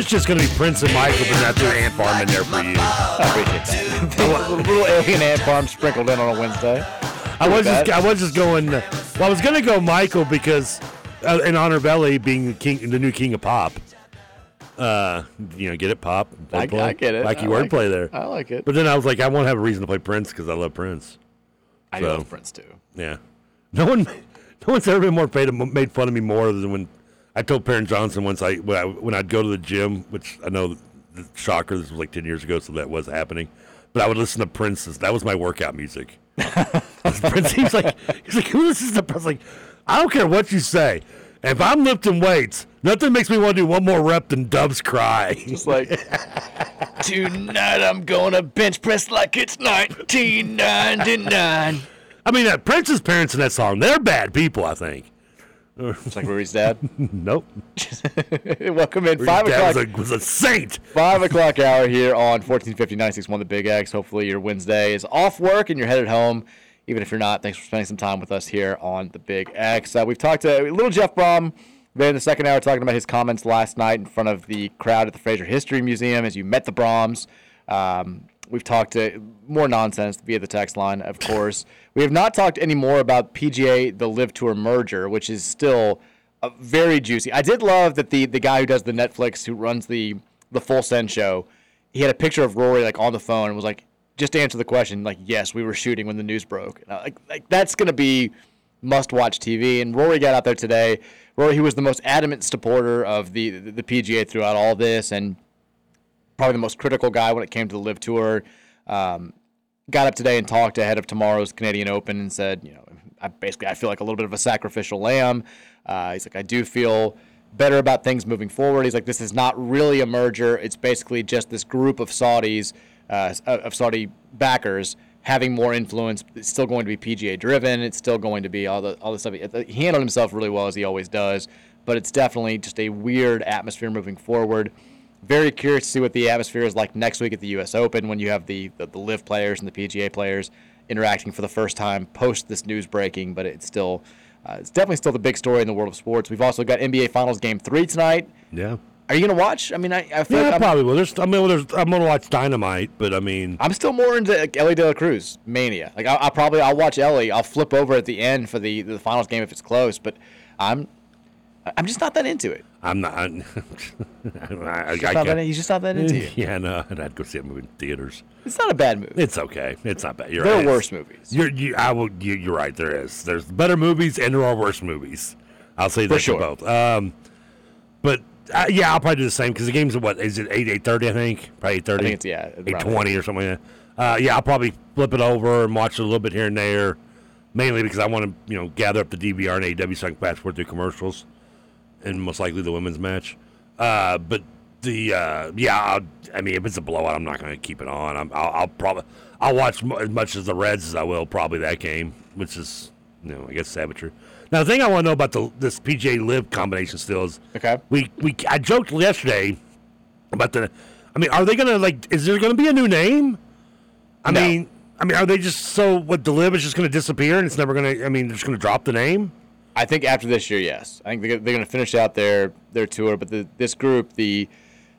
I don't know It, if it was just going to be Prince and Michael, but not threw Ant Farm in there for you. I appreciate that. a little, little alien ant farm sprinkled in on a Wednesday. I was Not just. I was just going. Well, I was going to go Michael because uh, in honor of Elly being the king, the new king of pop. Uh, you know, get it, pop. I- wordplay? I get it. Like I you like wordplay it. there. I like it. But then I was like, I won't have a reason to play Prince because I love Prince. I love Prince too. Yeah. No one, no one's ever been more paid, made fun of me more than when I told Perrin Johnson once I when, I when I'd go to the gym, which I know, the shocker, this was like ten years ago, so that was happening. But I would listen to Prince's. That was my workout music. Prince, he's like, he's like, who listens to? Was like, I don't care what you say. If I'm lifting weights, nothing makes me want to do one more rep than Doves Cry. Just like tonight, I'm gonna bench press like it's 1999. I mean, uh, Prince's parents in that song, they're bad people, I think. It's like Rory's dad. nope. Welcome in Rory's five o'clock. was a, was a saint. Five o'clock hour here on 1450 961 The Big X. Hopefully your Wednesday is off work and you're headed home. Even if you're not, thanks for spending some time with us here on The Big X. Uh, we've talked to little Jeff Brohm there in the second hour talking about his comments last night in front of the crowd at the Frazier History Museum as you met the Brohms. Um, we've talked to more nonsense via the text line, of course. We have not talked any more about PGA, the LIV Tour merger, which is still uh, very juicy. I did love that the the guy who does the Netflix, who runs the the Full Send show, he had a picture of Rory like on the phone and was like, just answer the question, like, yes, we were shooting when the news broke. I- like, like that's gonna be must watch TV. And Rory got out there today. Rory, who was the most adamant supporter of the the, the PGA throughout all this, and probably the most critical guy when it came to the LIV Tour. Um, got up today and talked ahead of tomorrow's Canadian Open and said, you know, I basically I feel like a little bit of a sacrificial lamb. Uh, he's like, I do feel better about things moving forward. He's like, this is not really a merger. It's basically just this group of Saudis, uh, of Saudi backers having more influence. It's still going to be PGA driven. It's still going to be all the all the stuff. He handled himself really well as he always does, but it's definitely just a weird atmosphere moving forward. Very curious to see what the atmosphere is like next week at the U.S. Open when you have the the, the LIV players and the PGA players interacting for the first time post this news breaking. But it's still uh, it's definitely still the big story in the world of sports. We've also got NBA Finals Game Three tonight. Yeah. Are you gonna watch? I mean, I, I feel Yeah, like I I'm, probably will. There's, I mean, there's, I'm gonna watch Dynamite, but I mean, I'm still more into like, Elly De La Cruz mania. Like I'll, I'll probably I'll watch Elly. I'll flip over at the end for the the finals game if it's close. But I'm I'm just not that into it. I'm not. I, I, I, Just not that- just not that into you. Yeah, no, and I'd go see a movie in theaters. It's not a bad movie. It's okay. It's not bad. You're There are worse movies. You're, you, I will. You, you're right. There is. There's better movies and there are worse movies. I'll say For that sure. for both. Um, but uh, yeah, I'll probably do the same because the game's at what is it eight eight thirty? I think probably eight thirty. I it's, yeah, eight twenty or something like that. Uh, yeah, I'll probably flip it over and watch it a little bit here and there, mainly because I want to you know gather up the DVR and AEW so I can fast forward through commercials, and most likely the women's match. Uh, but the uh, yeah, I'll, I mean if it's a blowout, I'm not going to keep it on. I'm, I'll, I'll probably I'll watch mo- as much as the Reds as I will probably that game, which is you know I guess savagery. Now the thing I want to know about the this PGA LIV combination still is okay. We we I joked yesterday about the. I mean, are they gonna like? Is there gonna be a new name? I No. mean, I mean, are they just so what? The LIV is just gonna disappear and it's never gonna. I mean, they're just gonna drop the name. I think after this year, yes. I think they're, they're going to finish out their their tour. But the, this group, the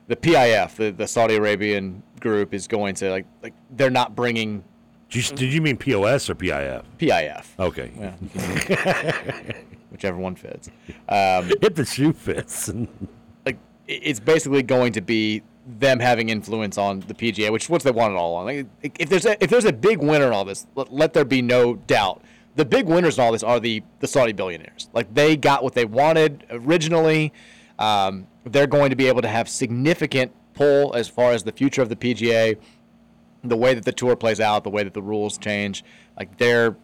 the PIF, the, the Saudi Arabian group, is going to like like they're not bringing Did you, did you mean POS or PIF? PIF. Okay. Yeah. Whichever one fits. Um, if the shoe fits. like it's basically going to be them having influence on the PGA, which is what they want it all on. Like, if there's a, if there's a big winner in all this, let, let there be no doubt. The big winners in all this are the the Saudi billionaires. Like they got what they wanted originally. Um, they're going to be able to have significant pull as far as the future of the PGA, the way that the tour plays out, the way that the rules change. Like they're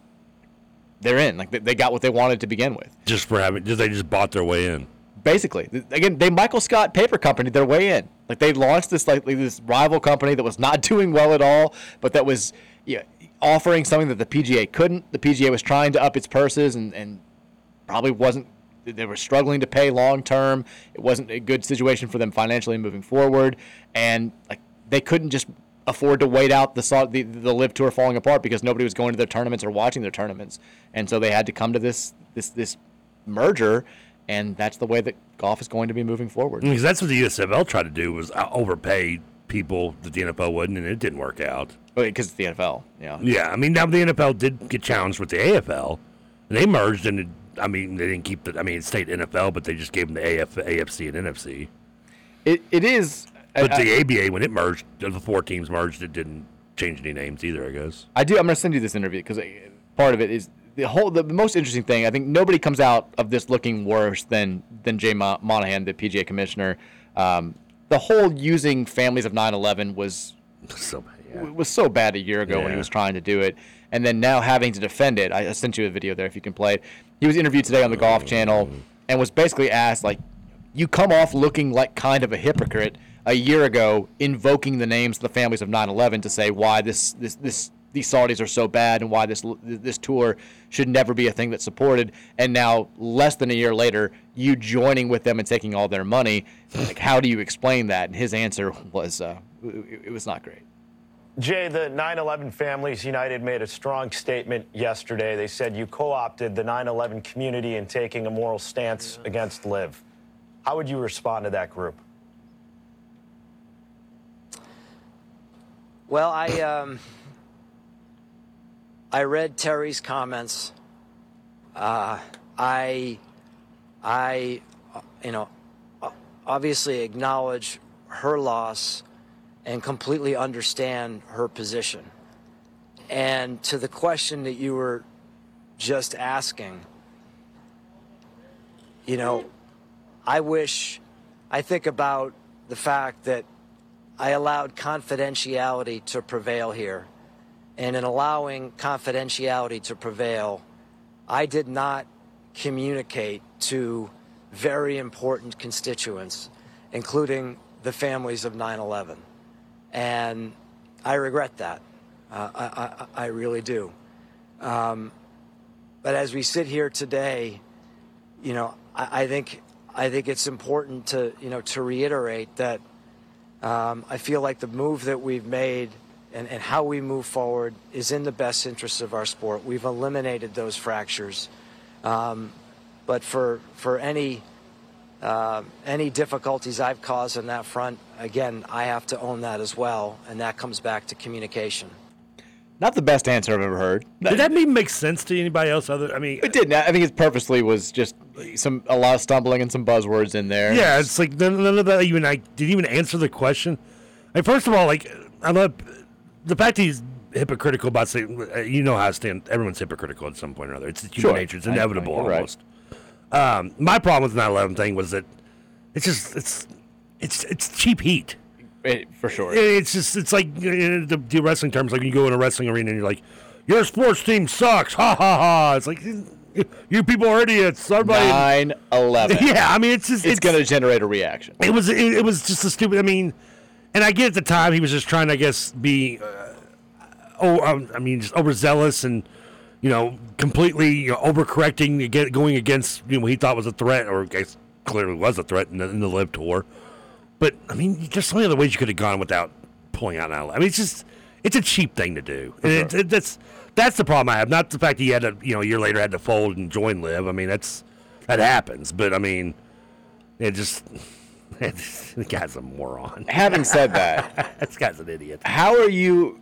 they're in. Like they, got what they wanted to begin with. Just for having, just they just bought their way in. Basically, again, they Michael Scott Paper Company their way in. Like they launched this like this rival company that was not doing well at all, but that was yeah, offering something that the PGA couldn't. The PGA was trying to up its purses and, and probably wasn't. They were struggling to pay long term. It wasn't a good situation for them financially moving forward, and like they couldn't just afford to wait out the the the LIV tour falling apart because nobody was going to their tournaments or watching their tournaments, and so they had to come to this this this merger, and that's the way that golf is going to be moving forward. Because that's what the USFL tried to do was uh, overpay people that the NFL wouldn't, and it didn't work out. Because it's the NFL, yeah. Yeah, I mean now the NFL did get challenged with the AFL, and they merged, and it, I mean they didn't keep the. I mean it stayed NFL, but they just gave them the AF, AFC and NFC. It it is. But I- the ABA when it merged, the four teams merged, it didn't change any names either. I guess. I do. I'm going to send you this interview because part of it is the whole. The most interesting thing. I think nobody comes out of this looking worse than than Jay Monahan, the PGA commissioner. Um, the whole using families of 9/11 was so bad, was so bad a year ago when he was trying to do it, and then now having to defend it. I I sent you a video there if you can play it. He was interviewed today on the Golf Channel mm. and was basically asked like, "You come off looking like kind of a hypocrite." A year ago, invoking the names of the families of 9/11 to say why this this this these Saudis are so bad and why this this tour should never be a thing that's supported. And now, less than a year later, you joining with them and taking all their money. Like, how do you explain that? And his answer was, uh, it, it was not great. Jay, the 9 11 Families United made a strong statement yesterday. They said you co opted the 9 11 community in taking a moral stance against LIV. How would you respond to that group? Well, I um, I read Terry's comments. Uh, I I you know obviously acknowledge her loss and completely understand her position. And to the question that you were just asking, you know, I wish I think about the fact that I allowed confidentiality to prevail here. And in allowing confidentiality to prevail, I did not communicate to very important constituents, including the families of 9 11. And I regret that. Uh, I, I, I, really do. Um, but as we sit here today, you know, I, I, think I think it's important to you know to reiterate that um, I feel like the move that we've made and, and how we move forward is in the best interest of our sport. We've eliminated those fractures. Um, but for for any uh, any difficulties I've caused on that front, again, I have to own that as well, and that comes back to communication. Not the best answer I've ever heard. Did that even make sense to anybody else? Other, I mean, it didn't. I think it purposely was just some a lot of stumbling and some buzzwords in there. Yeah, it's like none, none of that even I didn't even answer the question. Like, first of all, like I love the fact he's hypocritical about saying, uh, you know how I stand. Everyone's hypocritical at some point or another. It's human Sure. nature. It's inevitable you're right. almost. Um, my problem with the 9/11 thing was that it's just it's it's it's cheap heat. It, for sure. It's just it's like you know, the, the wrestling terms. Like when you go in a wrestling arena and you're like, your sports team sucks. Ha ha ha. It's like you people are idiots. Everybody. 9 11. Yeah, I mean it's just it's, going to generate a reaction. It was it, it was just a stupid. I mean, and I get at the time he was just trying to, I guess, be, uh, oh, um, I mean, just overzealous and you know, completely you know, overcorrecting, again, going against you know what he thought was a threat, or I guess clearly was a threat in the, in the LIV tour. But I mean, there's so many other ways you could have gone without pulling out an outlet. I mean, it's just it's a cheap thing to do, and it, it, that's that's the problem I have. Not the fact that he had to, you know, a year later had to fold and join LIV. I mean, that's that happens. But I mean, it just the guy's a moron. Having said that, this guy's an idiot. How are you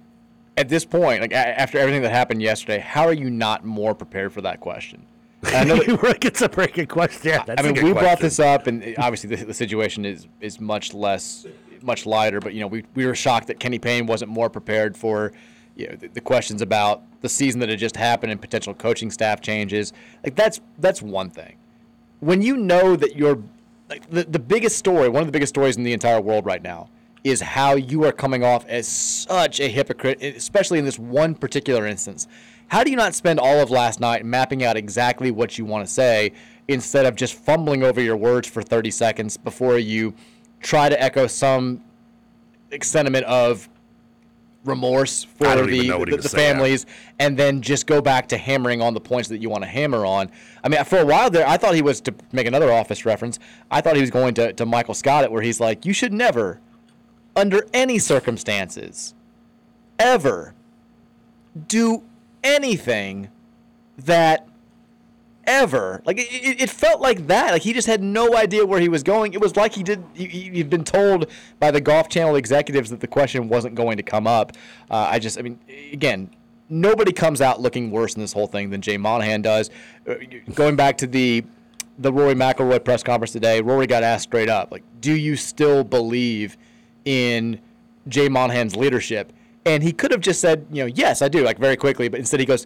at this point, like after everything that happened yesterday, how are you not more prepared for that question? I know that- it's a pretty good question. Yeah, that's I mean, we brought this up, and obviously the, the situation is is much less, much lighter. But you know, we we were shocked that Kenny Payne wasn't more prepared for, you know, the, the questions about the season that had just happened and potential coaching staff changes. Like that's that's one thing. When you know that you're, like the the biggest story, one of the biggest stories in the entire world right now, is how you are coming off as such a hypocrite, especially in this one particular instance. How do you not spend all of last night mapping out exactly what you want to say instead of just fumbling over your words for 30 seconds before you try to echo some sentiment of remorse for the, even know what he the, the families and then just go back to hammering on the points that you want to hammer on. I mean, for a while there, I thought he was, to make another office reference, I thought he was going to, to Michael Scott, where he's like, you should never, under any circumstances, ever do anything that ever. Like it, it felt like that. Like he just had no idea where he was going. It was like he did he- he'd been told by the golf channel executives that the question wasn't going to come up. Uh, i just i mean again nobody comes out looking worse in this whole thing than jay monahan does. Uh, going back to the the rory mcilroy press conference today rory got asked straight up like do you still believe in jay monahan's leadership? And he could have just said you know yes i do like very quickly but instead he goes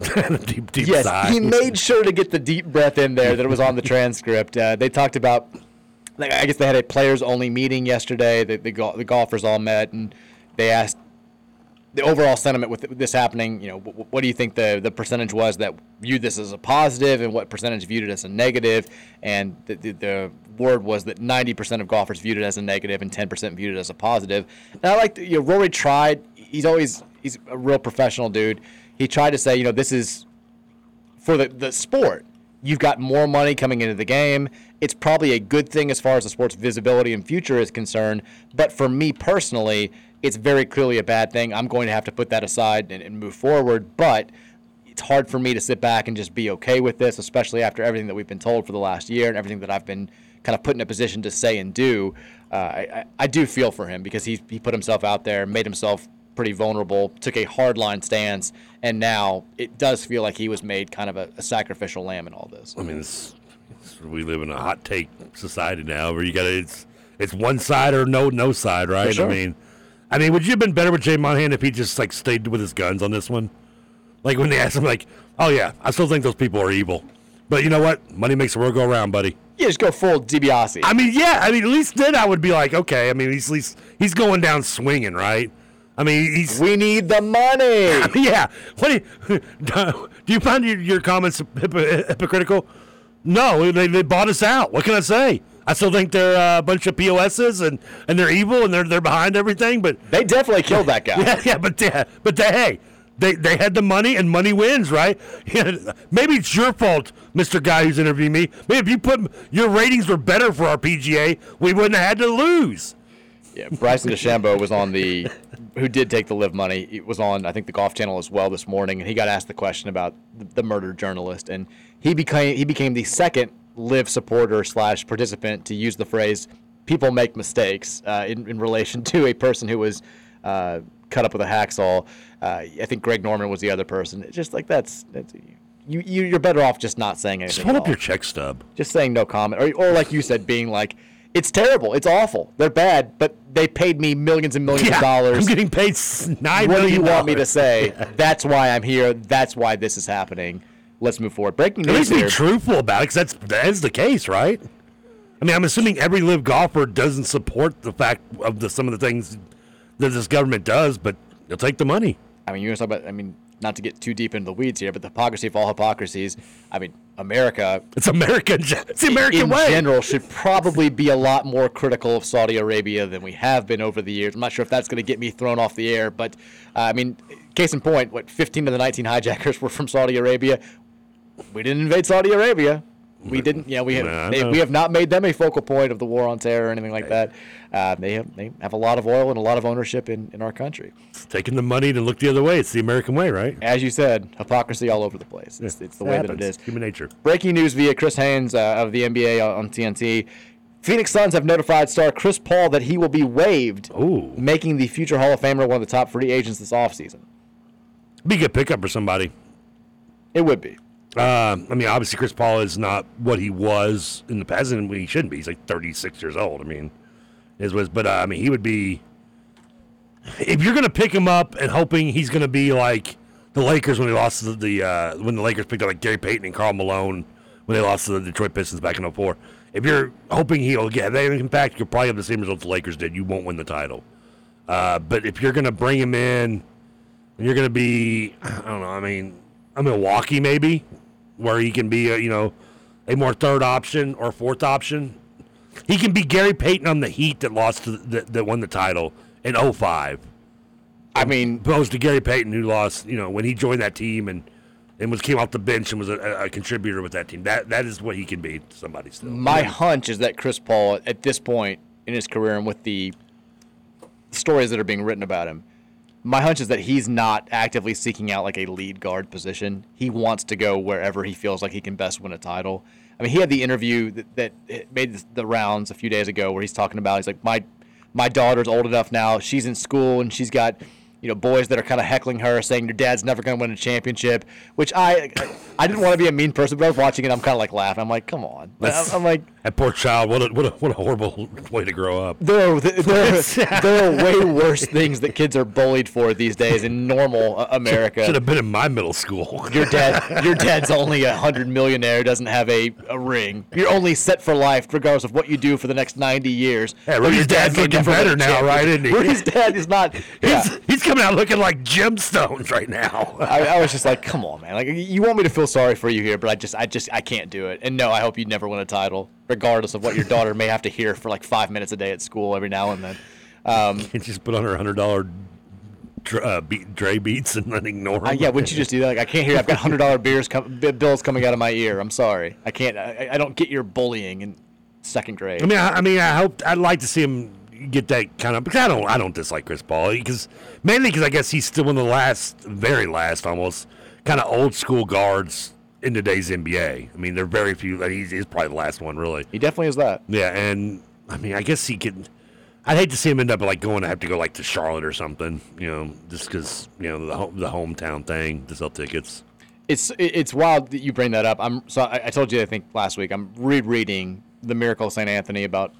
deep, deep yes, sigh. he made sure to get the deep breath in there that it was on the transcript. Uh, they talked about, like, I guess they had a players only meeting yesterday. The, the, gol- the golfers all met and they asked the overall sentiment with this happening. You know, wh- what do you think the, the percentage was that viewed this as a positive and what percentage viewed it as a negative? And the, the, the word was that 90% of golfers viewed it as a negative and 10% viewed it as a positive. And I like, you know, Rory tried. He's always he's a real professional dude. He tried to say, you know, this is for the, the sport. You've got more money coming into the game. It's probably a good thing as far as the sport's visibility and future is concerned. But for me personally, it's very clearly a bad thing. I'm going to have to put that aside and, and move forward. But it's hard for me to sit back and just be okay with this, especially after everything that we've been told for the last year and everything that I've been kind of put in a position to say and do. Uh, I, I, do feel for him because he, he put himself out there, made himself pretty vulnerable, took a hardline stance, and now it does feel like he was made kind of a, a sacrificial lamb in all this. I mean, it's, it's, we live in a hot take society now, where you got it's it's one side or no no side, right? sure. I mean, I mean, would you have been better with Jay Monahan if he just like stayed with his guns on this one? Like when they asked him, like, "Oh yeah, I still think those people are evil," but you know what? Money makes the world go around, buddy. Yeah, just go full DiBiase. I mean, yeah, I mean, at least then I would be like, okay. I mean, he's at least he's going down swinging, right? I mean, he's. We need the money. yeah. What do you, do you find your, your comments hypo- hypocritical? No, they, they bought us out. What can I say? I still think they're uh, a bunch of POSs and, and they're evil and they're they're behind everything. But they definitely killed that guy. Yeah, yeah, but they, but they, hey, they they had the money and money wins, right? Maybe it's your fault, Mister Guy who's interviewing me. Maybe if you put your ratings were better for our PGA, we wouldn't have had to lose. Yeah, Bryson DeChambeau was on the, who did take the LIV money. It was on I think the Golf Channel as well this morning, and he got asked the question about the, the murdered journalist, and he became he became the second LIV supporter slash participant to use the phrase "people make mistakes" uh, in in relation to a person who was uh, cut up with a hacksaw. Uh, I think Greg Norman was the other person. It's just like that's that's. You, you, you're better off just not saying anything. Just hold up all. your check stub. Just saying no comment, or, or like you said, being like, it's terrible, it's awful, they're bad, but they paid me millions and millions Yeah, of dollars. I'm getting paid nine What do you want me to say? That's why I'm here. That's why this is happening. Let's move forward. Breaking At news least be truthful about it, because that's that is the case, right? I mean, I'm assuming every LIV golfer doesn't support the fact of the some of the things that this government does, but they'll take the money. I mean, you're talking about. I mean, not to get too deep into the weeds here, but the hypocrisy of all hypocrisies. I mean, America. It's American. It's the American in way. general should probably be a lot more critical of Saudi Arabia than we have been over the years. I'm not sure if that's going to get me thrown off the air, but uh, I mean, case in point, what 15 of the 19 hijackers were from Saudi Arabia. We didn't invade Saudi Arabia. We didn't. Yeah, we have. Nah, they, we have not made them a focal point of the war on terror or anything like that. Uh, they have. They have a lot of oil and a lot of ownership in, in our country. Taking the money to look the other way. It's the American way, right? As you said, hypocrisy all over the place. It's, it's the way that it is. Human nature. Breaking news via Chris Haynes uh, of the NBA on TNT. Phoenix Suns have notified star Chris Paul that he will be waived, making the future Hall of Famer one of the top free agents this offseason. Be a good pickup for somebody. It would be. Uh, I mean, obviously, Chris Paul is not what he was in the past, and he shouldn't be. He's like 36 years old. I mean, is was, but uh, I mean, he would be. If you're going to pick him up and hoping he's going to be like the Lakers when they lost to the uh, when the Lakers picked up like Gary Payton and Karl Malone when they lost to the Detroit Pistons back in 04. If you're hoping he'll get that impact, you'll probably have the same results the Lakers did. You won't win the title. Uh, but if you're going to bring him in, and you're going to be, I don't know. I mean, a Milwaukee maybe, where he can be, a, you know, a more third option or fourth option. He can be Gary Payton on the Heat that lost to the, that, that won the title in 05. I mean, opposed to Gary Payton who lost, you know, when he joined that team and and was came off the bench and was a, a contributor with that team. That that is what he can be to somebody still. My hunch is that Chris Paul, at this point in his career and with the stories that are being written about him, my hunch is that he's not actively seeking out like a lead guard position. He wants to go wherever he feels like he can best win a title. I mean, he had the interview that, that made the rounds a few days ago where he's talking about he's like my my daughter's old enough now. She's in school and she's got you know boys that are kind of heckling her, saying your dad's never going to win a championship. Which I I didn't want to be a mean person, but I was watching it. I'm kind of like laughing. I'm like, come on. I'm, I'm like. that poor child. What a what a what a horrible way to grow up. There are, there, are, there are way worse things that kids are bullied for these days in normal uh, America. Should have been in my middle school. Your dad, your dad's only a hundred millionaire, doesn't have a, a ring. You're only set for life, regardless of what you do for the next ninety years. Yeah, Rudy's dad's will looking never better now, right, isn't he? Rudy's dad is not. Yeah. He's, he's coming out looking like gemstones right now. I, I was just like, come on, man. Like, you want me to feel sorry for you here, but I just, I just, I can't do it. And no, I hope you never win a title, regardless of what your daughter may have to hear for like five minutes a day at school every now and then. Um, and just put on her hundred dollar uh, beat, Dre beats and then ignore them. Uh, yeah, wouldn't you just do that? Like, I can't hear. I've got hundred dollar beers com- bills coming out of my ear. I'm sorry. I can't. I, I don't get your bullying in second grade. I mean, I, I mean, I hope I'd like to see him get that kind of because I don't, I don't dislike Chris Paul because mainly because I guess he's still one of the last, very last, almost kind of old school guards in today's NBA. I mean, there are very few. like, He's, he's probably the last one, really. He definitely is that. Yeah, and I mean, I guess he could. I'd hate to see him end up like going to have to go like to Charlotte or something, you know, just because you know the the hometown thing to sell tickets. It's it's wild that you bring that up. I'm so I, I told you I think last week I'm rereading the Miracle of St. Anthony about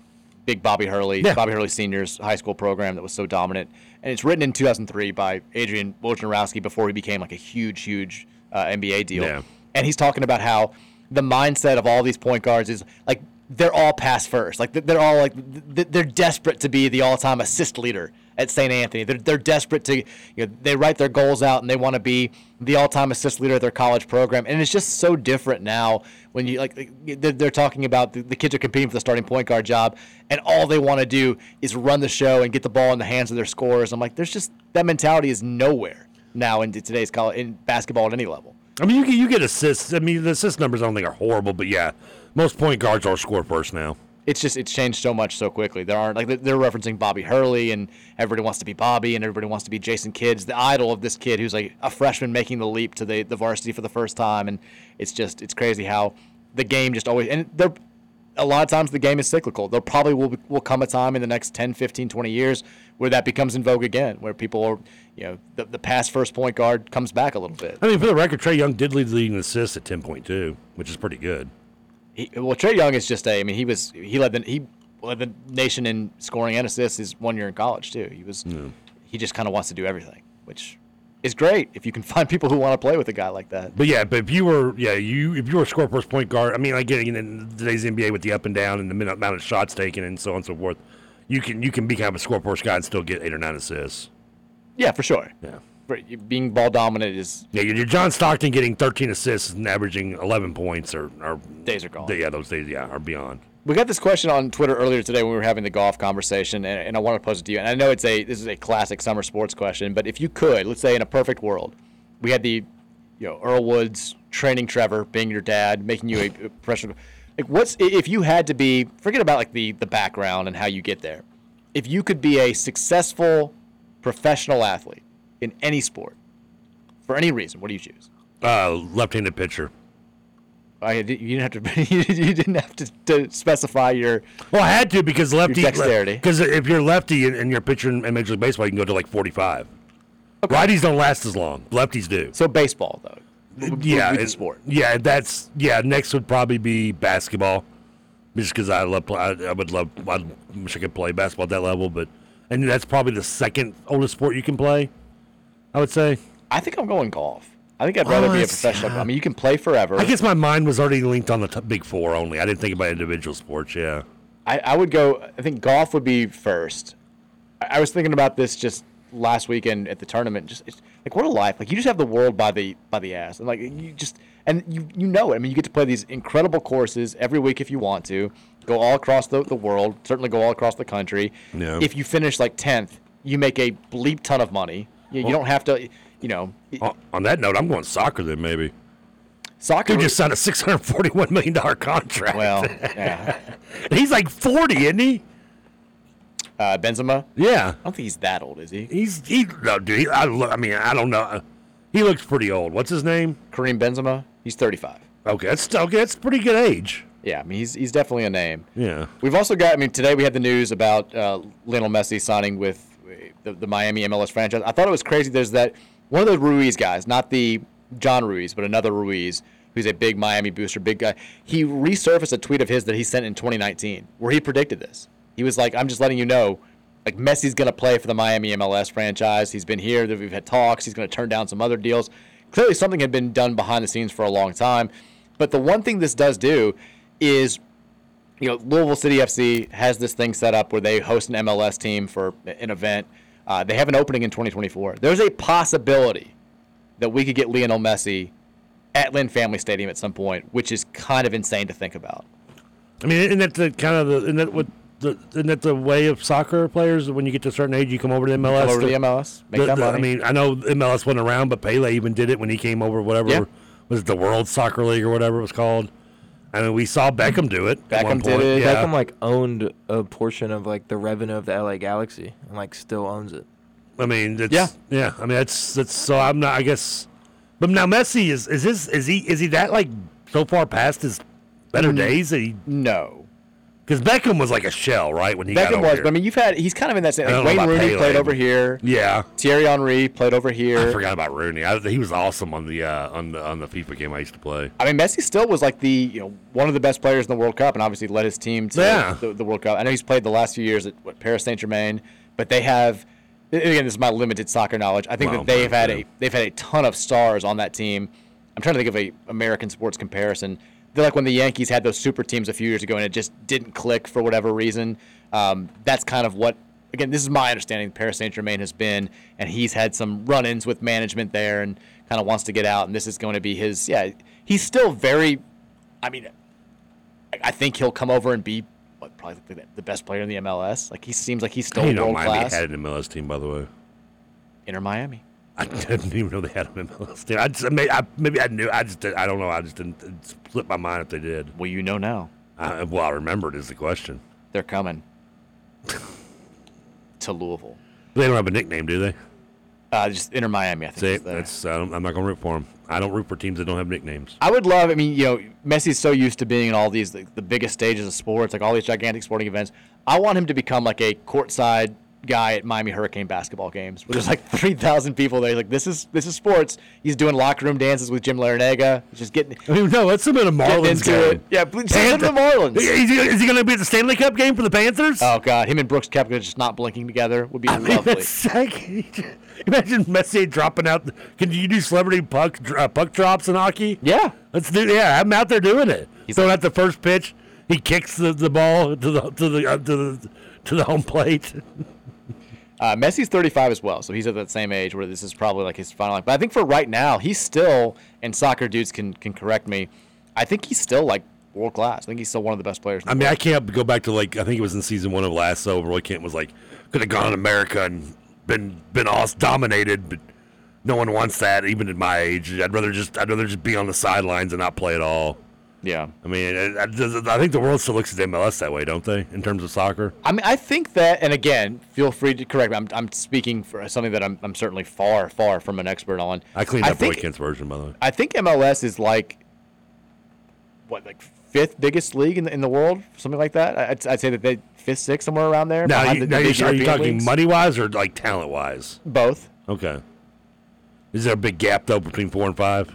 Big Bobby Hurley, Yeah. Bobby Hurley Senior's high school program that was so dominant, and it's written in 2003 by Adrian Wojnarowski before he became like a huge huge uh, NBA deal. Yeah. And he's talking about how the mindset of all these point guards is like they're all pass first. Like they're all like they're desperate to be the all-time assist leader at St. Anthony. They're, they're desperate to, you know, they write their goals out and they want to be the all-time assist leader at their college program. And it's just so different now when you like they're, they're talking about the, the kids are competing for the starting point guard job and all they want to do is run the show and get the ball in the hands of their scorers. I'm like, there's just that mentality is nowhere now in today's college in basketball at any level. I mean, you get you get assists. I mean, the assist numbers I don't think are horrible, but yeah, most point guards are score first now. It's just it's changed so much so quickly. There aren't like they're- referencing Bobby Hurley and everybody wants to be Bobby and everybody wants to be Jason Kidd's the idol of this kid who's like a freshman making the leap to the the varsity for the first time and it's just it's crazy how the game just always and there a lot of times the game is cyclical. There probably will will come a time in the next 10, 15, 20 years where that becomes in vogue again, where people are, you know, the, the past first point guard comes back a little bit. I mean, for the record, Trae Young did lead the league in assists at ten point two, which is pretty good. He, well, Trae Young is just a. I mean, he was he led the he led the nation in scoring and assists his one year in college too. He was he just kind of wants to do everything, which is great if you can find people who want to play with a guy like that. But yeah, but if you were, yeah, you if you were a score first point guard, I mean, like getting in today's NBA with the up and down and the amount of shots taken and so on and so forth, you can you can be kind of a score first guy and still get eight or nine assists. Yeah, for sure. Yeah. Being ball dominant is Yeah, your John Stockton getting 13 assists and averaging 11 points or, or days are gone. Yeah, those days, yeah, are beyond. We got this question on Twitter earlier today when we were having the golf conversation, and, and I want to pose it to you. And I know it's a this is a classic summer sports question, but if you could, let's say in a perfect world, we had the, you know, Earl Woods training Trevor, being your dad, making you a, a professional. Like, what's if you had to be? Forget about like the the background and how you get there. If you could be a successful professional athlete in any sport, for any reason, what do you choose? Uh, left-handed pitcher. I, you didn't have to. You didn't have to, to specify your. Well, I had to because lefty dexterity. Because if you're lefty and, and you're pitching in Major League Baseball, you can go to like 45. Righties don't last as long. Lefties do. So baseball though. would- yeah, would sport. Yeah, that's yeah. Next would probably be basketball, just because I love. I, I would love. I wish I could play basketball at that level, but and that's probably the second oldest sport you can play. I would say. I think I'm going golf. I think I'd rather be a professional. I mean, you can play forever. I guess my mind was already linked on the t- big four only. I didn't think about individual sports. Yeah. I, I would go. I think golf would be first. I, I was thinking about this just last weekend at the tournament. Just it's, like what a life! Like you just have the world by the by the ass, and like you just and you you know it. I mean, you get to play these incredible courses every week if you want to. Go all across the, the world. Certainly go all across the country. Yeah. If you finish like tenth, you make a bleep ton of money. You, you don't have to. You know, On, that note, I'm going soccer then maybe. Soccer Dude just signed a 641 million dollar contract. Well, yeah. he's like 40, isn't he? Uh, Benzema. Yeah. I don't think he's that old, is he? He's he no dude. He, I. I mean, I don't know. He looks pretty old. What's his name? Karim Benzema. He's 35. Okay, that's okay. That's pretty good age. Yeah, I mean he's he's definitely a name. Yeah. We've also got. I mean, today we had the news about uh, Lionel Messi signing with the, the Miami MLS franchise. I thought it was crazy. There's that one of the Ruiz guys, not the John Ruiz, but another Ruiz, who's a big Miami booster, big guy. He resurfaced a tweet of his that he sent in 2019 where he predicted this. He was like, "I'm just letting you know." Like Messi's gonna play for the Miami MLS franchise. He's been here. We've had talks. He's gonna turn down some other deals. Clearly, something had been done behind the scenes for a long time. But the one thing this does do is you know, Louisville City FC has this thing set up where they host an MLS team for an event. Uh, they have an opening in 2024. There's a possibility that we could get Lionel Messi at Lynn Family Stadium at some point, which is kind of insane to think about. I mean, isn't that the kind of the isn't that what the, isn't that the way of soccer players? When you get to a certain age, you come over to MLS. Come over to the MLS, make The- that the- I mean, I know MLS wasn't around, but Pele even did it when he came over. Whatever Yeah. was it the World Soccer League or whatever it was called. I mean, we saw Beckham do it. at one point. Yeah. Beckham like owned a portion of like the revenue of the LA Galaxy and like still owns it. I mean, it's, Yeah. yeah, yeah. I mean, that's that's. So I'm not. I guess. But now Messi is is his is he is he that like so far past his better Mm, days that he no. Because Beckham was like a shell, right? When he got Beckham was, here. but I mean, you've had he's kind of in that same. Like Wayne Rooney Pele, played over here. Yeah. Thierry Henry played over here. I forgot about Rooney. I, he was awesome on the uh, on the on the FIFA game I used to play. I mean, Messi still was like the you know one of the best players in the World Cup, and obviously led his team to Yeah. the, the World Cup. I know he's played the last few years at what, Paris Saint Germain, but they have again this is my limited soccer knowledge. I think Well, that they have had a they've had a ton of stars on that team. I'm trying to think of a American sports comparison. They're like when the Yankees had those super teams a few years ago, and it just didn't click for whatever reason. Um, that's kind of what again, this is my understanding. Paris Saint Germain has been, and he's had some run-ins with management there, and kind of wants to get out. And this is going to be his. Yeah, he's still very. I mean, I- think he'll come over and be what probably the, the best player in the MLS. Like he seems like he's still you know, Miami class. had an MLS team, by the way. Inter Miami. I didn't even know they had them in team. I just, I may, I, maybe I knew. I just, did, I don't know. I just didn't. It slipped my mind if they did. Well, you know now. Uh, well, I remembered is the question. They're coming to Louisville. They don't have a nickname, do they? Uh, just Inter Miami. I think. See, that's. I don't, I'm not going to root for them. I don't root for teams that don't have nicknames. I would love. I mean, you know, Messi's so used to being in all these like, the biggest stages of sports, like all these gigantic sporting events. I want him to become like a courtside guy at Miami Hurricane basketball games, where there's like three thousand people there. He's like, this is this is sports. He's doing locker room dances with Jim Larrañaga. Just getting. I mean, no, let's submit a Marlins into game. it. Yeah, please him the Marlins. Is he, is he going to be at the Stanley Cup game for the Panthers? Oh God, him and Brooks Koepka just not blinking together would be I mean, lovely. that's imagine Messi dropping out. Can you do celebrity puck uh, puck drops in hockey? Yeah, let's do. Yeah, I'm out there doing it. He's throwing out the first pitch. He kicks the, the ball to the to the uh, to the to the home plate. Uh, Messi's 35 as well, so he's at that same age where this is probably like his final. But I think for right now, he's still, and soccer dudes can can correct me. I think he's still like world class. I think he's still one of the best players. The I mean, I can't go back to like I think it was in season one of last Lasso. Roy Kent was like, could have gone to America and been been all dominated, but no one wants that. Even at my age, I'd rather just I'd rather just be on the sidelines and not play at all. Yeah, I mean, I, I, I think the world still looks at MLS that way, don't they? In terms of soccer. I mean, I think that, and again, feel free to correct me. I'm, I'm speaking for something that I'm, I'm certainly far, far from an expert on. I cleaned up Roy Kent's version, by the way. I think MLS is like what, like fifth biggest league in the, in the world, something like that. I'd, I'd say that they fifth, sixth, somewhere around there. Now, you, the- now the are you talking money wise or like talent wise? Both. Okay. Is there a big gap though between four and five?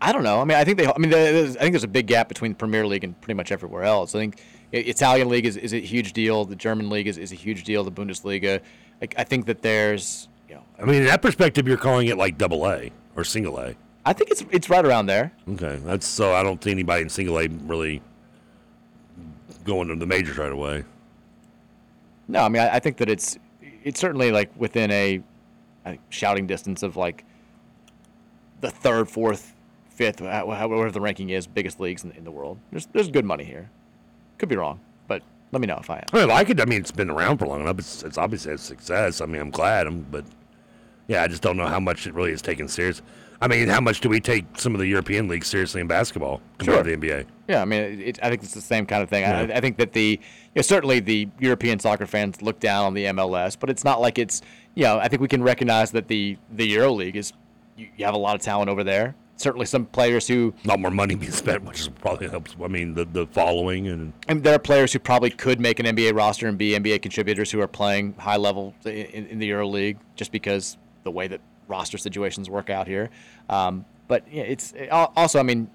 I don't know. I mean, I think they. I mean, there's, I think there's a big gap between the Premier League and pretty much everywhere else. I think Italian league is, is a huge deal. The German league is, is a huge deal. The Bundesliga. Like, I think that there's. You know, I mean, in that perspective, you're calling it like double A or single A. I think it's it's right around there. Okay, that's so. I don't see anybody in single A really going to the majors right away. No, I mean, I, I think that it's it's certainly like within a, a shouting distance of like the third, fourth, fifth, uh, how- however the ranking is, biggest leagues in, in the world. There's there's good money here. Could be wrong, but let me know if I am. I mean, like it. I mean, it's been around for long enough. It's, it's obviously a success. I mean, I'm glad. I'm, but yeah, I just don't know how much it really is taken serious. I mean, how much do we take some of the European leagues seriously in basketball compared to the NBA? Yeah, I mean, it, it, I think it's the same kind of thing. Yeah. I, I think that the you know, certainly the European soccer fans look down on the MLS, but it's not like it's you know. I think we can recognize that the the Euro League is you, you have a lot of talent over there. Certainly, some players who A lot more money being spent, which is probably helps. I mean, the the following and and there are players who probably could make an NBA roster and be NBA contributors who are playing high level in, in the Euro League just because the way that roster situations work out here. Um, but yeah, it's al- also, I mean,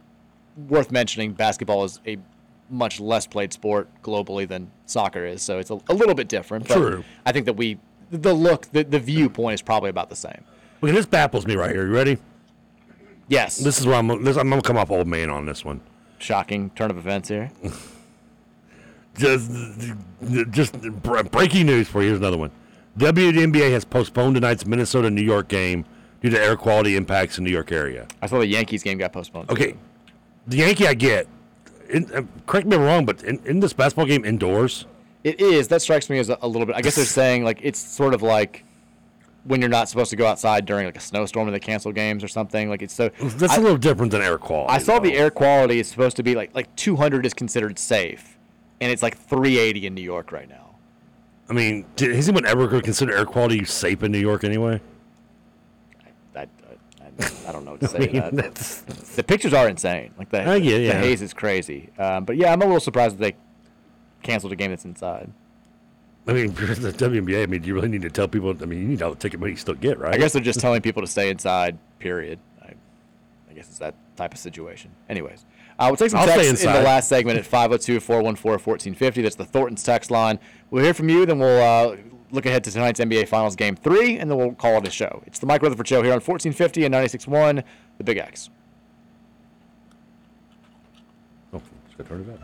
worth mentioning. Basketball is a much less played sport globally than soccer is, so it's a, a little bit different. But True. I think that we, the look, the, the viewpoint is probably about the same. Look, this baffles me right here. You ready? Yes. This is where I'm. This, I'm gonna come off old man on this one. Shocking turn of events here. Just, just breaking news for you. Here's another one. WNBA has postponed tonight's Minnesota New York game due to air quality impacts in New York area. I saw the Yankees game got postponed. Okay, the Yankee I get. In, uh, correct me if I'm wrong, but in, in this basketball game indoors, It is. That strikes me as a, a little bit. I guess they're saying like it's sort of like when you're not supposed to go outside during like a snowstorm and they cancel games or something. Like it's so. That's a a little different than air quality. I saw the air quality is supposed to be like like 200 is considered safe, and it's like 380 in New York right now. I mean, did, has anyone ever considered air quality safe in New York anyway? I, I, I don't know what to I say mean, that. that's- The pictures are insane. Like the, I get it, the yeah. haze is crazy. Um, but yeah, I'm a little surprised that they canceled a game that's inside. I mean, the WNBA. I mean, do you really need to tell people? I mean, you need all the ticket money you still get, right? I guess they're just telling people to stay inside. Period. I, I guess it's that type of situation. Anyways, uh, we'll take some I'll text in the last segment at 502-414-1450. That's the Thornton's text line. We'll hear from you, then we'll uh, look ahead to tonight's NBA Finals Game Three, and then we'll call it a show. It's the Mike Rutherford Show here on 1450 and 96.1, the Big X. Oh, just gotta turn it up.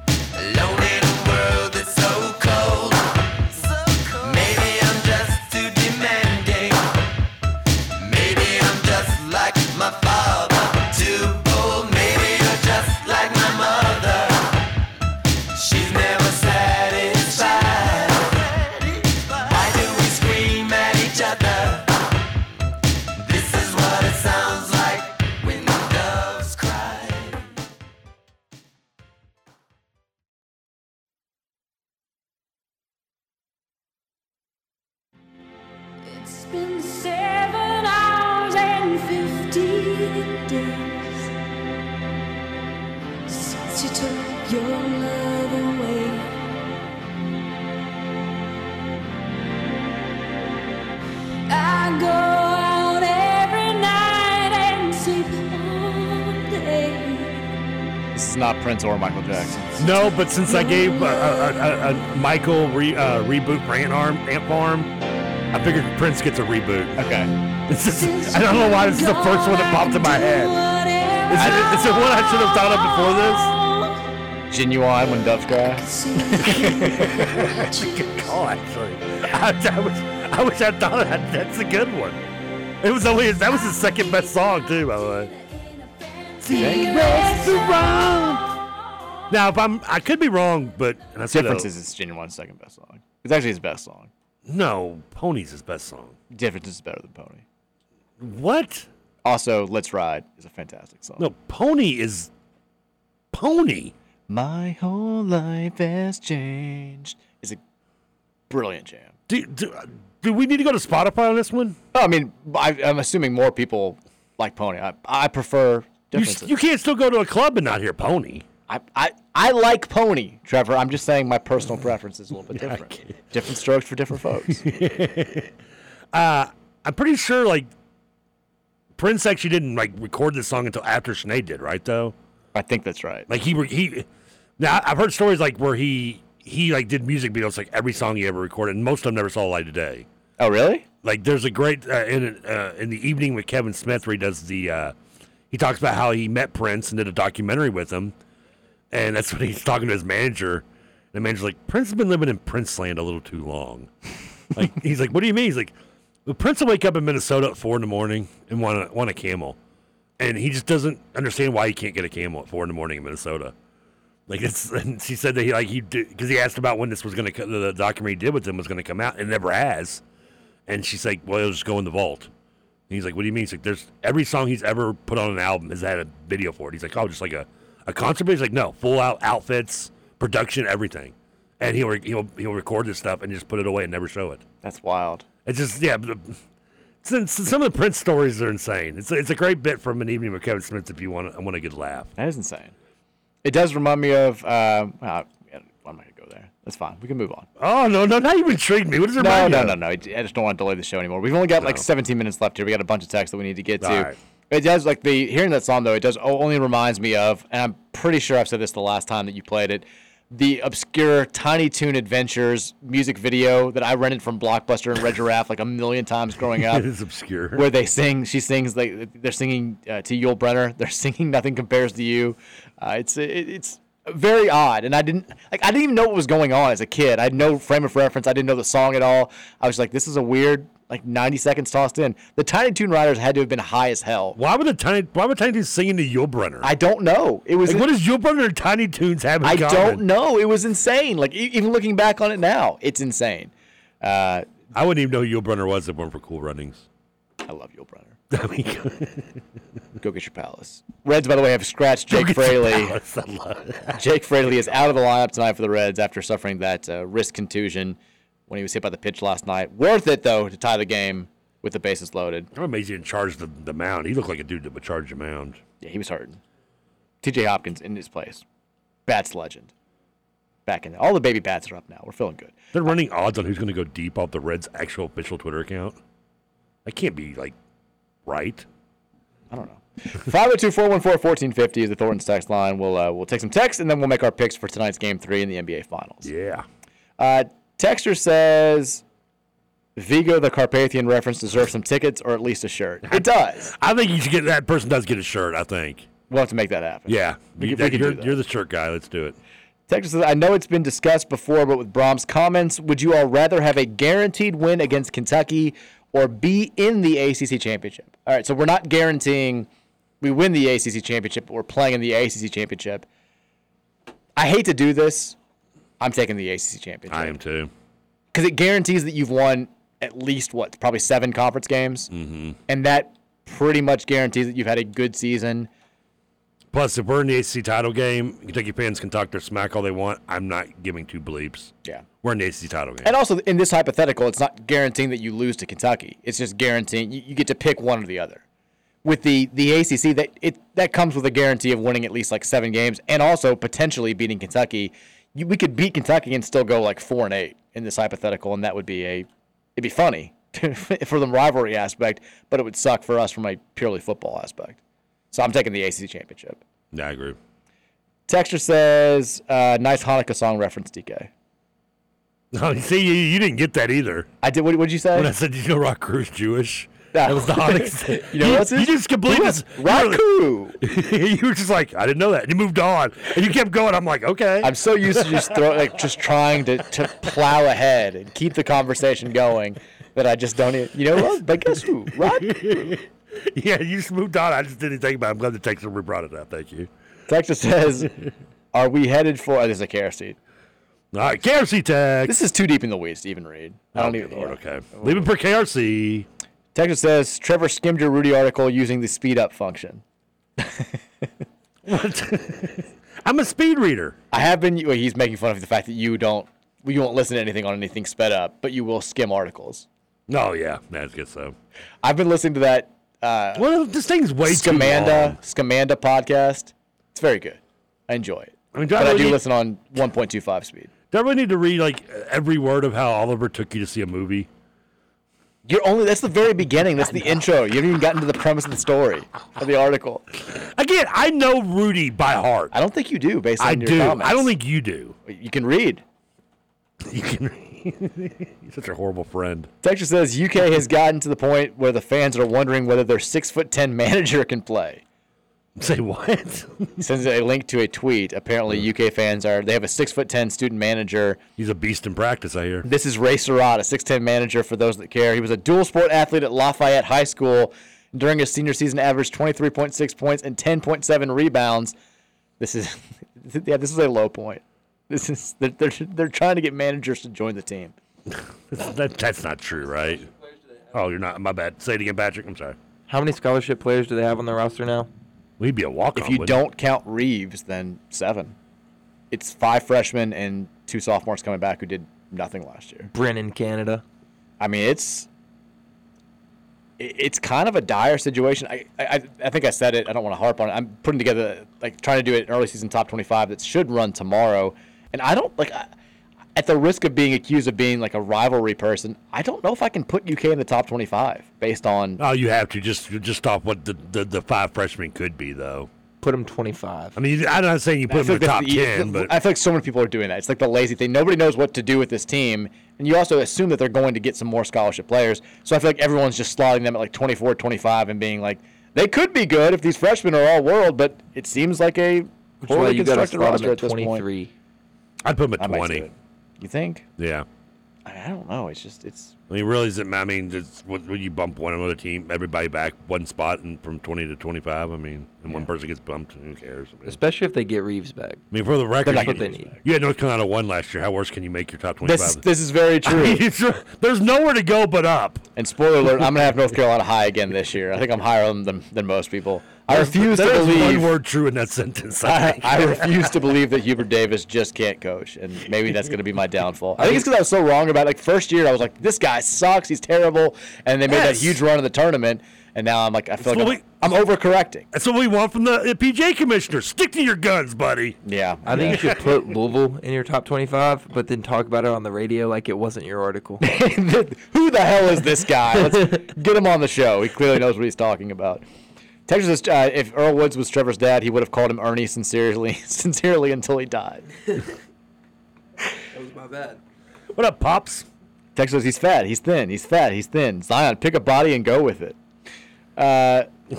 Not Prince or Michael Jackson. No, but since I gave uh, a, a, a Michael re, uh, reboot for Ant Arm, Ant Farm, I figured Prince gets a reboot. Okay. This is, I don't know why this is the first one that popped in my head. Is it, is it one I should have thought of before this? Ginuwine when doves cry. That's a good call, actually. I, I wish I wish I thought of that. That's a good one. It was only that was his second best song too, by the way. Restaurant. Now, if I'm, I could be wrong, but and I said, Difference is it's Ginuwine's second best song. It's actually his best song. no, Pony's his best song. Difference is better than Pony. What? Also, Let's Ride is a fantastic song. No, Pony is Pony. My whole life has changed. Is a brilliant jam. Do, do, do we need to go to Spotify on this one? Oh, I mean, I, I'm assuming more people like Pony. I, I prefer You, you can't still go to a club and not hear Pony. I, I, I like Pony, Trevor. I'm just saying my personal preference is a little bit different. different strokes for different folks. Uh, I'm pretty sure like Prince actually didn't like record this song until after Sinead did, right? Though I think that's right. Like he he. Now I've heard stories like where he he like did music videos like every song he ever recorded, and most of them never saw the light of day. Oh, really? Like there's a great uh, in uh, in the evening with Kevin Smith where he does the uh, he talks about how he met Prince and did a documentary with him, and that's when he's talking to his manager. And the manager's like, Prince has been living in Prince land a little too long. like he's like, what do you mean? He's like, well, Prince will wake up in Minnesota at four in the morning and want a, want a camel, and he just doesn't understand why he can't get a camel at four in the morning in Minnesota. Like it's, and she said that he like he because he asked about when this was going to the documentary he did with him was going to come out, and never has. And she's like, "Well, it'll just go in the vault." And he's like, "What do you mean?" He's like, "There's every song he's ever put on an album has had a video for it." He's like, "Oh, just like a, a concert." But he's like, "No, full out outfits, production, everything." And he'll re- he'll he'll record this stuff and just put it away and never show it. That's wild. It's just yeah. The, since some of the Prince stories are insane. It's a, it's a great bit from an evening with Kevin Smith if you want to want a good laugh. That is insane. It does remind me of. Uh, yeah, I'm not gonna go there. That's fine. We can move on. Oh no no! Now you've intrigued me. What does it No, remind no, you no, of? no. I just don't want to delay the show anymore. We've only got like No. 17 minutes left here. We got a bunch of texts that we need to get to. All right. It does like the hearing that song though. It does o- only reminds me of, and I'm pretty sure I've said this the last time that you played it. The obscure Tiny Toon Adventures music video that I rented from Blockbuster and Red Giraffe like a million times growing up. It is obscure. Where they sing, she sings like they're singing uh, to Yul Brenner. They're singing "Nothing Compares to You." Uh, it's it, it's very odd, and I didn't like I didn't even know what was going on as a kid. I had no frame of reference. I didn't know the song at all. I was like, this is a weird like 90 seconds tossed in. The Tiny Toon Riders had to have been high as hell. Why would the tiny? Why would Tiny Toons singing to Yul Brenner? I don't know. It was Like, what does Yul Brenner and Tiny Toons have in I common? don't know. It was insane. Like e- even looking back on it now, it's insane. Uh, I wouldn't even know who Yul Brenner was if it weren't for Cool Runnings. I love Yul Brenner. I mean, Go get your palace. Reds, by the way, have scratched Jake Fraley. Palace. I love it. Jake Fraley is out of the lineup tonight for the Reds after suffering that uh, wrist contusion when he was hit by the pitch last night. Worth it though to tie the game with the bases loaded. I'm amazed he didn't charge the, the mound. He looked like a dude that would charge the mound. Yeah, he was hurting. T.J. Hopkins in his place. Bats legend. Back in there. all the baby bats are up now. We're feeling good. They're running odds on who's going to go deep off the Reds' actual official Twitter account. That can't be like right. I don't know. 502-414-1450 is the Thornton's text line. We'll uh, we'll take some text and then we'll make our picks for tonight's game three in the NBA Finals. Yeah. Uh, Texter says Vigo the Carpathian reference deserves some tickets or at least a shirt. It does. I think you should get that person does get a shirt. I think. We'll have to make that happen. Yeah, We that, we you're, you're the shirt guy. Let's do it. Texas says, I know it's been discussed before, but with Brohm's comments, would you all rather have a guaranteed win against Kentucky or be in the ACC championship? All right, so we're not guaranteeing we win the ACC championship, but we're playing in the ACC championship. I hate to do this. I'm taking the ACC championship I am too. because it guarantees that you've won at least what, probably seven conference games, Mm-hmm. and that pretty much guarantees that you've had a good season. Plus, if we're in the ACC title game, Kentucky fans can talk their smack all they want. I'm not giving two bleeps. Yeah. We're ACC title game. And also, in this hypothetical, it's not guaranteeing that you lose to Kentucky. It's just guaranteeing you, you get to pick one or the other. With the, the ACC, that it that comes with a guarantee of winning at least like seven games, and also potentially beating Kentucky. You, we could beat Kentucky and still go like four and eight in this hypothetical, and that would be a it'd be funny for the rivalry aspect, but it would suck for us from a purely football aspect. So I'm taking the ACC championship. Yeah, I agree. Texture says, uh, "Nice Hanukkah song reference, DK." No, see, you, you didn't get that either. I did. What did you say? When I said, "Did you know Rod Carew's Jewish?" Ah. That was the Hanukkah. You know what's you, you just completely Who? just Rod Carew. you were just like, I didn't know that. And you moved on, and you kept going. I'm like, okay. I'm so used to just throw, like just trying to, to plow ahead and keep the conversation going that I just don't even. You know what? But guess who? Rod Carew. yeah, you just moved on. I just didn't think about. it. I'm glad the texter brought it up. Thank you. Texas says, "Are we headed for?" Oh, there's a KRC. All right, KRC tag. This is too deep in the weeds to even read. I don't even. good Lord, okay. Leave it for KRC. Texas says Trevor skimmed your Rudy article using the speed up function. What? I'm a speed reader. I have been. Well, he's making fun of the fact that you don't. You won't listen to anything on anything sped up, but you will skim articles. Oh yeah, that's good. So I've been listening to that. Uh, well, this thing's way too long. Scamanda Scamanda podcast. It's very good. I enjoy it. I mean, do but I really do need- listen on 1.25 speed. Do I really need to read like every word of how Oliver took you to see a movie? You're only. That's the very beginning. That's the intro. You haven't even gotten to the premise of the story of the article. Again, I know Rudy by heart. I don't think you do, based on I your do. comments. I don't think you do. You can read. You can. read. You're such a horrible friend. Texture says UK has gotten to the point where the fans are wondering whether their six foot ten manager can play. Say what? Sends a link to a tweet. Apparently, UK fans are they have a six foot ten student manager. He's a beast in practice. I hear. This is Ray Surratt, a six ten manager for those that care. He was a dual sport athlete at Lafayette High School. During his senior season, averaged twenty three point six points and ten point seven rebounds. This is yeah, this is a low point. This is they're, they're, they're trying to get managers to join the team. that, that's not true, right? Oh, you're not. My bad. Say it again, Patrick. I'm sorry. How many scholarship players do they have on their roster now? We'd be a walk If you don't count Reeves, then seven. It's five freshmen and two sophomores coming back who did nothing last year. Brennan, Canada. I mean, it's it's kind of a dire situation. I, I I think I said it. I don't want to harp on it. I'm putting together like trying to do it an early season top 25 that should run tomorrow, and I don't like. I, at the risk of being accused of being like a rivalry person, I don't know if I can put UK in the top 25 based on. Oh, you have to just just off what the, the, the five freshmen could be, though. Put them 25. I mean, I'm not saying you put I them in the top like that's ten, but I feel like so many people are doing that. It's like the lazy thing. Nobody knows what to do with this team, and you also assume that they're going to get some more scholarship players. So I feel like everyone's just slotting them at like 24, 25 and being like, they could be good if these freshmen are all world, but it seems like a Which is why poorly constructed roster at at this point. 23. I'd put them at might twenty. it. You think? Yeah. I I don't know. It's just it's I mean, really, is it? I mean, just, when when you bump one another team, everybody back one spot and from twenty to twenty-five. I mean, and one person gets bumped, who cares? I mean, Especially if they get Reeves back. I mean, for the record, That's you, what they need. you had North Carolina one last year. How worse can you make your top This twenty-five? this is very I true. mean, it's- there's nowhere to go but up. And spoiler alert, I'm gonna have North Carolina high again this year. I think I'm higher on them than, than most people. I There's- refuse to there's believe. one word true in that sentence. I, I. I refuse to believe that Hubert Davis just can't coach, and maybe that's going to be my downfall. I think it's because I was so wrong about it. like first year. I was like, this guy sucks. He's terrible, and they made Yes. that huge run in the tournament, and now I'm like, I feel That's like I'm, I'm overcorrecting. That's what we want from the PJ commissioner. Stick to your guns, buddy. Yeah, I think you should put Louisville in your top 25, but then talk about it on the radio like it wasn't your article. Who the hell is this guy? Let's get him on the show. He clearly knows what he's talking about. Texas, says, uh, if Earl Woods was Trevor's dad, he would have called him Ernie sincerely, sincerely until he died. that was my bad. What up, pops? Texas, says, he's fat, he's thin, he's fat, he's thin. Zion, pick a body and go with it. Uh,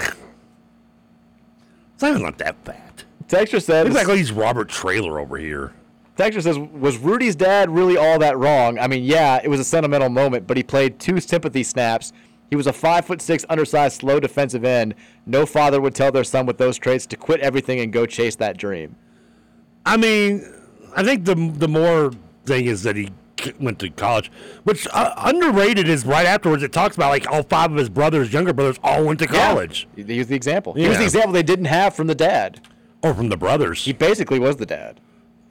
Zion's not that fat. Texture said, Looks like he's Robert Traylor over here. Texture says, was Rudy's dad really all that wrong? I mean, yeah, it was a sentimental moment, but he played two sympathy snaps. He was a five foot six, undersized, slow defensive end. No father would tell their son with those traits to quit everything and go chase that dream. I mean, I think the the more thing is that he went to college, which uh, underrated is right afterwards. It talks about like all five of his brothers, younger brothers, all went to college, He he was the example. He was the example they didn't have from the dad. or from the brothers. He basically was the dad.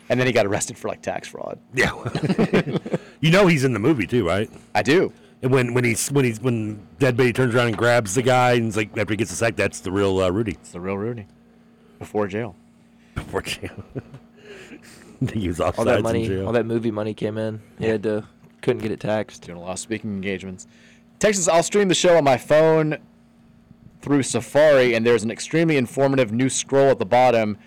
And then he got arrested for like tax fraud. Yeah, you know he's in the movie too, right? I do. And when when he's when he's when Dead Baby turns around and grabs the guy and he's like after he gets the sack, that's the real uh, Rudy. It's the real Rudy. Before jail. Before jail. he was all offsides that in money, jail. all that movie money came in. He had to, couldn't get it taxed. Doing a lot of speaking engagements. Texas, I'll stream the show on my phone through Safari, and there's an extremely informative new scroll at the bottom.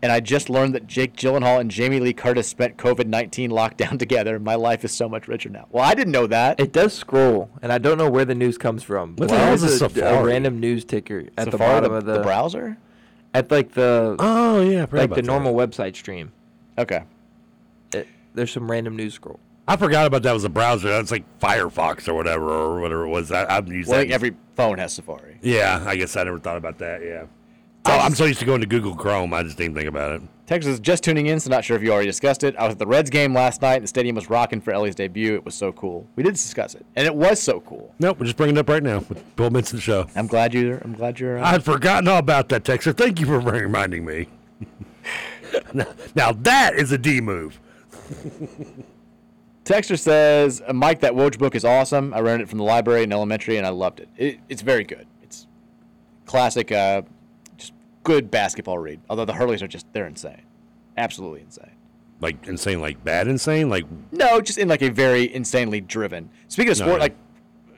And I just learned that Jake Gyllenhaal and Jamie Lee Curtis spent COVID 19 lockdown together. My life is so much richer now. Well, I didn't know that. It does scroll, and I don't know where the news comes from. What but the hell is there's a a, random news ticker at the bottom the- of the the, browser? At like the oh yeah, I forgot like about the that. normal website stream. Okay. It, there's some random news scroll. I forgot about that was a browser. That's like Firefox or whatever or whatever it was. I, I've used Well, I think every phone has Safari. yeah, I guess I never thought about that. Yeah. Oh, I'm so used to going to Google Chrome. I just didn't think about it. Texas is just tuning in, so not sure if you already discussed it. I was at the Reds game last night, and the stadium was rocking for Elly's debut. It was so cool. We did discuss it, and it was so cool. Nope, we're just bringing it up right now with Bill Minson show. I'm glad you're. I'm glad you're. Uh, I'd forgotten all about that, Texas. Thank you for reminding me. now, now that is a D move. Texter says, uh, Mike, that Woj book is awesome. I rented it from the library in elementary and I loved it. it it's very good. It's classic, uh, good basketball read. Although the Hurleys are just, they're insane. Absolutely insane. Like insane, like bad insane, like No, just in like a very insanely driven. Speaking of No, sport, yeah. like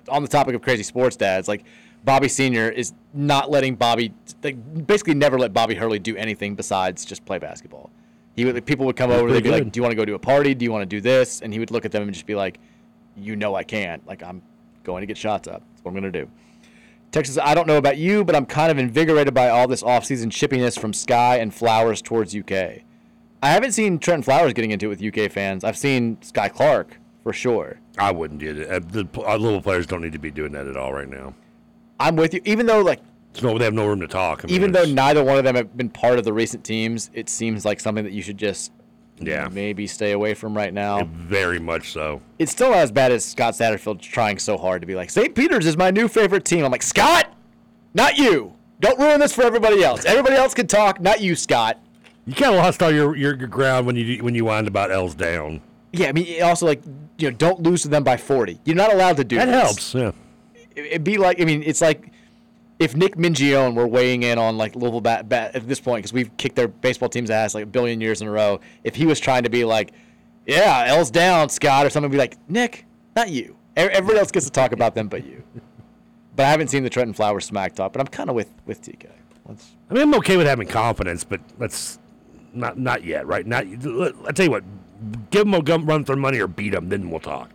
on the topic of crazy sports dads, like Bobby Sr. is not letting Bobby, like basically never let Bobby Hurley do anything besides just play basketball. He would, people would come That's over, they'd be like, "Do you want to go to a party? Do you want to do this?" And he would look at them and just be like, "You know I can't. Like I'm going to get shots up. That's what I'm going to do." Texas, I don't know about you, but I'm kind of invigorated by all this offseason chippiness from Skyy and Flowers towards UK. I haven't seen Trent Flowers getting into it with UK fans. I've seen Skyy Clark for sure. I wouldn't do it. Uh, the our little players don't need to be doing that at all right now. I'm with you. Even though like no, they have no room to talk. I mean, even though neither one of them have been part of the recent teams, it seems like something that you should just Yeah. maybe stay away from right now. very much so. It's still not as bad as Scott Satterfield trying so hard to be like St. Peter's is my new favorite team. I'm like Scott, not you. Don't ruin this for everybody else. Everybody else can talk, not you, Scott. You kind of lost all your, your, your ground when you when you whined about L's down. Yeah, I mean, also like you know, don't lose to them by 40. You're not allowed to do That this. helps. Yeah. It'd be like, I mean, it's like if Nick Mingione were weighing in on like Louisville bat, bat at this point because we've kicked their baseball team's ass like a billion years in a row. If he was trying to be like, yeah, L's down, Scott, or something, be like, Nick, not you. Everybody else gets to talk about them, but you. But I haven't seen the Trentyn Flowers smack talk. But I'm kind of with with TK. Let's, I mean, I'm okay with having confidence, but let's not not yet, right? Not. I tell you what, give them a run for money or beat them, then we'll talk.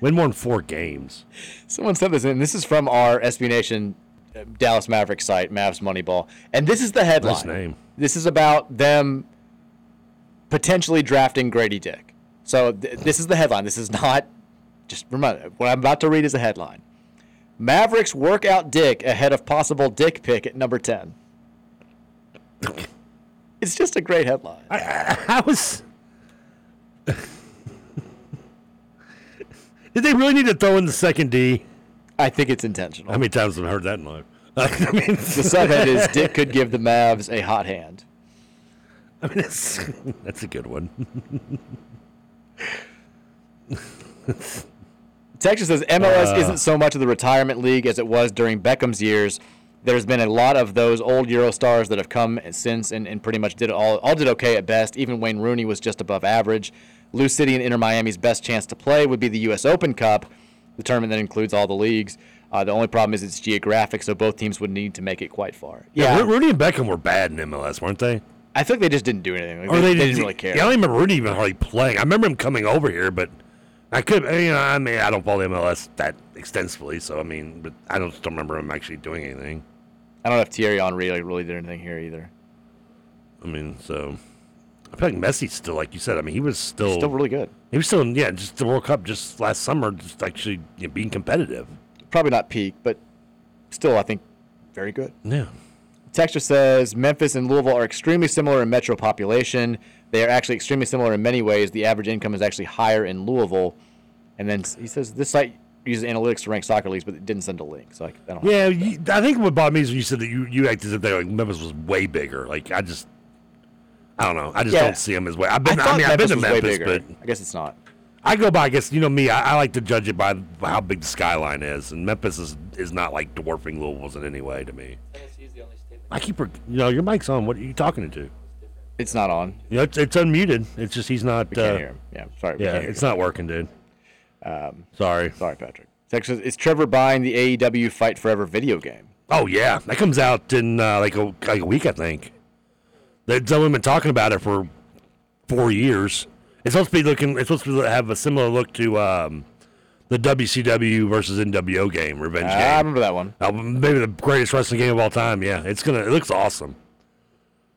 Win more than four games. Someone said this, and this is from our SB Nation Dallas Mavericks site, Mavs Moneyball. And this is the headline. Nice name. This is about them potentially drafting Grady Dick. So th- this is the headline. This is not just remember what I'm about to read is a headline. Mavericks work out dick ahead of possible dick pick at number 10. it's just a great headline. I, I was. Did they really need to throw in the second D? I think it's intentional. How many times have I heard that in life? I mean, the subhead is Dick could give the Mavs a hot hand. I mean, that's, that's a good one. Texas says MLS Uh. isn't so much of the retirement league as it was during Beckham's years. There's been a lot of those old Euro stars that have come since and, and pretty much did it all all did okay at best. Even Wayne Rooney was just above average. Lou City and Inter Miami's best chance to play would be the U.S. Open Cup, the tournament that includes all the leagues. Uh, the only problem is it's geographic, so both teams would need to make it quite far. yeah, Ro- Rooney and Beckham were bad in MLS, weren't they? I think they just didn't do anything. Like, Or they, they didn't- didn't really care. Yeah, I don't remember Rooney even hardly playing. I remember him coming over here, but I could, you know, I mean, I don't follow MLS that extensively, so I mean, but I don't, don't remember him actually doing anything. I don't know if Thierry Henry like, really did anything here either. I mean, so I feel like Messi's still, like you said, I mean, he was still Still really good. He was still, in, yeah, just the World Cup just last summer, just actually you know, being competitive. Probably not peak, but still, I think very good. Yeah. Texture says Memphis and Louisville are extremely similar in metro population. They are actually extremely similar in many ways. The average income is actually higher in Louisville. And then he says this site uses analytics to rank soccer leagues, but it didn't send a link. So I, I don't. Yeah, you, I think what bothered me is when you said that you, you acted as if they, like Memphis was way bigger. Like I just, I don't know. I just Yeah. don't see them as way. I've been, I I, mean, I've been to Memphis, bigger. but I guess it's not. I go by. I guess you know me. I, I like to judge it by, how big the skyline is, and Memphis is is not like dwarfing Louisville's in any way to me. I keep, you know, your mic's on. What are you talking to? It's not on. You know, it's, it's unmuted. It's just he's not. We can't uh, hear him. Yeah, sorry. Yeah, it's him. not working, dude. Um, sorry. Sorry, Patrick. Says, is Trevor buying the AEW Fight Forever video game? Oh yeah, that comes out in uh, like a like a week, I think. They've been talking about it for four years. It's supposed to be looking. It's supposed to have a similar look to um, the WCW versus NWO game, Revenge Ah, I remember that one. Uh, maybe the greatest wrestling game of all time. Yeah, it's gonna. It looks awesome.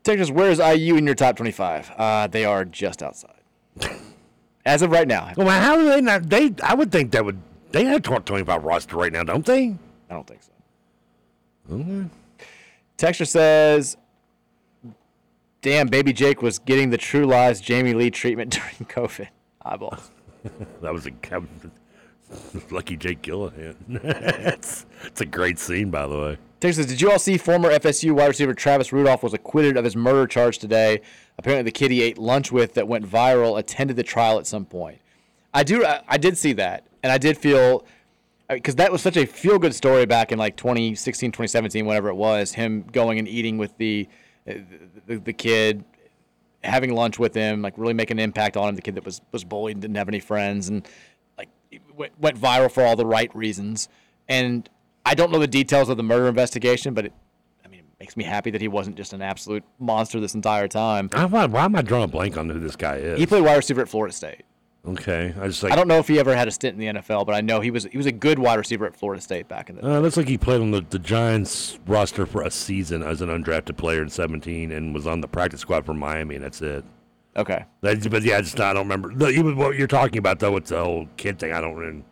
Texas, where is IU in your top 25? Uh, they are just outside. As of right now. Well, how do they not? They. I would think that would. They have top twenty five roster right now, don't they? I don't think so. Okay. Texture says, "Damn, baby Jake was getting the True Lies Jamie Lee treatment during COVID." Eyeballs. that was a that was lucky Jake Gillihan. it's, it's a great scene, by the way. Texas, did you all see former FSU wide receiver Travis Rudolph was acquitted of his murder charge today? Apparently, the kid he ate lunch with that went viral attended the trial at some point. I do. I, I did see that, and I did feel because that was such a feel good story back in like 2016, 2017, whatever it was. Him going and eating with the the, the kid, having lunch with him, like really making an impact on him. The kid that was was bullied, and didn't have any friends, and like went, went viral for all the right reasons. And I don't know the details of the murder investigation, but it, I mean, it makes me happy that he wasn't just an absolute monster this entire time. I, why, why am I drawing a blank on who this guy is? He played wide receiver at Florida State. Okay, I just like. I don't know if he ever had a stint in the NFL, but I know he was he was a good wide receiver at Florida State back in the day. Uh, it looks like he played on the, the Giants roster for a season as an undrafted player in 17 and was on the practice squad for Miami, and that's it. Okay. But yeah, I just I don't remember. No, even what you're talking about though, with the whole kid thing, I don't. Really,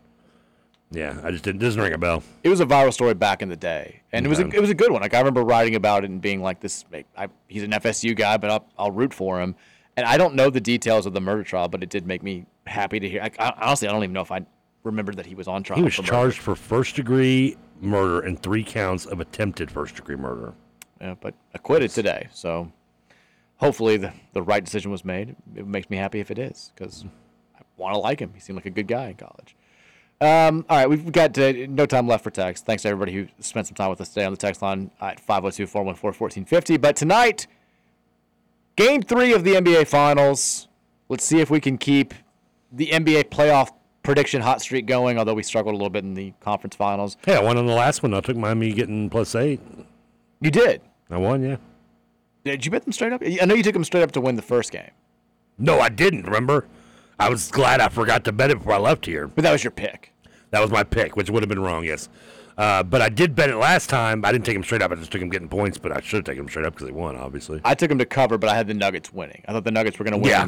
yeah, I just didn't doesn't ring a bell. It was a viral story back in the day, and it was a, it was a good one. Like I remember writing about it and being like, "This, I, he's an FSU guy, but I'll, I'll root for him." And I don't know the details of the murder trial, but it did make me happy to hear. I, I, honestly, I don't even know if I remembered that he was on trial. He was for charged for first degree murder and three counts of attempted first degree murder. Yeah, but acquitted today. So hopefully the, the right decision was made. It makes me happy if it is because I want to like him. He seemed like a good guy in college. Um, all right, we've got uh, no time left for text. Thanks to everybody who spent some time with us today on the text line at 502 414 1450. But tonight, game three of the NBA Finals. Let's see if we can keep the NBA playoff prediction hot streak going, although we struggled a little bit in the conference finals. Hey, I won on the last one. I took Miami getting plus eight. You did? I won, yeah. Did you bet them straight up? I know you took them straight up to win the first game. No, I didn't. Remember, I was glad I forgot to bet it before I left here. But that was your pick. That was my pick, which would have been wrong. Yes, uh, but I did bet it last time. I didn't take him straight up. I just took him getting points, but I should have taken him straight up because they won, obviously. I took them to cover, but I had the Nuggets winning. I thought the Nuggets were going to win Yeah.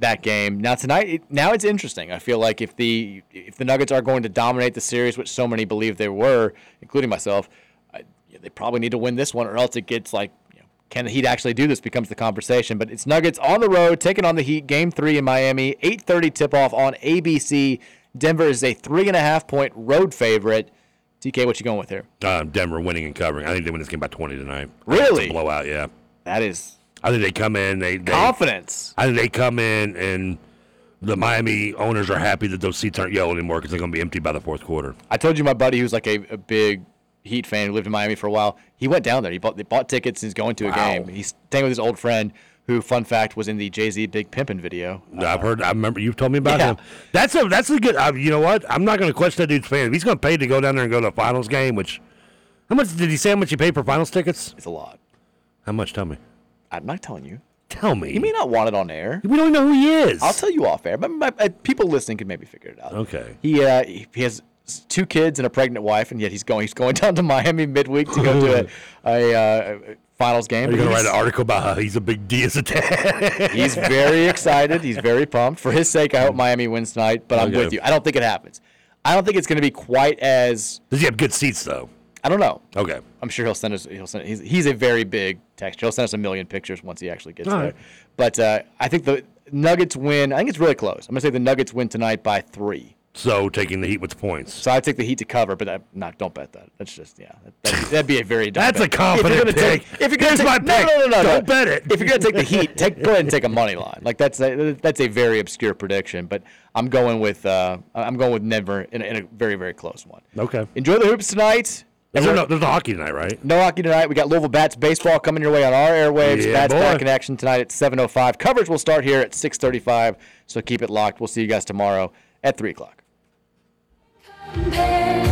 That game. Now tonight, it, now it's interesting. I feel like if the if the Nuggets are going to dominate the series, which so many believe they were, including myself, I, yeah, they probably need to win this one, or else it gets like, you know, can the Heat actually do this? Becomes the conversation. But it's Nuggets on the road, taking on the Heat. Game three in Miami, 8:30 tip off on ABC. Denver is a three and a half point road favorite. TK, what you going with here? Um, Denver winning and covering. I think they win this game by 20 tonight. Really? A blowout, yeah. That is I think they come in. They, they confidence. I think they come in and the Miami owners are happy that those seats aren't yellow anymore because they're going to be empty by the fourth quarter. I told you my buddy who's like a, a big Heat fan who lived in Miami for a while. He went down there. He bought, they bought tickets and he's going to a Wow. game. He's staying with his old friend who, fun fact, was in the Jay Z Big Pimpin' video. I've heard. I remember you've told me about Yeah. him. That's a that's a good. Uh, you know what? I'm not going to question that dude's fan. If he's going to pay to go down there and go to a finals game, which how much did he say? How much he paid for finals tickets? It's a lot. How much? Tell me. I'm not telling you. Tell me. You may not want it on air. We don't even know who he is. I'll tell you off air, but my, uh, people listening could maybe figure it out. Okay. He uh, he he has two kids and a pregnant wife, and yet he's going he's going down to Miami midweek to go to a, a, uh, finals game. Are you going to write an article about how he's a big Diaz attack? He's very excited. He's very pumped. For his sake, I hope Miami wins tonight, but I'm Okay. with you. I don't think it happens. I don't think it's going to be quite as. Does he have good seats though? I don't know. Okay. I'm sure he'll send us. He'll send. He's, he's a very big texture. He'll send us a million pictures once he actually gets All there. right. But uh, I think the Nuggets win. I think it's really close. I'm gonna say the Nuggets win tonight by three. So taking the Heat with the points. So I take the Heat to cover, but that, not. Don't bet that. That's just yeah. That, that'd, be, a very. dumb That's bet. a confident if pick. Take, if you're gonna Here's take, my no, pick. No, no, no, no. Don't bet it. If you're gonna take the Heat, take go ahead and take a money line. Like that's a, that's a very obscure prediction, but I'm going with uh, I'm going with Denver in in a very very close one. Okay. Enjoy the hoops tonight. Is there no, there's no hockey tonight, right? no hockey tonight. We got Louisville Bats baseball coming your way on our airwaves. Yeah, Bats boy. back in action tonight at 7:05. Coverage will start here at 6:35. So keep it locked. We'll see you guys tomorrow at three o'clock. Compare